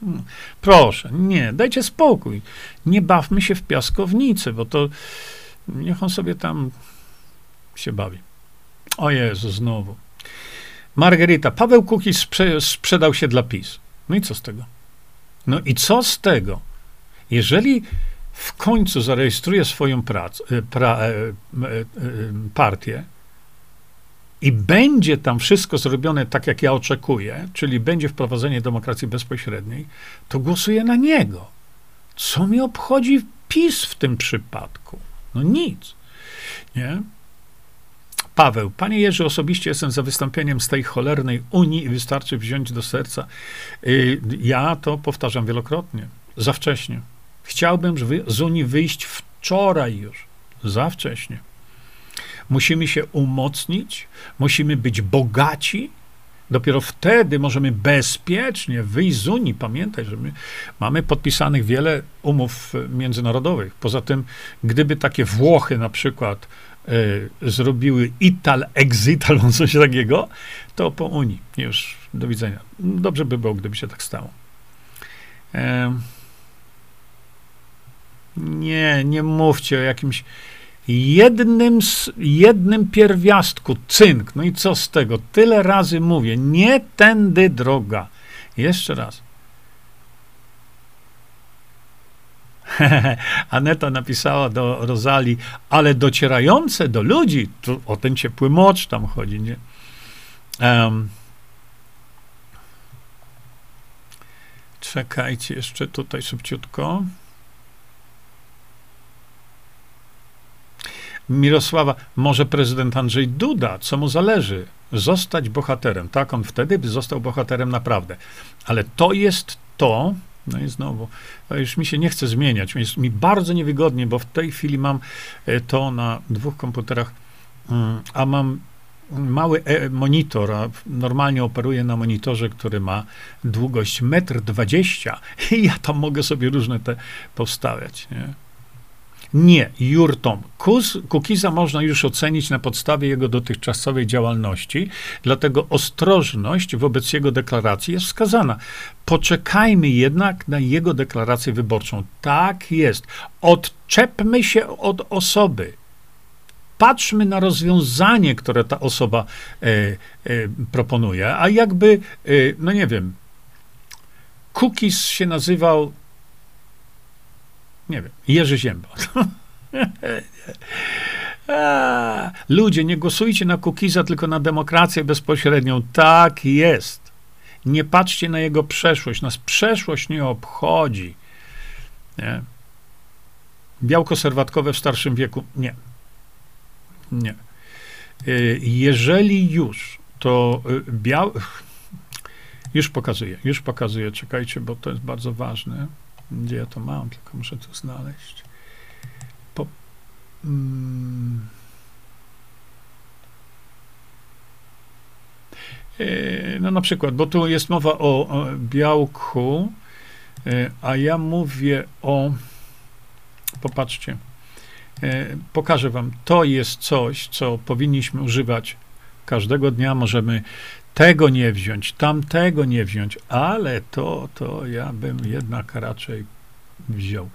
Hmm. Proszę, nie, dajcie spokój. Nie bawmy się w piaskownicy, bo to niech on sobie tam się bawi. O Jezu, znowu. Margarita, Paweł Kukiz sprze sprzedał się dla PiS. No i co z tego? No i co z tego? Jeżeli w końcu zarejestruje swoją pracę, pra, e, e, e, partię, i będzie tam wszystko zrobione tak, jak ja oczekuję, czyli będzie wprowadzenie demokracji bezpośredniej, to głosuję na niego. Co mi obchodzi PiS w tym przypadku? No nic. Nie? Paweł, panie Jerzy, osobiście jestem za wystąpieniem z tej cholernej Unii i wystarczy wziąć do serca. Y, ja to powtarzam wielokrotnie. Za wcześnie. Chciałbym z Unii wyjść wczoraj już. Za wcześnie. Musimy się umocnić, musimy być bogaci. Dopiero wtedy możemy bezpiecznie wyjść z Unii. Pamiętaj, że my mamy podpisanych wiele umów międzynarodowych. Poza tym, gdyby takie Włochy na przykład zrobiły Ital exit [LAUGHS] albo coś takiego, to po Unii. Już do widzenia. Dobrze by było, gdyby się tak stało. E, nie, nie mówcie o jakimś jednym, jednym pierwiastku, cynk. No i co z tego? Tyle razy mówię, nie tędy droga. Jeszcze raz. [LAUGHS] Aneta napisała do Rozali, ale docierające do ludzi, to o ten ciepły mocz tam chodzi, nie? Um, czekajcie jeszcze tutaj szybciutko. Mirosława, może prezydent Andrzej Duda, co mu zależy? Zostać bohaterem. Tak, on wtedy by został bohaterem naprawdę. Ale to jest to, No i znowu, już mi się nie chce zmieniać. Jest mi bardzo niewygodnie, bo w tej chwili mam e, to na dwóch komputerach, mm, a mam mały e, monitor, a normalnie operuję na monitorze, który ma długość 1,20 m i ja tam mogę sobie różne te powstawiać. Nie? Nie, Jurtom. Kukiza można już ocenić na podstawie jego dotychczasowej działalności, dlatego ostrożność wobec jego deklaracji jest wskazana. Poczekajmy jednak na jego deklarację wyborczą. Tak jest. Odczepmy się od osoby. Patrzmy na rozwiązanie, które ta osoba e, e, proponuje, a jakby, e, no nie wiem, Cookies się nazywał nie wiem, Jerzy Ziemba. [LAUGHS] Ludzie, nie głosujcie na Kukiza, tylko na demokrację bezpośrednią. Tak jest. Nie patrzcie na jego przeszłość. Nas przeszłość nie obchodzi. Nie? Białko serwatkowe w starszym wieku? Nie. Nie. Y, jeżeli już, to y, biał... [LAUGHS] Już pokazuję, już pokazuję, czekajcie, bo to jest bardzo ważne. Gdzie ja to mam, tylko muszę to znaleźć. Po, mm, e, no na przykład, bo tu jest mowa o, o białku, e, a ja mówię o, popatrzcie, e, pokażę wam, to jest coś, co powinniśmy używać każdego dnia, możemy tego nie wziąć, tamtego nie wziąć, ale to, to ja bym jednak raczej wziął.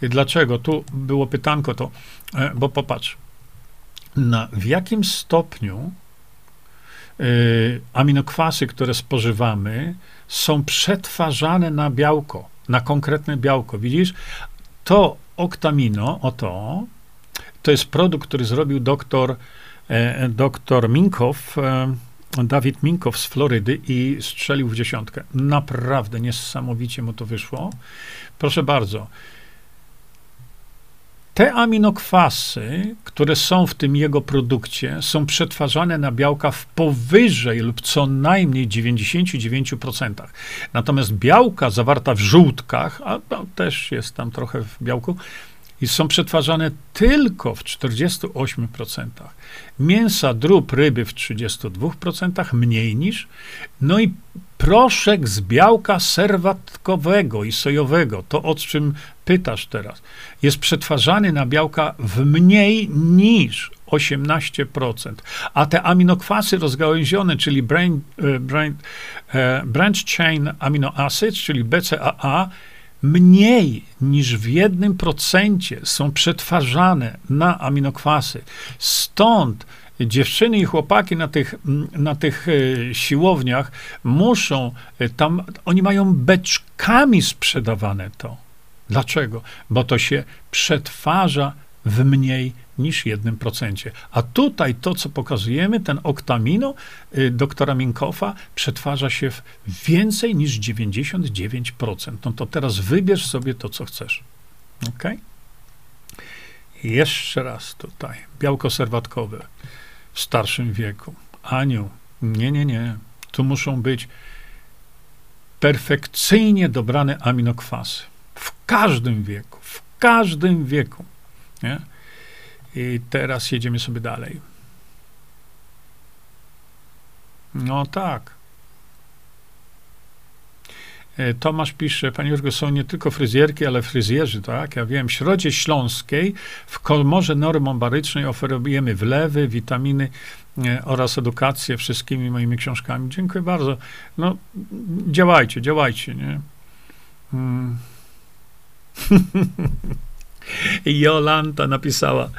Dlaczego? Tu było pytanko to, e, bo popatrz, na, w jakim stopniu y, aminokwasy, które spożywamy, są przetwarzane na białko, na konkretne białko. Widzisz? To oktamino, oto, to jest produkt, który zrobił doktor, e, doktor Minkow, e, Dawid Minkow z Florydy i strzelił w dziesiątkę. Naprawdę niesamowicie mu to wyszło. Proszę bardzo. Te aminokwasy, które są w tym jego produkcie, są przetwarzane na białka w powyżej lub co najmniej 99%. Natomiast białka zawarta w żółtkach, a też jest tam trochę w białku, i są przetwarzane tylko w 48%. Mięsa, drób, ryby w 32%, mniej niż. No i proszek z białka serwatkowego i sojowego, to o czym pytasz teraz, jest przetwarzany na białka w mniej niż 18%. A te aminokwasy rozgałęzione, czyli brain, e, brain, e, branch chain amino acids, czyli BCAA, mniej niż w jednym procencie są przetwarzane na aminokwasy. Stąd dziewczyny i chłopaki na tych, na tych e, siłowniach muszą, e, tam, oni mają beczkami sprzedawane to. Dlaczego? Bo to się przetwarza w mniej niż 1%. A tutaj to, co pokazujemy, ten oktamino y, doktora Minkofa przetwarza się w więcej niż 99%. No to teraz wybierz sobie to, co chcesz. Ok? Jeszcze raz tutaj. Białko serwatkowe w starszym wieku. Aniu, nie, nie, nie. Tu muszą być perfekcyjnie dobrane aminokwasy. W każdym wieku, w każdym wieku. Nie? I teraz jedziemy sobie dalej. No tak. E, Tomasz pisze, Panie Jurgo, są nie tylko fryzjerki, ale fryzjerzy, tak? Ja wiem, w Środzie Śląskiej, w Kolmorze Normombarycznej oferujemy wlewy, witaminy e, oraz edukację wszystkimi moimi książkami. Dziękuję bardzo. No, działajcie, działajcie, nie? Hmm. [LAUGHS] Jolanta napisała.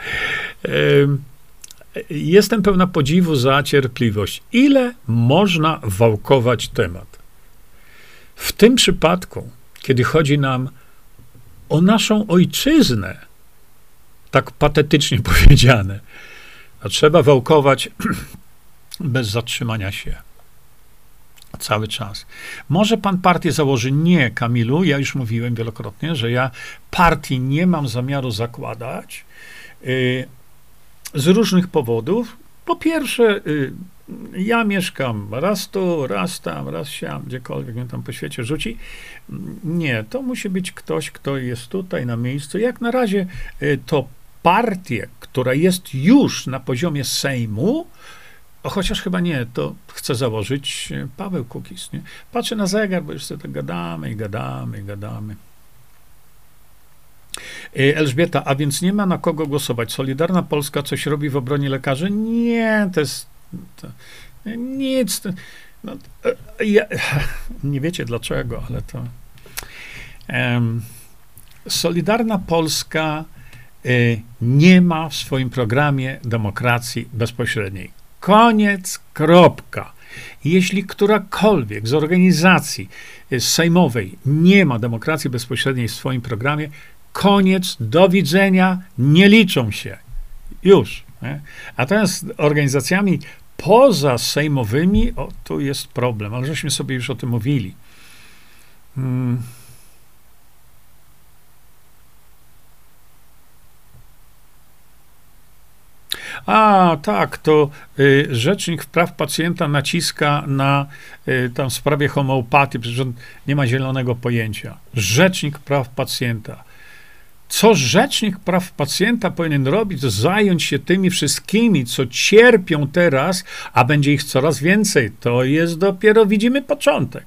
Jestem pełna podziwu za cierpliwość. Ile można wałkować temat? W tym przypadku, kiedy chodzi nam o naszą ojczyznę, tak patetycznie [LAUGHS] powiedziane, a trzeba wałkować [CLEARS THROAT] bez zatrzymania się. Cały czas. Może pan partię założy? Nie, Kamilu, ja już mówiłem wielokrotnie, że ja partii nie mam zamiaru zakładać yy, z różnych powodów. Po pierwsze, y, ja mieszkam raz tu, raz tam, raz siam, gdziekolwiek mnie tam po świecie rzuci. Nie, to musi być ktoś, kto jest tutaj na miejscu. Jak na razie y, to partię, która jest już na poziomie Sejmu, chociaż chyba nie, to chce założyć y, Paweł Kukis. Nie? Patrzę na zegar, bo już sobie tak gadamy i gadamy i gadamy. Elżbieta, a więc nie ma na kogo głosować. Solidarna Polska coś robi w obronie lekarzy? Nie, to jest to, nic. To, no, e, ja, [LAUGHS] nie wiecie dlaczego, ale to. Um, Solidarna Polska y, nie ma w swoim programie demokracji bezpośredniej. Koniec, kropka. Jeśli którakolwiek z organizacji y, sejmowej nie ma demokracji bezpośredniej w swoim programie, koniec, do widzenia, nie liczą się. Już. Nie? A teraz organizacjami poza sejmowymi, o, tu jest problem, ale żeśmy sobie już o tym mówili. Hmm. A, tak, to y, Rzecznik Praw Pacjenta naciska na y, tam sprawie homeopatii, przecież on nie ma zielonego pojęcia. Rzecznik Praw Pacjenta. Co rzecznik praw pacjenta powinien robić, zająć się tymi wszystkimi, co cierpią teraz, a będzie ich coraz więcej. To jest dopiero, widzimy, początek.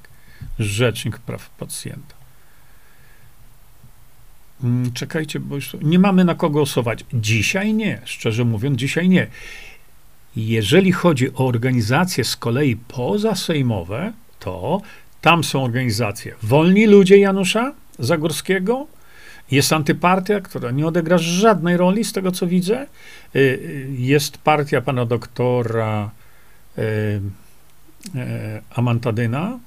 Rzecznik praw pacjenta. Mm, czekajcie, bo już nie mamy na kogo głosować. Dzisiaj nie, szczerze mówiąc, dzisiaj nie. Jeżeli chodzi o organizacje z kolei pozasejmowe, to tam są organizacje Wolni Ludzie Janusza Zagórskiego, jest antypartia, która nie odegra żadnej roli z tego, co widzę. Y, y, jest partia pana doktora y, Amantadyna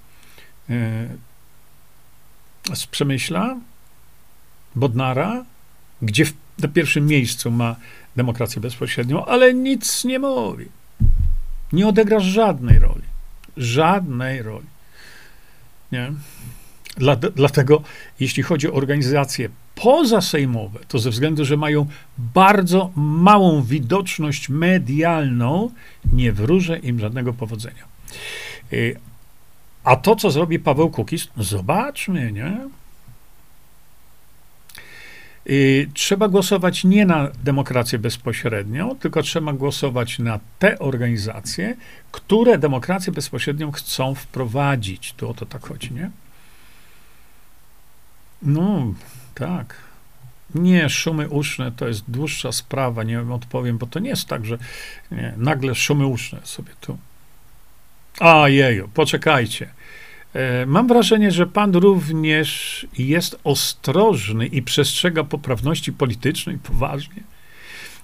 z Przemyśla, Bodnara, gdzie w, na pierwszym miejscu ma demokrację bezpośrednią, ale nic nie mówi. Nie odegra żadnej roli. Żadnej roli. Nie? Dla, dlatego, jeśli chodzi o organizację pozasejmowe, to ze względu, że mają bardzo małą widoczność medialną, nie wróżę im żadnego powodzenia. Y, a to, co zrobi Paweł Kukis, zobaczmy, nie? Y, trzeba głosować nie na demokrację bezpośrednią, tylko trzeba głosować na te organizacje, które demokrację bezpośrednią chcą wprowadzić. Tu o to tak chodzi, nie? No, tak. Nie, szumy uszne to jest dłuższa sprawa, nie wiem, odpowiem, bo to nie jest tak, że nie, nagle szumy uszne sobie tu. A jeju, poczekajcie. E, mam wrażenie, że pan również jest ostrożny i przestrzega poprawności politycznej poważnie.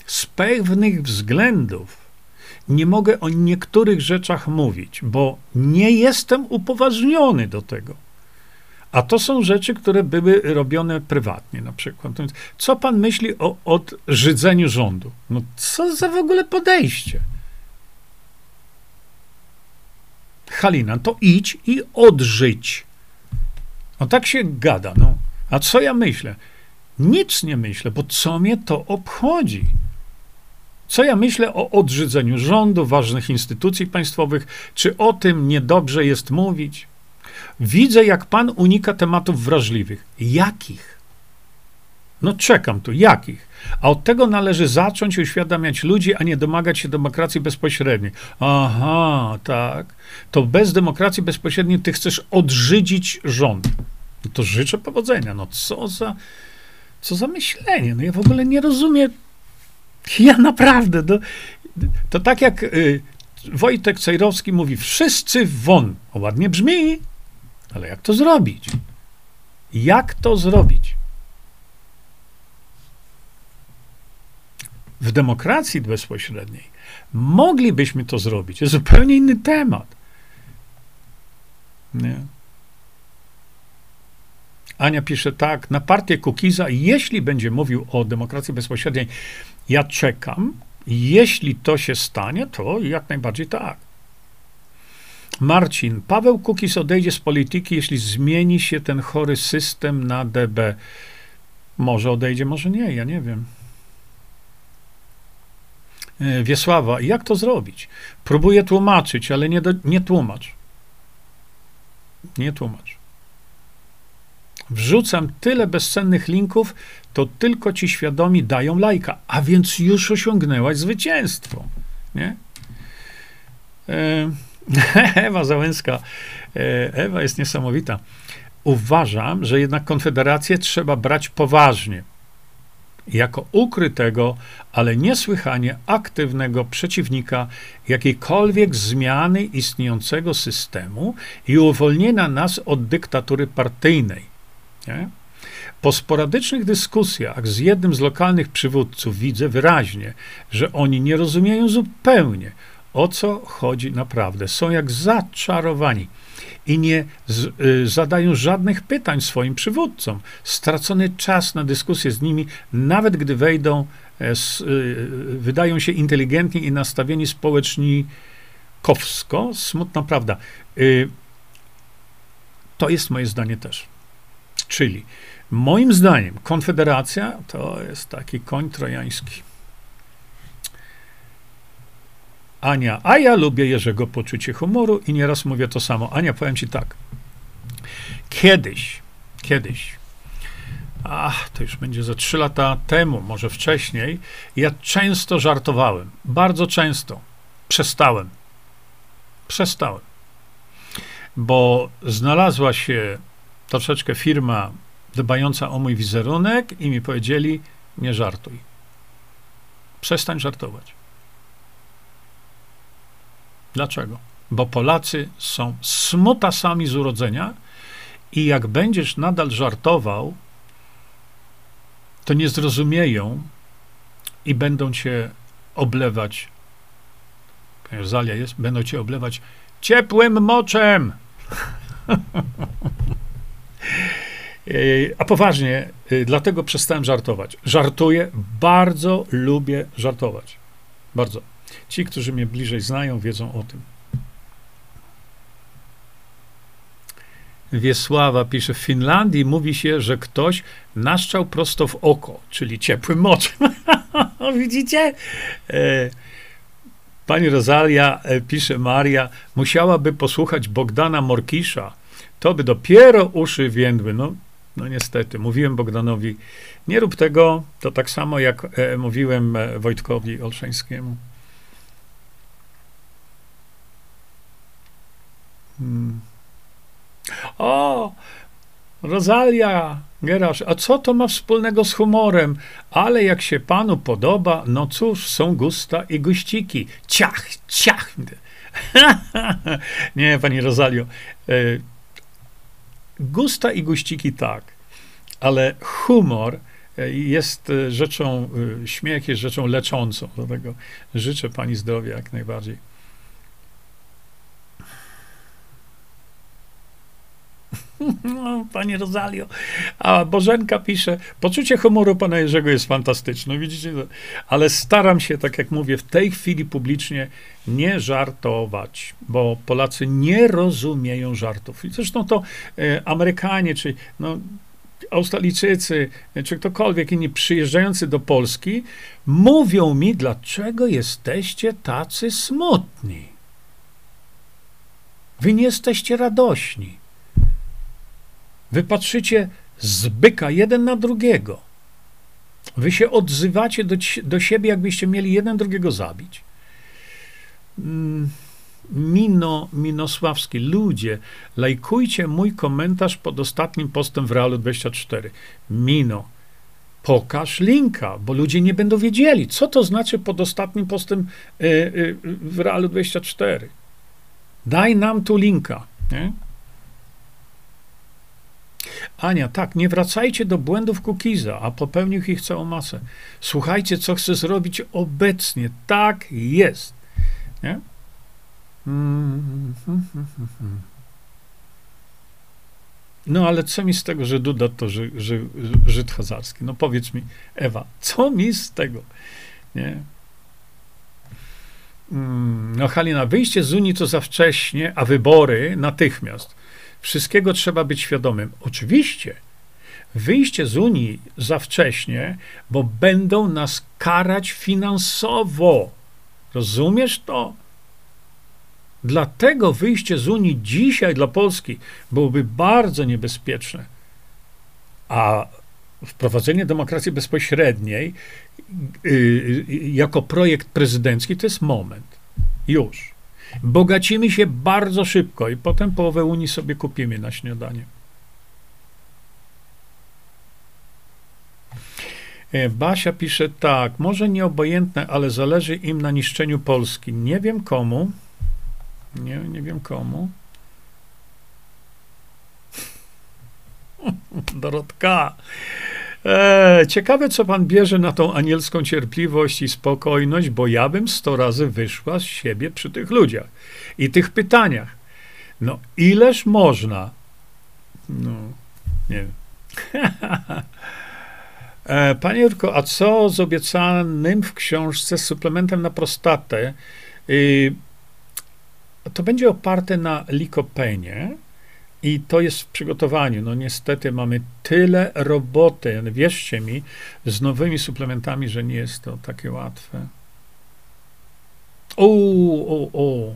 Z pewnych względów nie mogę o niektórych rzeczach mówić, bo nie jestem upoważniony do tego. A to są rzeczy, które były robione prywatnie na przykład. Co pan myśli o odżydzeniu rządu? No co za w ogóle podejście? Halina, to idź i odżyć. No tak się gada, no. A co ja myślę? Nic nie myślę, bo co mnie to obchodzi? Co ja myślę o odrzydzeniu rządu, ważnych instytucji państwowych? Czy o tym niedobrze jest mówić? Widzę, jak pan unika tematów wrażliwych. Jakich? No czekam tu, jakich? A od tego należy zacząć uświadamiać ludzi, a nie domagać się demokracji bezpośredniej. Aha, tak. To bez demokracji bezpośredniej ty chcesz odżydzić rząd. No to życzę powodzenia. No co za, co za myślenie? No ja w ogóle nie rozumiem. Ja naprawdę, no, to tak jak y, Wojtek Cejrowski mówi, wszyscy won. O, ładnie brzmi, ale jak to zrobić? Jak to zrobić? W demokracji bezpośredniej moglibyśmy to zrobić. Jest zupełnie inny temat. Nie? Ania pisze tak, na partię Kukiza, jeśli będzie mówił o demokracji bezpośredniej, ja czekam. Jeśli to się stanie, to jak najbardziej tak. Marcin, Paweł Kukis odejdzie z polityki, jeśli zmieni się ten chory system na DB. Może odejdzie, może nie, ja nie wiem. E, Wiesława, jak to zrobić? Próbuję tłumaczyć, ale nie, do, nie tłumacz. Nie tłumacz. Wrzucam tyle bezcennych linków, to tylko ci świadomi dają lajka, a więc już osiągnęłaś zwycięstwo. Nie? E, [LAUGHS] Ewa Załęska. E, Ewa jest niesamowita. Uważam, że jednak Konfederację trzeba brać poważnie jako ukrytego, ale niesłychanie aktywnego przeciwnika jakiejkolwiek zmiany istniejącego systemu i uwolnienia nas od dyktatury partyjnej. Nie? Po sporadycznych dyskusjach z jednym z lokalnych przywódców widzę wyraźnie, że oni nie rozumieją zupełnie, o co chodzi naprawdę. Są jak zaczarowani i nie z, y, zadają żadnych pytań swoim przywódcom. Stracony czas na dyskusję z nimi, nawet gdy wejdą, e, s, y, wydają się inteligentni i nastawieni społecznikowsko. Smutna prawda. Y, to jest moje zdanie też. Czyli moim zdaniem Konfederacja to jest taki koń trojański. Ania, a ja lubię Jerzego poczucie humoru i nieraz mówię to samo. Ania, powiem ci tak. Kiedyś, kiedyś, ach, to już będzie ze trzy lata temu, może wcześniej, ja często żartowałem. Bardzo często. Przestałem. Przestałem. Bo znalazła się troszeczkę firma dbająca o mój wizerunek i mi powiedzieli, nie żartuj. Przestań żartować. Dlaczego? Bo Polacy są smutasami z urodzenia i jak będziesz nadal żartował, to nie zrozumieją i będą cię oblewać. Zalia jest, będą cię oblewać ciepłym moczem. [LAUGHS] A poważnie, y, dlatego przestałem żartować. Żartuję, bardzo lubię żartować. Bardzo. Ci, którzy mnie bliżej znają, wiedzą o tym. Wiesława pisze, w Finlandii mówi się, że ktoś naszczał prosto w oko, czyli ciepłym moczem. [LAUGHS] Widzicie? E, pani Rosalia, e, pisze Maria, musiałaby posłuchać Bogdana Morkisza. To by dopiero uszy więdły. No, no niestety, mówiłem Bogdanowi, nie rób tego, to tak samo jak e, mówiłem Wojtkowi Olszańskiemu. Hmm. O, Rosalia Gerasz, a co to ma wspólnego z humorem? Ale jak się panu podoba, no cóż, są gusta i guściki. Ciach, ciach. [LAUGHS] Nie, pani Rosalio. E, gusta i guściki tak, ale humor e, jest e, rzeczą, śmiech jest rzeczą leczącą. Dlatego życzę pani zdrowia jak najbardziej. [LAUGHS] No, Pani Rosalio. A Bożenka pisze, poczucie humoru pana Jerzego jest fantastyczne, widzicie? Ale staram się, tak jak mówię, w tej chwili publicznie nie żartować, bo Polacy nie rozumieją żartów. I zresztą to e, Amerykanie, czy no, Australijczycy, czy ktokolwiek inni przyjeżdżający do Polski, mówią mi, dlaczego jesteście tacy smutni. Wy nie jesteście radośni. Wy patrzycie z byka jeden na drugiego. Wy się odzywacie do, do siebie, jakbyście mieli jeden drugiego zabić. Mm, Mino Minosławski, ludzie, lajkujcie mój komentarz pod ostatnim postem w Realu 24. Mino, pokaż linka, bo ludzie nie będą wiedzieli, co to znaczy pod ostatnim postem y, y, w Realu 24. Daj nam tu linka. Nie? Ania, tak, nie wracajcie do błędów Kukiza, a popełnił ich całą masę. Słuchajcie, co chce zrobić obecnie. Tak jest. Nie? No ale co mi z tego, że Duda to że, że, Żyd hazarski? No powiedz mi, Ewa, co mi z tego? Nie? Mm, no Halina, wyjście z Unii to za wcześnie, a wybory natychmiast. Wszystkiego trzeba być świadomym. Oczywiście, wyjście z Unii za wcześnie, bo będą nas karać finansowo. Rozumiesz to? Dlatego wyjście z Unii dzisiaj dla Polski byłoby bardzo niebezpieczne. A wprowadzenie demokracji bezpośredniej yy, jako projekt prezydencki to jest moment. Już. Bogacimy się bardzo szybko i potem połowę Unii sobie kupimy na śniadanie. E, Basia pisze tak, może nieobojętne, ale zależy im na niszczeniu Polski. Nie wiem komu. Nie, nie wiem komu. [LAUGHS] Dorotka. E, ciekawe, co pan bierze na tą anielską cierpliwość i spokojność, bo ja bym sto razy wyszła z siebie przy tych ludziach i tych pytaniach. No, ileż można? No, nie wiem. [LAUGHS] E, panie Jurko, a co z obiecanym w książce suplementem na prostatę? Y, to będzie oparte na likopenie i to jest w przygotowaniu. No niestety mamy tyle roboty, wierzcie mi, z nowymi suplementami, że nie jest to takie łatwe. O, o, o.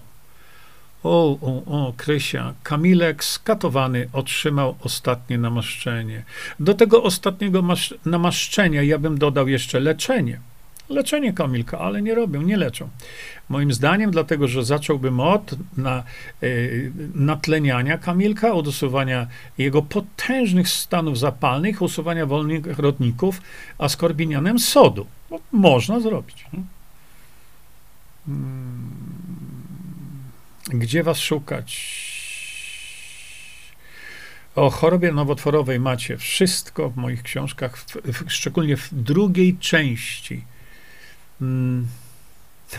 O, o, o, Krysia, Kamilek skatowany otrzymał ostatnie namaszczenie. Do tego ostatniego namaszczenia ja bym dodał jeszcze leczenie. Leczenie Kamilka, ale nie robią, nie leczą. Moim zdaniem, dlatego, że zacząłbym od na, y, natleniania Kamilka, od usuwania jego potężnych stanów zapalnych, usuwania wolnych rodników askorbinianem sodu. Bo można zrobić. Hmm. Gdzie was szukać? O chorobie nowotworowej macie wszystko w moich książkach, w, w, szczególnie w drugiej części. Hmm.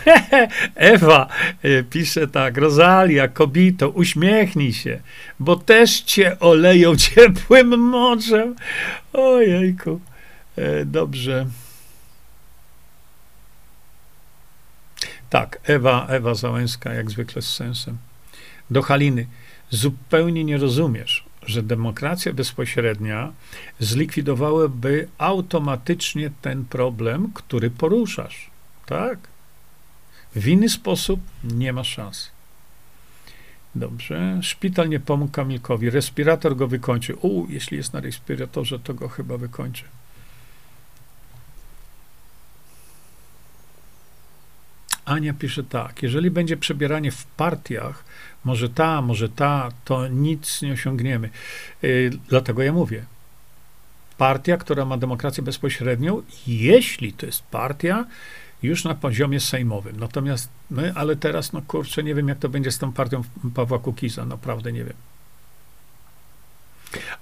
[LAUGHS] Ewa e, pisze tak, Rosalia, kobito, uśmiechnij się, bo też cię oleją [LAUGHS] ciepłym morzem. Ojejku, e, dobrze. Tak, Ewa, Ewa Załęska, jak zwykle z sensem. Do Haliny. Zupełnie nie rozumiesz, że demokracja bezpośrednia zlikwidowałaby automatycznie ten problem, który poruszasz. Tak? W inny sposób nie ma szans. Dobrze. Szpital nie pomógł Kamilkowi. Respirator go wykończy. U, jeśli jest na respiratorze, to go chyba wykończy. Ania pisze tak, jeżeli będzie przebieranie w partiach, może ta, może ta, to nic nie osiągniemy. Yy, dlatego ja mówię, partia, która ma demokrację bezpośrednią, jeśli to jest partia już na poziomie sejmowym. Natomiast my, ale teraz, no kurczę, nie wiem, jak to będzie z tą partią Pawła Kukiza, naprawdę nie wiem.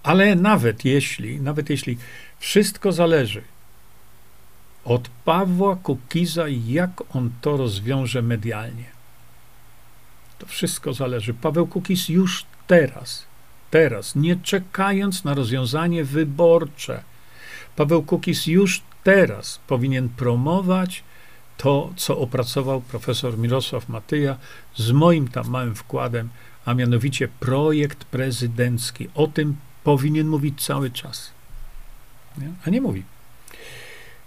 Ale nawet jeśli, nawet jeśli wszystko zależy od Pawła Kukiza, jak on to rozwiąże medialnie. To wszystko zależy. Paweł Kukiz już teraz, teraz, nie czekając na rozwiązanie wyborcze, Paweł Kukiz już teraz powinien promować to, co opracował profesor Mirosław Matyja z moim tam małym wkładem, a mianowicie projekt prezydencki. O tym powinien mówić cały czas. Nie? A nie mówi.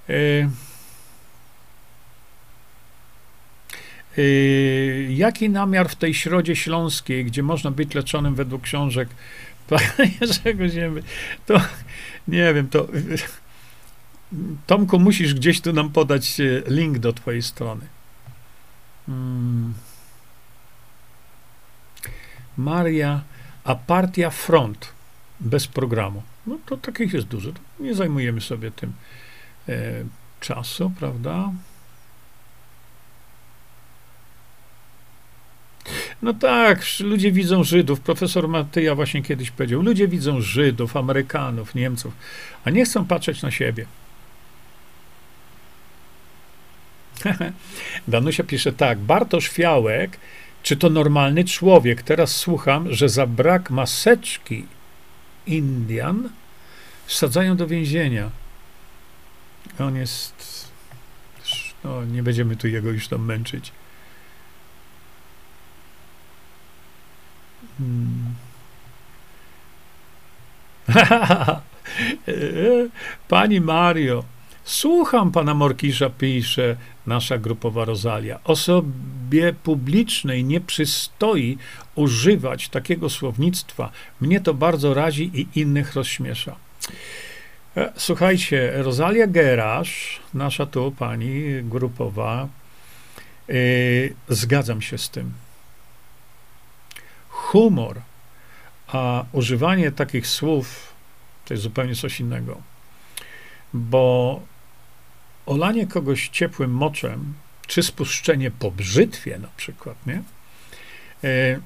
E, jaki namiar w tej środzie śląskiej, gdzie można być leczonym według książek [LAUGHS] Jerzego Ziemy, to nie wiem, to Tomku, musisz gdzieś tu nam podać e, link do twojej strony. Hmm. Maria, a partia front bez programu. No to takich jest dużo. Nie zajmujemy sobie tym e, czasu, prawda? No tak, ludzie widzą Żydów. Profesor Matyja właśnie kiedyś powiedział: Ludzie widzą Żydów, Amerykanów, Niemców, a nie chcą patrzeć na siebie. [LAUGHS] Danusia pisze tak. Bartosz Fiałek, czy to normalny człowiek? Teraz słucham, że za brak maseczki Indian wsadzają do więzienia. On jest. No, nie będziemy tu jego już tam męczyć. Hmm. [LAUGHS] Pani Mario, Słucham pana Morkisza, pisze nasza grupowa Rozalia. Osobie publicznej nie przystoi używać takiego słownictwa. Mnie to bardzo razi i innych rozśmiesza. E, słuchajcie, Rozalia Gerasz, nasza tu pani grupowa, yy, zgadzam się z tym. Humor, a używanie takich słów to jest zupełnie coś innego. Bo olanie kogoś ciepłym moczem, czy spuszczenie po brzytwie na przykład, nie? E,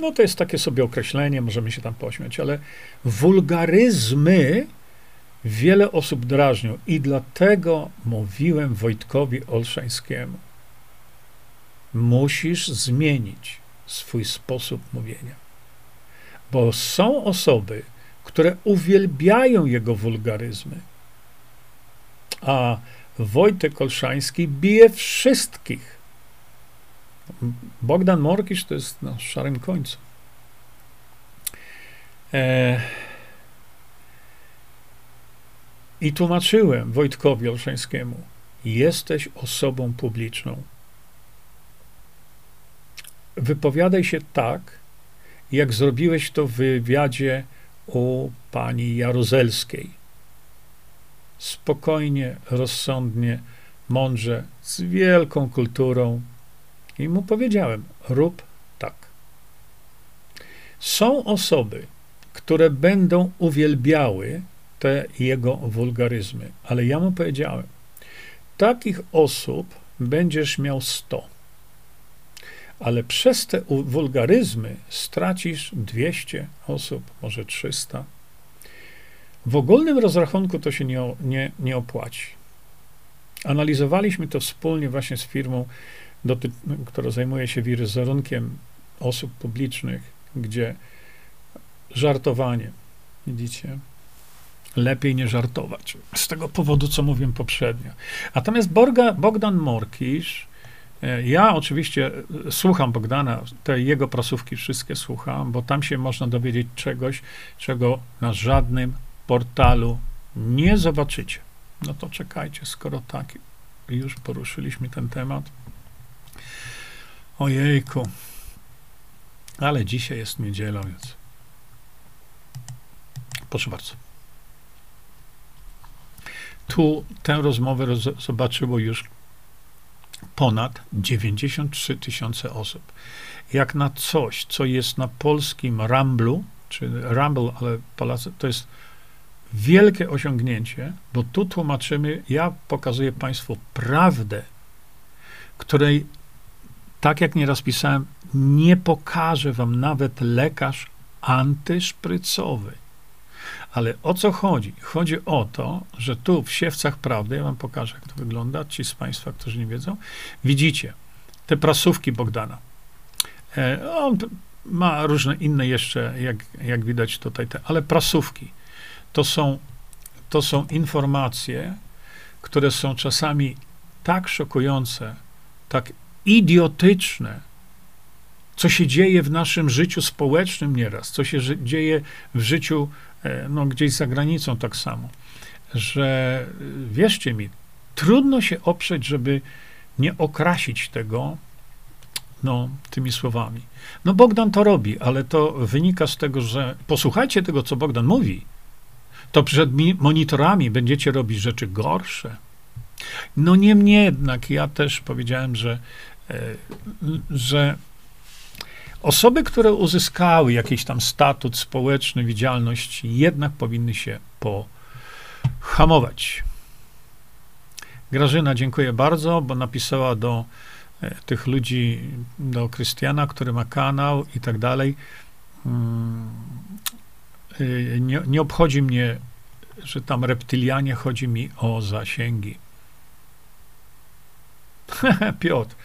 no to jest takie sobie określenie, możemy się tam pośmiać, ale wulgaryzmy wiele osób drażnią i dlatego mówiłem Wojtkowi Olszańskiemu, musisz zmienić swój sposób mówienia. Bo są osoby, które uwielbiają jego wulgaryzmy a Wojtek Olszański bije wszystkich. Bogdan Morkisz to jest na szarym końcu. E... I tłumaczyłem Wojtkowi Olszańskiemu, jesteś osobą publiczną. Wypowiadaj się tak, jak zrobiłeś to w wywiadzie u pani Jaruzelskiej spokojnie, rozsądnie, mądrze, z wielką kulturą. I mu powiedziałem: rób tak. Są osoby, które będą uwielbiały te jego wulgaryzmy, ale ja mu powiedziałem: takich osób będziesz miał 100. Ale przez te wulgaryzmy stracisz 200 osób, może 300. W ogólnym rozrachunku to się nie, nie, nie opłaci. Analizowaliśmy to wspólnie właśnie z firmą, doty, która zajmuje się wizerunkiem osób publicznych, gdzie żartowanie, widzicie, lepiej nie żartować. Z tego powodu, co mówiłem poprzednio. Natomiast Borga, Bogdan Morkisz, ja oczywiście słucham Bogdana, te jego prasówki wszystkie słucham, bo tam się można dowiedzieć czegoś, czego na żadnym portalu nie zobaczycie. No to czekajcie, skoro tak już poruszyliśmy ten temat. Ojejku. Ale dzisiaj jest niedziela, więc. Proszę bardzo. Tu tę rozmowę roz zobaczyło już ponad 93 tysiące osób. Jak na coś, co jest na polskim Ramblu, czy Rumble, ale Polacy, to jest wielkie osiągnięcie, bo tu tłumaczymy, ja pokazuję Państwu prawdę, której, tak jak nieraz pisałem, nie pokaże Wam nawet lekarz antyszprycowy. Ale o co chodzi? Chodzi o to, że tu w Siewcach Prawdy, ja wam pokażę, jak to wygląda, ci z Państwa, którzy nie wiedzą, widzicie te prasówki Bogdana. E, on ma różne inne jeszcze, jak, jak widać tutaj, te, ale prasówki to są, to są informacje, które są czasami tak szokujące, tak idiotyczne, co się dzieje w naszym życiu społecznym nieraz, co się dzieje w życiu no, gdzieś za granicą tak samo, że wierzcie mi, trudno się oprzeć, żeby nie okrasić tego no, tymi słowami. No Bogdan to robi, ale to wynika z tego, że posłuchajcie tego, co Bogdan mówi, to przed monitorami będziecie robić rzeczy gorsze. No niemniej jednak ja też powiedziałem, że, e, że osoby, które uzyskały jakiś tam statut społeczny, widzialność, jednak powinny się pohamować. Grażyna, dziękuję bardzo, bo napisała do e, tych ludzi, do Krystiana, który ma kanał i tak dalej. Mm, Y, nie, nie obchodzi mnie, że tam reptylianie, chodzi mi o zasięgi. [LAUGHS] Piotr,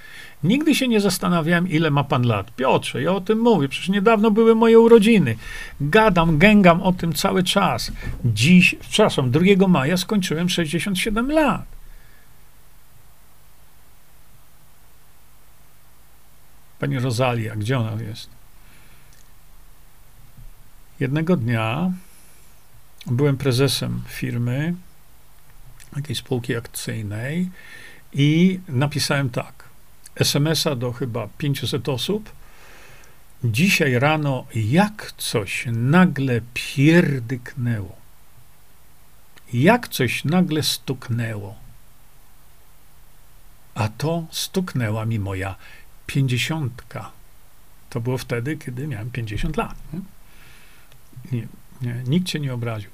nigdy się nie zastanawiałem, ile ma pan lat. Piotrze, ja o tym mówię, przecież niedawno były moje urodziny. Gadam, gęgam o tym cały czas. Dziś, przepraszam, 2 maja skończyłem 67 lat. Pani Rosalia, gdzie ona jest? Jednego dnia byłem prezesem firmy jakiejś spółki akcyjnej i napisałem tak. SMS-a do chyba 500 osób. Dzisiaj rano jak coś nagle pierdyknęło. Jak coś nagle stuknęło. A to stuknęła mi moja pięćdziesiątka. To było wtedy, kiedy miałem 50 lat. Nie? Nie, nikt cię nie obraził.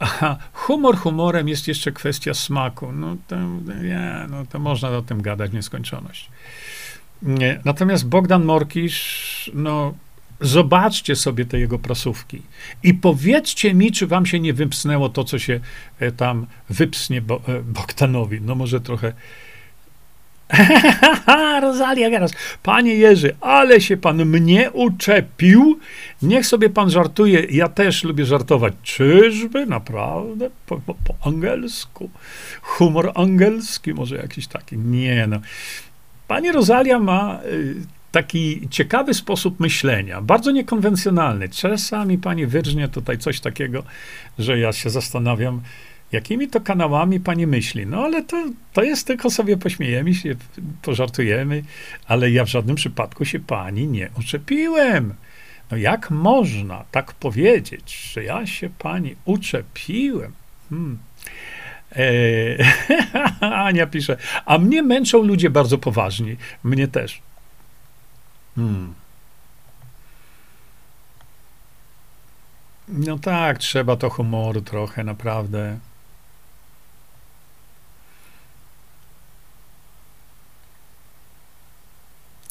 Aha, humor humorem jest jeszcze kwestia smaku. No to, nie, no to można o tym gadać w nieskończoność. Nie. Natomiast Bogdan Morkisz, no zobaczcie sobie te jego prasówki i powiedzcie mi, czy wam się nie wypsnęło to, co się e, tam wypsnie Bo, e, Bogdanowi. No może trochę [LAUGHS] Rosalia teraz. Panie Jerzy, ale się pan mnie uczepił. Niech sobie pan żartuje. Ja też lubię żartować. Czyżby? Naprawdę? Po, po, po angielsku. Humor angielski może jakiś taki. Nie no. Pani Rosalia ma y, taki ciekawy sposób myślenia, bardzo niekonwencjonalny. Czasami pani wyrżnie tutaj coś takiego, że ja się zastanawiam, Jakimi to kanałami pani myśli? No ale to, to jest tylko sobie pośmiejemy się, pożartujemy, ale ja w żadnym przypadku się pani nie uczepiłem. No jak można tak powiedzieć, że ja się pani uczepiłem? Hmm. Eee, [LAUGHS] Ania pisze, a mnie męczą ludzie bardzo poważni. Mnie też. Hmm. No tak, trzeba to humoru trochę, naprawdę.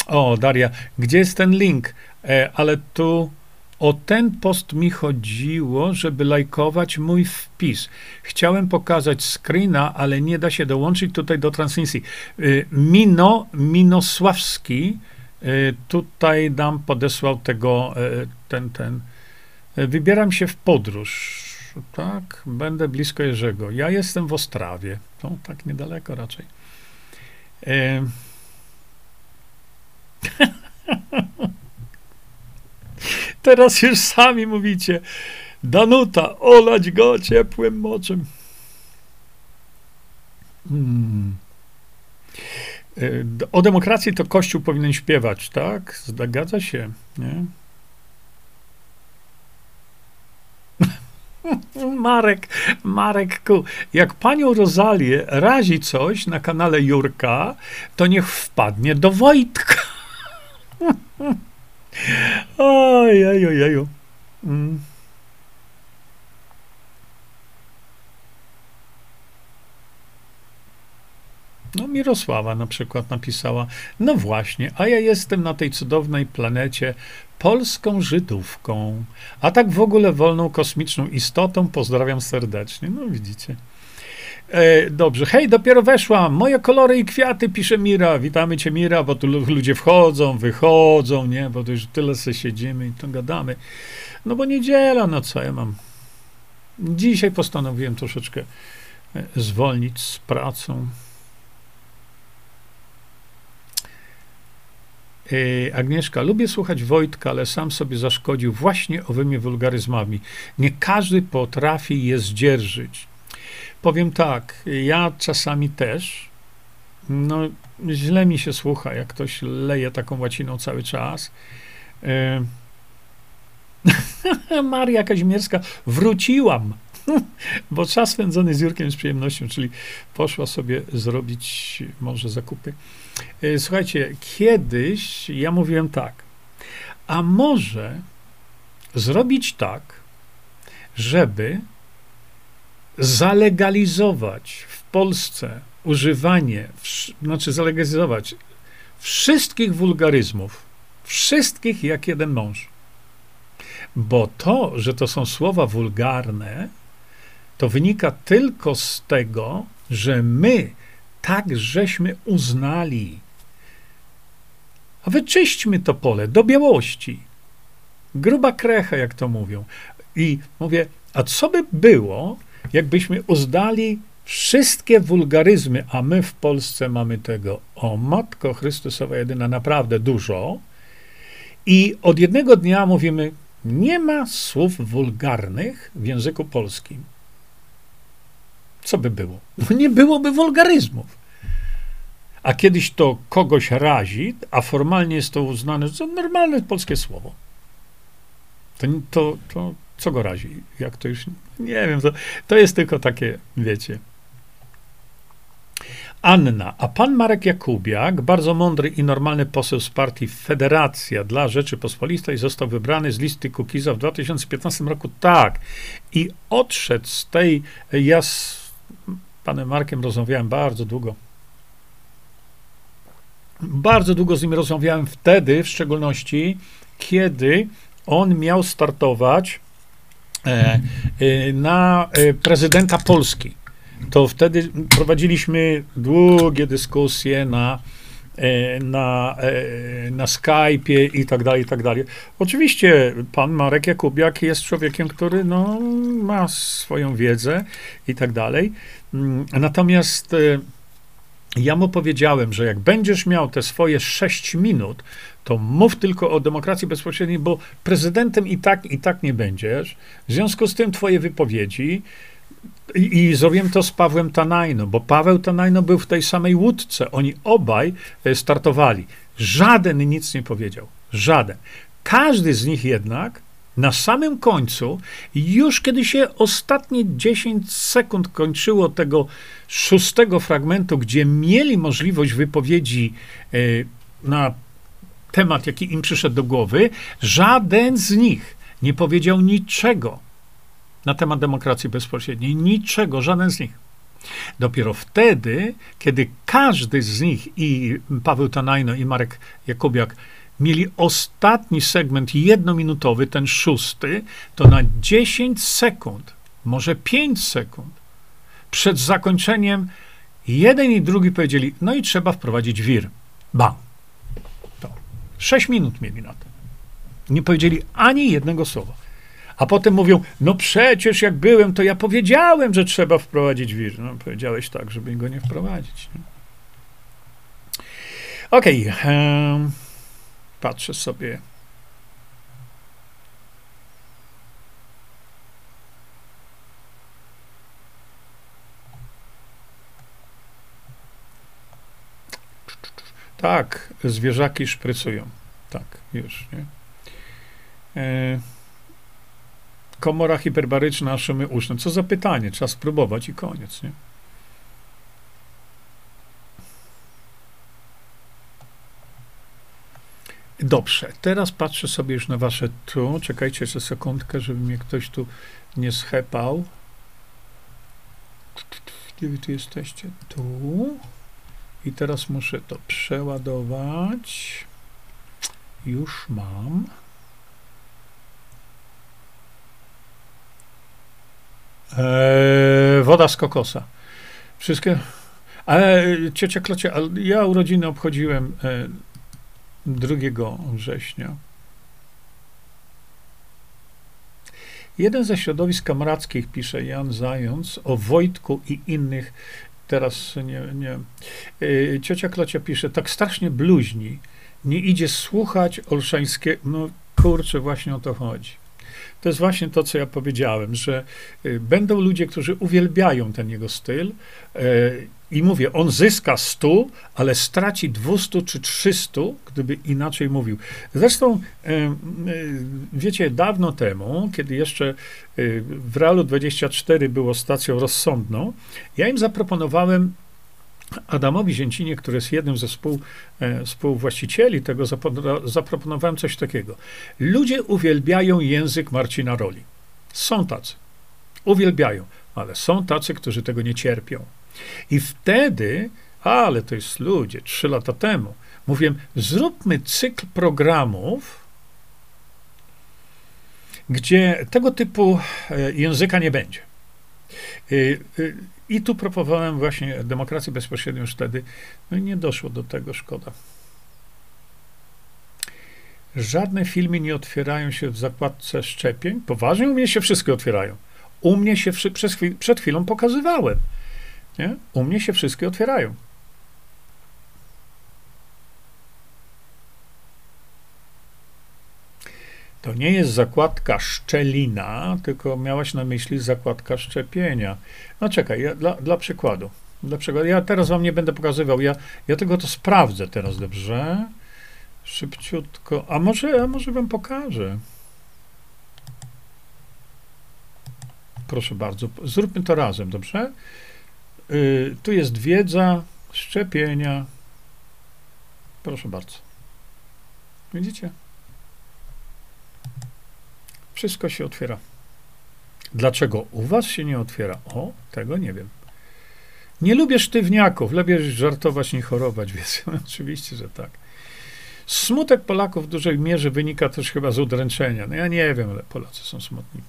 O, Daria, gdzie jest ten link? E, ale tu o ten post mi chodziło, żeby lajkować mój wpis. Chciałem pokazać screena, ale nie da się dołączyć tutaj do transmisji. E, Mino, Minosławski e, tutaj nam podesłał tego, e, ten, ten. E, wybieram się w podróż. Tak, będę blisko Jerzego. Ja jestem w Ostrawie. To tak niedaleko raczej. E, [LAUGHS] Teraz już sami mówicie, Danuta, olać go ciepłym moczem. Hmm. E, o demokracji to Kościół powinien śpiewać, tak? Zgadza się, nie? [LAUGHS] Marek, Marek Ku. Jak panią Rozalię razi coś na kanale Jurka, to niech wpadnie do Wojtka. [LAUGHS] Oj, oj, oj, oj. Mm. No, Mirosława na przykład napisała: No właśnie, a ja jestem na tej cudownej planecie polską Żydówką, a tak w ogóle wolną kosmiczną istotą. Pozdrawiam serdecznie. No, widzicie. E, dobrze, hej, dopiero weszłam. Moje kolory i kwiaty, pisze Mira. Witamy cię, Mira, bo tu ludzie wchodzą, wychodzą, nie, bo to już tyle sobie siedzimy i to gadamy. No bo niedziela, no co ja mam. Dzisiaj postanowiłem troszeczkę e, zwolnić z pracą. E, Agnieszka, lubię słuchać Wojtka, ale sam sobie zaszkodził właśnie owymi wulgaryzmami. Nie każdy potrafi je zdzierżyć. Powiem tak, ja czasami też, no źle mi się słucha, jak ktoś leje taką łaciną cały czas. E... [LAUGHS] Maria Kazimierska, wróciłam, [LAUGHS] bo czas spędzony z Jurkiem z przyjemnością, czyli poszła sobie zrobić może zakupy. E, słuchajcie, kiedyś ja mówiłem tak, a może zrobić tak, żeby zalegalizować w Polsce używanie, znaczy zalegalizować wszystkich wulgaryzmów, wszystkich jak jeden mąż. Bo to, że to są słowa wulgarne, to wynika tylko z tego, że my tak żeśmy uznali. A wyczyśćmy to pole do białości. Gruba krecha, jak to mówią. I mówię, a co by było, jakbyśmy uznali wszystkie wulgaryzmy, a my w Polsce mamy tego, o Matko Chrystusowa jedyna, naprawdę dużo, i od jednego dnia mówimy, nie ma słów wulgarnych w języku polskim. Co by było? No nie byłoby wulgaryzmów. A kiedyś to kogoś razi, a formalnie jest to uznane za normalne polskie słowo. To, to, to co go razi? Jak to już. Nie wiem, to, to jest tylko takie, wiecie. Anna, a pan Marek Jakubiak, bardzo mądry i normalny poseł z partii Federacja dla Rzeczypospolitej, został wybrany z listy Kukiza w 2015 roku. Tak. I odszedł z tej. Ja z panem Markiem rozmawiałem bardzo długo. Bardzo długo z nim rozmawiałem wtedy, w szczególności, kiedy on miał startować na e, prezydenta Polski to wtedy prowadziliśmy długie dyskusje na, e, na, e, na Skype'ie i tak dalej, i tak dalej. Oczywiście pan Marek Jakubiak jest człowiekiem, który no, ma swoją wiedzę i tak dalej. Mm, natomiast e, ja mu powiedziałem, że jak będziesz miał te swoje sześć minut, to mów tylko o demokracji bezpośredniej, bo prezydentem i tak, i tak nie będziesz. W związku z tym twoje wypowiedzi i, I, zrobiłem to z Pawłem Tanajno, bo Paweł Tanajno był w tej samej łódce. Oni obaj e, startowali. Żaden nic nie powiedział. Żaden. Każdy z nich jednak na samym końcu, już kiedy się ostatnie 10 sekund kończyło tego szóstego fragmentu, gdzie mieli możliwość wypowiedzi e, na temat, jaki im przyszedł do głowy, żaden z nich nie powiedział niczego na temat demokracji bezpośredniej. Niczego, żaden z nich. Dopiero wtedy, kiedy każdy z nich, i Paweł Tanajno, i Marek Jakubiak, mieli ostatni segment jednominutowy, ten szósty, to na 10 sekund, może 5 sekund, przed zakończeniem jeden i drugi powiedzieli, no i trzeba wprowadzić wir. Ba. 6 minut mieli na to. Nie powiedzieli ani jednego słowa. A potem mówią, no przecież jak byłem, to ja powiedziałem, że trzeba wprowadzić wir. No powiedziałeś tak, żeby go nie wprowadzić. Okej, okay, patrzę sobie. Tak, zwierzaki szprycują. Tak, już, nie? E komora hiperbaryczna, szumy uszne. Co za pytanie, trzeba spróbować i koniec, nie? Dobrze, teraz patrzę sobie już na wasze tu. Czekajcie jeszcze sekundkę, żeby mnie ktoś tu nie schepał. Gdzie wy tu jesteście? Tu. I teraz muszę to przeładować. Już mam. Eee, woda z kokosa. Wszystkie. Ale ciocia Klocie, ja urodziny obchodziłem e, 2 września. Jeden ze środowisk kamrackich, pisze Jan Zając, o Wojtku i innych, teraz nie, nie. E, ciocia Klocia pisze, tak strasznie bluźni, nie idzie słuchać Olszańskiego, no kurczę, właśnie o to chodzi. To jest właśnie to, co ja powiedziałem, że y, będą ludzie, którzy uwielbiają ten jego styl y, i mówię, on zyska 100, ale straci 200 czy 300, gdyby inaczej mówił. Zresztą, y, wiecie, dawno temu, kiedy jeszcze w Realu 24 było stacją rozsądną, ja im zaproponowałem Adamowi Zięcinie, który jest jednym ze współ, e, współwłaścicieli tego, zaproponowałem coś takiego. Ludzie uwielbiają język Marcina Roli. Są tacy. Uwielbiają, ale są tacy, którzy tego nie cierpią. I wtedy, ale to jest ludzie, trzy lata temu, mówiłem, zróbmy cykl programów, gdzie tego typu e, języka nie będzie. I tu proponowałem właśnie demokrację bezpośrednią już wtedy. No i nie doszło do tego, szkoda. Żadne filmy nie otwierają się w zakładce szczepień. Poważnie, u mnie się wszystkie otwierają. U mnie się przed chwilą pokazywałem. Nie? U mnie się wszystkie otwierają. To nie jest zakładka szczelina, tylko miałaś na myśli zakładka szczepienia. No czekaj, ja, dla, dla przykładu. Dla przykładu. Ja teraz wam nie będę pokazywał, ja, ja tego to sprawdzę teraz, dobrze? Szybciutko. A może, a może wam pokażę. Proszę bardzo, zróbmy to razem, dobrze? Yy, tu jest wiedza, szczepienia. Proszę bardzo. Widzicie? Wszystko się otwiera. Dlaczego u was się nie otwiera? O, tego nie wiem. Nie lubię sztywniaków, lepiej żartować, nie chorować, [LAUGHS] więc oczywiście, że tak. Smutek Polaków w dużej mierze wynika też chyba z udręczenia. No ja nie wiem, ale Polacy są smutni.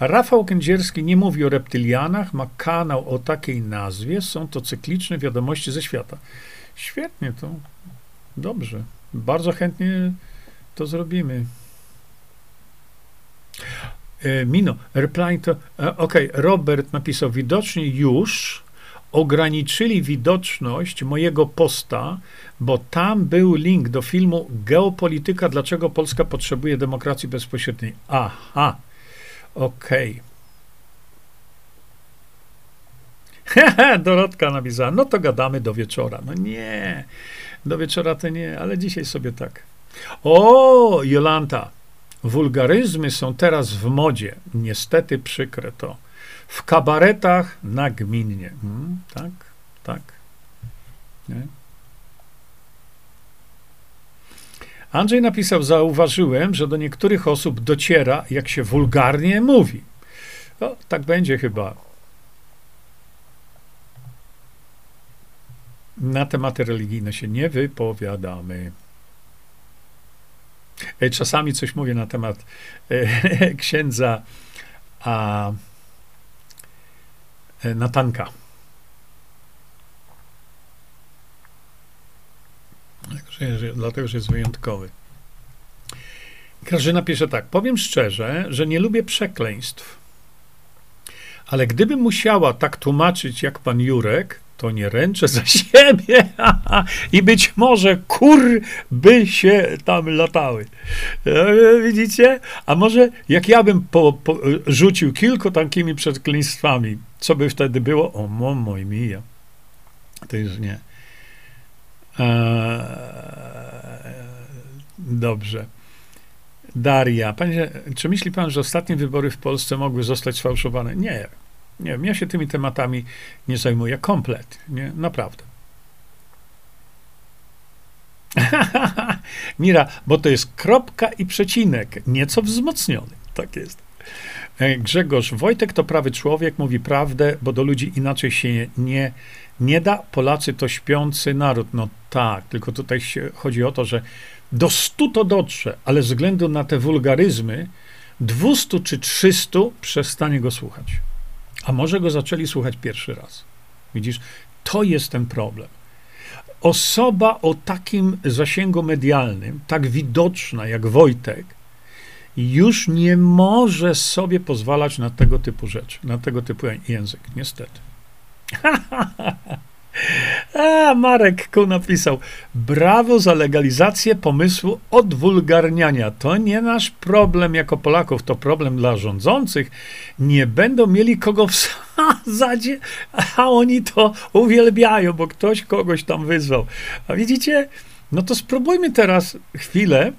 Rafał Kędzierski nie mówi o reptylianach, ma kanał o takiej nazwie, są to cykliczne wiadomości ze świata. Świetnie to, dobrze. Bardzo chętnie to zrobimy. E, Mino, reply to, e, ok, Robert napisał, widocznie już ograniczyli widoczność mojego posta, bo tam był link do filmu Geopolityka, dlaczego Polska potrzebuje demokracji bezpośredniej. Aha, okej. [LAUGHS] Dorotka napisała, no to gadamy do wieczora. No nie, do wieczora to nie, ale dzisiaj sobie tak. O, Jolanta, wulgaryzmy są teraz w modzie. Niestety przykre to. W kabaretach nagminnie. Hmm, tak, tak. Nie? Andrzej napisał, zauważyłem, że do niektórych osób dociera, jak się wulgarnie mówi. O, tak będzie chyba. Na tematy religijne się nie wypowiadamy. E, czasami coś mówię na temat e, [LAUGHS] księdza a, e, Natanka. Dlatego, że jest wyjątkowy. Grażyna pisze tak. Powiem szczerze, że nie lubię przekleństw. Ale gdybym musiała tak tłumaczyć jak pan Jurek, to nie ręczę za siebie [LAUGHS] i być może kur by się tam latały. E, widzicie? A może jak ja bym po, po, rzucił kilku takimi przekleństwami, co by wtedy było? O, momo i mija. To już nie. Eee, dobrze. Daria, panie, czy myśli pan, że ostatnie wybory w Polsce mogły zostać sfałszowane? Nie. Nie wiem, ja się tymi tematami nie zajmuję komplet, nie, naprawdę. [LAUGHS] Mira, bo to jest kropka i przecinek, nieco wzmocniony. Tak jest. E, Grzegorz, Wojtek to prawy człowiek, mówi prawdę, bo do ludzi inaczej się nie, nie da. Polacy to śpiący naród. No tak, tylko tutaj chodzi o to, że do stu to dotrze, ale ze względu na te wulgaryzmy, 200 czy 300 przestanie go słuchać. A może go zaczęli słuchać pierwszy raz. Widzisz, to jest ten problem. Osoba o takim zasięgu medialnym, tak widoczna jak Wojtek, już nie może sobie pozwalać na tego typu rzeczy, na tego typu język, niestety. [LAUGHS] A, Marek Ku napisał, brawo za legalizację pomysłu odwulgarniania. To nie nasz problem jako Polaków, to problem dla rządzących. Nie będą mieli kogo wsadzać, a oni to uwielbiają, bo ktoś kogoś tam wyzwał. A widzicie? No to spróbujmy teraz chwilę,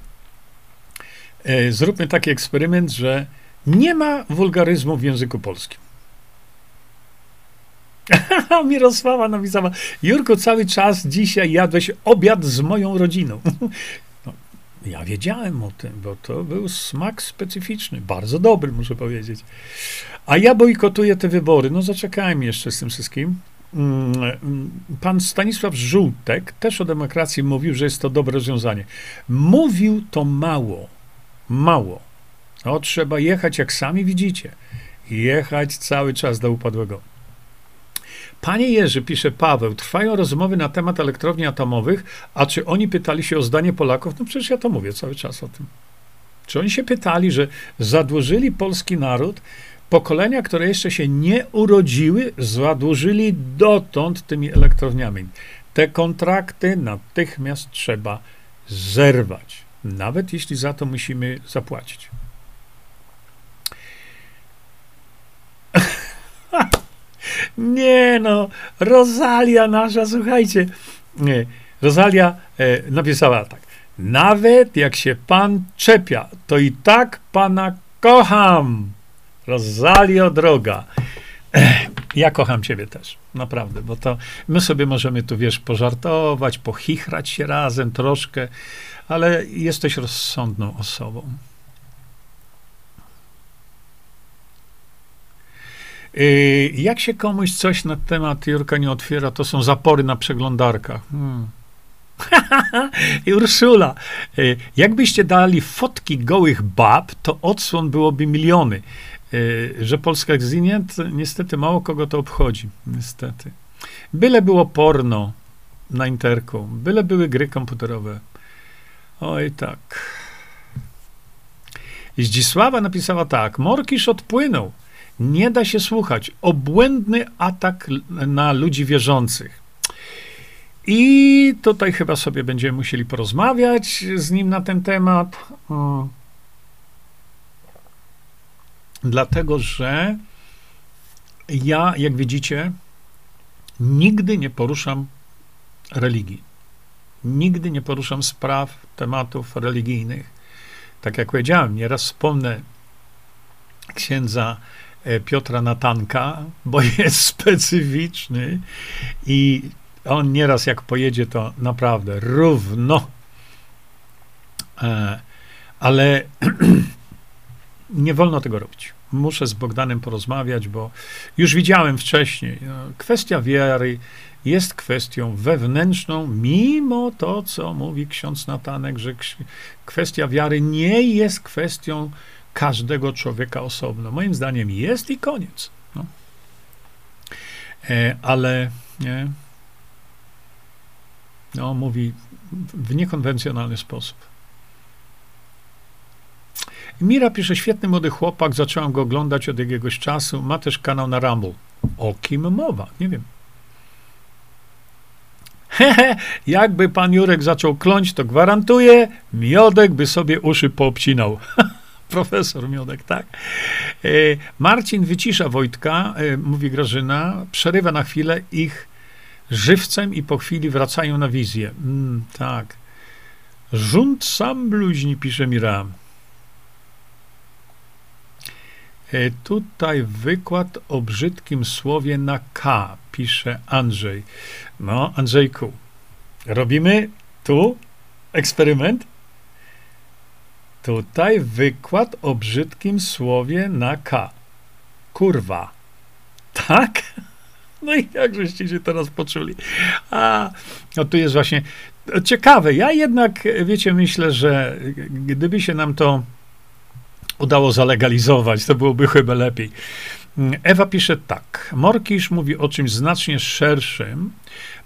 e, zróbmy taki eksperyment, że nie ma wulgaryzmu w języku polskim. [LAUGHS] Mirosława napisała, Jurko, cały czas dzisiaj jadłeś obiad z moją rodziną. [LAUGHS] No, ja wiedziałem o tym, bo to był smak specyficzny, bardzo dobry, muszę powiedzieć. A ja bojkotuję te wybory. No zaczekajmy jeszcze z tym wszystkim. Mm, pan Stanisław Żółtek też o demokracji mówił, że jest to dobre rozwiązanie. Mówił to mało, mało. O, trzeba jechać, jak sami widzicie, jechać cały czas do upadłego. Panie Jerzy, pisze Paweł, trwają rozmowy na temat elektrowni atomowych, a czy oni pytali się o zdanie Polaków? No przecież ja to mówię cały czas o tym. Czy oni się pytali, że zadłużyli polski naród, pokolenia, które jeszcze się nie urodziły, zadłużyli dotąd tymi elektrowniami. Te kontrakty natychmiast trzeba zerwać. nawet jeśli za to musimy zapłacić. Nie no, Rosalia nasza, słuchajcie. Nie, Rosalia e, napisała tak. Nawet jak się pan czepia, to i tak pana kocham. Rosalio droga. Ja kocham ciebie też, naprawdę, bo to my sobie możemy tu, wiesz, pożartować, pochichrać się razem troszkę, ale jesteś rozsądną osobą. Jak się komuś coś na temat Jurka nie otwiera, to są zapory na przeglądarkach. Hmm. [LAUGHS] I Urszula, y, jakbyście dali fotki gołych bab, to odsłon byłoby miliony. Y, że Polska zginięt, niestety mało kogo to obchodzi. Niestety. Byle było porno na interku, byle były gry komputerowe. Oj tak. Zdzisława napisała tak. Morkisz odpłynął. Nie da się słuchać. Obłędny atak na ludzi wierzących. I tutaj chyba sobie będziemy musieli porozmawiać z nim na ten temat. Dlatego, że ja, jak widzicie, nigdy nie poruszam religii. Nigdy nie poruszam spraw, tematów religijnych. Tak jak powiedziałem, nieraz wspomnę księdza Piotra Natanka, bo [LAUGHS] jest specyficzny i on nieraz jak pojedzie, to naprawdę równo. E, ale [CLEARS THROAT] nie wolno tego robić. Muszę z Bogdanem porozmawiać, bo już widziałem wcześniej. No, kwestia wiary jest kwestią wewnętrzną, mimo to, co mówi ksiądz Natanek, że kwestia wiary nie jest kwestią każdego człowieka osobno. Moim zdaniem jest i koniec. No. E, ale nie, no, mówi w niekonwencjonalny sposób. Mira pisze, świetny młody chłopak, zacząłem go oglądać od jakiegoś czasu, ma też kanał na Rumble. O kim mowa? Nie wiem. Hehe, jakby pan Jurek zaczął kląć, to gwarantuję, Miodek by sobie uszy poobcinał. [LAUGHS] Profesor Miodek, tak. E, Marcin wycisza Wojtka, e, mówi Grażyna, przerywa na chwilę ich żywcem i po chwili wracają na wizję. Mm, tak. Rząd sam bluźni, pisze Mira. E, tutaj wykład o brzydkim słowie na K, pisze Andrzej. No, Andrzejku, robimy tu eksperyment. Tutaj wykład o brzydkim słowie na K. Kurwa. Tak? [LAUGHS] No i jak żeście się teraz poczuli? A, no tu jest właśnie ciekawe. Ja jednak, wiecie, myślę, że gdyby się nam to udało zalegalizować, to byłoby chyba lepiej. Ewa pisze tak. Morkisz mówi o czymś znacznie szerszym,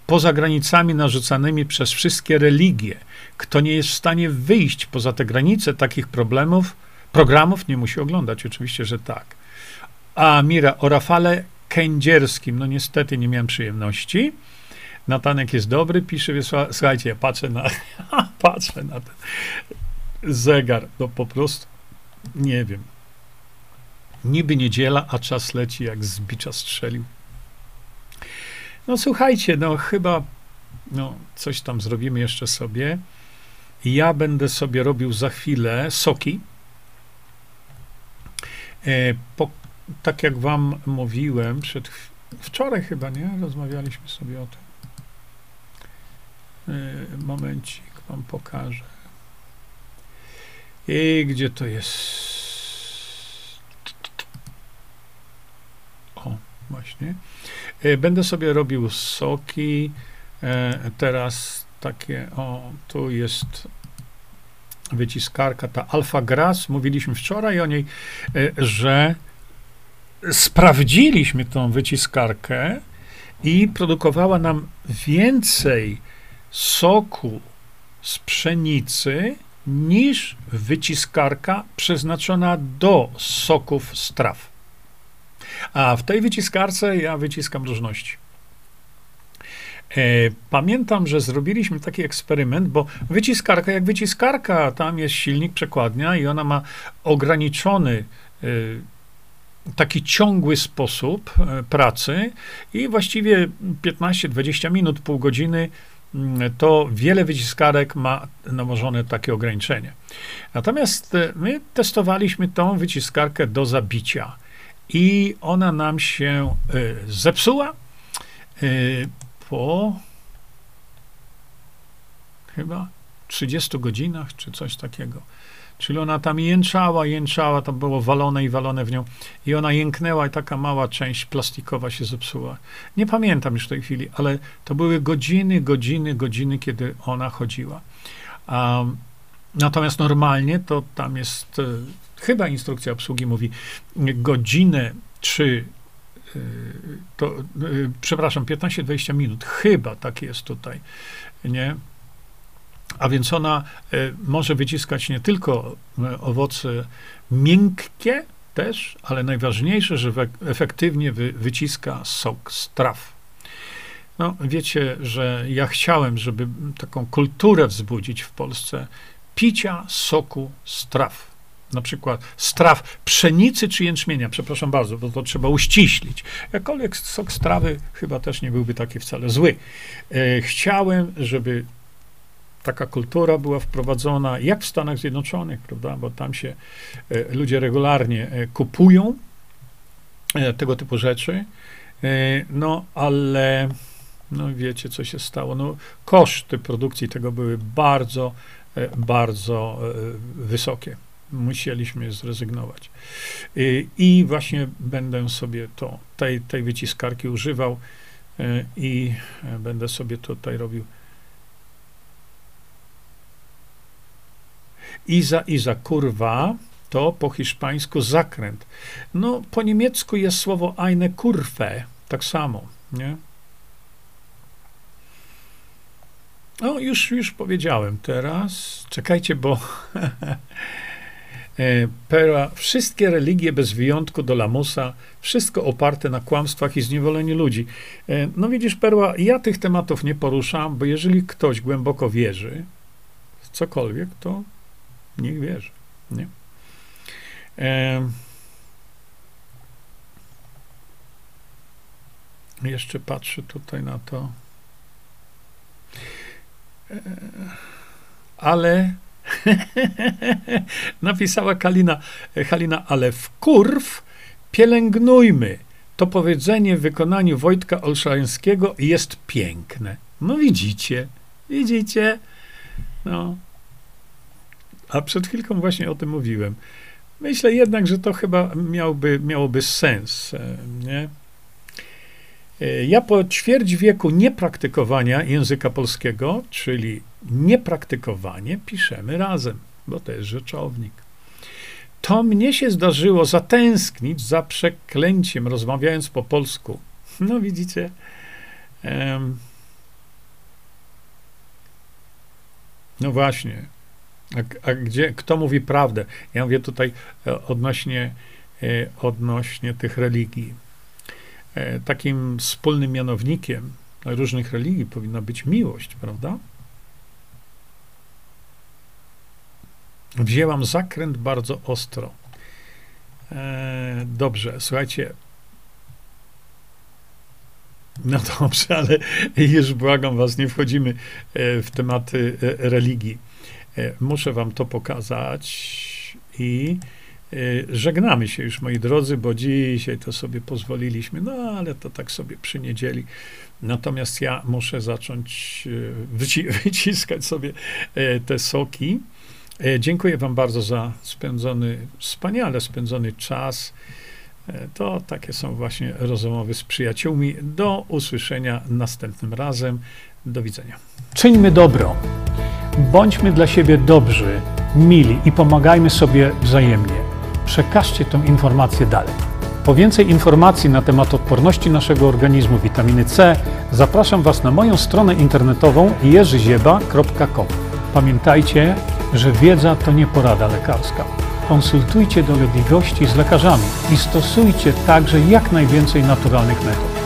poza granicami narzucanymi przez wszystkie religie. Kto nie jest w stanie wyjść poza te granice takich problemów, programów, nie musi oglądać. Oczywiście, że tak. A Mira o Rafale Kędzierskim, no niestety nie miałem przyjemności. Natanek jest dobry, pisze, słuchajcie, ja patrzę na, [LAUGHS] patrzę na ten zegar, no po prostu nie wiem. Niby niedziela, a czas leci jak z bicza strzelił. No słuchajcie, no chyba no, coś tam zrobimy jeszcze sobie. Ja będę sobie robił za chwilę soki. E, po, tak jak wam mówiłem, przed, wczoraj chyba, nie? Rozmawialiśmy sobie o tym. E, momencik, wam pokażę. I gdzie to jest? O, właśnie. E, będę sobie robił soki. Teraz takie, o, tu jest wyciskarka, ta Alfa Gras. Mówiliśmy wczoraj o niej, e, że sprawdziliśmy tą wyciskarkę i produkowała nam więcej soku z pszenicy niż wyciskarka przeznaczona do soków z traw. A w tej wyciskarce ja wyciskam różności. Pamiętam, że zrobiliśmy taki eksperyment, bo wyciskarka jak wyciskarka, tam jest silnik, przekładnia i ona ma ograniczony taki ciągły sposób pracy i właściwie 15-20 minut, pół godziny Mm, to wiele wyciskarek ma nałożone takie ograniczenie. Natomiast e, my testowaliśmy tą wyciskarkę do zabicia i ona nam się e, zepsuła e, po chyba 30 godzinach, czy coś takiego. Czyli ona tam jęczała, jęczała, to było walone i walone w nią. I ona jęknęła i taka mała część plastikowa się zepsuła. Nie pamiętam już w tej chwili, ale to były godziny, godziny, godziny, kiedy ona chodziła. Um, natomiast normalnie to tam jest, e, chyba instrukcja obsługi mówi, godzinę czy to, e, przepraszam, 15-20 minut, chyba tak jest tutaj, nie? A więc ona e, może wyciskać nie tylko e, owoce miękkie też, ale najważniejsze, że efektywnie wy, wyciska sok z traw. No, wiecie, że ja chciałem, żeby taką kulturę wzbudzić w Polsce picia soku z traw. Na przykład z traw pszenicy czy jęczmienia, przepraszam bardzo, bo to trzeba uściślić. Jakkolwiek sok z trawy chyba też nie byłby taki wcale zły. E, chciałem, żeby taka kultura była wprowadzona, jak w Stanach Zjednoczonych, prawda, bo tam się e, ludzie regularnie e, kupują e, tego typu rzeczy, no ale no wiecie, co się stało. No, koszty produkcji tego były bardzo, bardzo wysokie. Musieliśmy zrezygnować. I właśnie będę sobie to, tej, tej wyciskarki używał i będę sobie tutaj robił Iza, Iza, kurwa, to po hiszpańsku zakręt. No, po niemiecku jest słowo eine Kurve, tak samo, nie? No, już, już powiedziałem teraz. Czekajcie, bo e, [LAUGHS] Pera, wszystkie religie bez wyjątku do lamusa, wszystko oparte na kłamstwach i zniewoleniu ludzi. E, no widzisz, Perła, ja tych tematów nie poruszam, bo jeżeli ktoś głęboko wierzy w cokolwiek, to Niech wierzy. Nie? E, jeszcze patrzę tutaj na to. E, ale [LAUGHS] napisała Kalina, Halina, ale w kurw pielęgnujmy. To powiedzenie w wykonaniu Wojtka Olszańskiego jest piękne. No widzicie, widzicie. No, a przed chwilką właśnie o tym mówiłem. Myślę jednak, że to chyba miałby, miałoby sens, e, nie? E, ja po ćwierć wieku niepraktykowania języka polskiego, czyli niepraktykowanie, piszemy razem, bo to jest rzeczownik. To mnie się zdarzyło zatęsknić za przeklęciem, rozmawiając po polsku. No widzicie. no właśnie. A, a, gdzie, kto mówi prawdę? Ja mówię tutaj e, odnośnie, e, odnośnie tych religii. E, takim wspólnym mianownikiem różnych religii powinna być miłość, prawda? Wzięłam zakręt bardzo ostro. dobrze, słuchajcie. No dobrze, [LAUGHS] ale już błagam was, nie wchodzimy w tematy religii. E, muszę wam to pokazać i e, żegnamy się już, moi drodzy, bo dzisiaj to sobie pozwoliliśmy, no ale to tak sobie przy niedzieli. Natomiast ja muszę zacząć e, wyci [LAUGHS] wyciskać sobie te soki. Dziękuję Wam bardzo za spędzony, wspaniale spędzony czas. To takie są właśnie rozmowy z przyjaciółmi. Do usłyszenia następnym razem. Do widzenia. Czyńmy dobro. Bądźmy dla siebie dobrzy, mili i pomagajmy sobie wzajemnie. Przekażcie tę informację dalej. Po więcej informacji na temat odporności naszego organizmu witaminy C zapraszam Was na moją stronę internetową jerzyzieba.com. Pamiętajcie, że wiedza to nie porada lekarska. Konsultujcie dolegliwości z lekarzami i stosujcie także jak najwięcej naturalnych metod.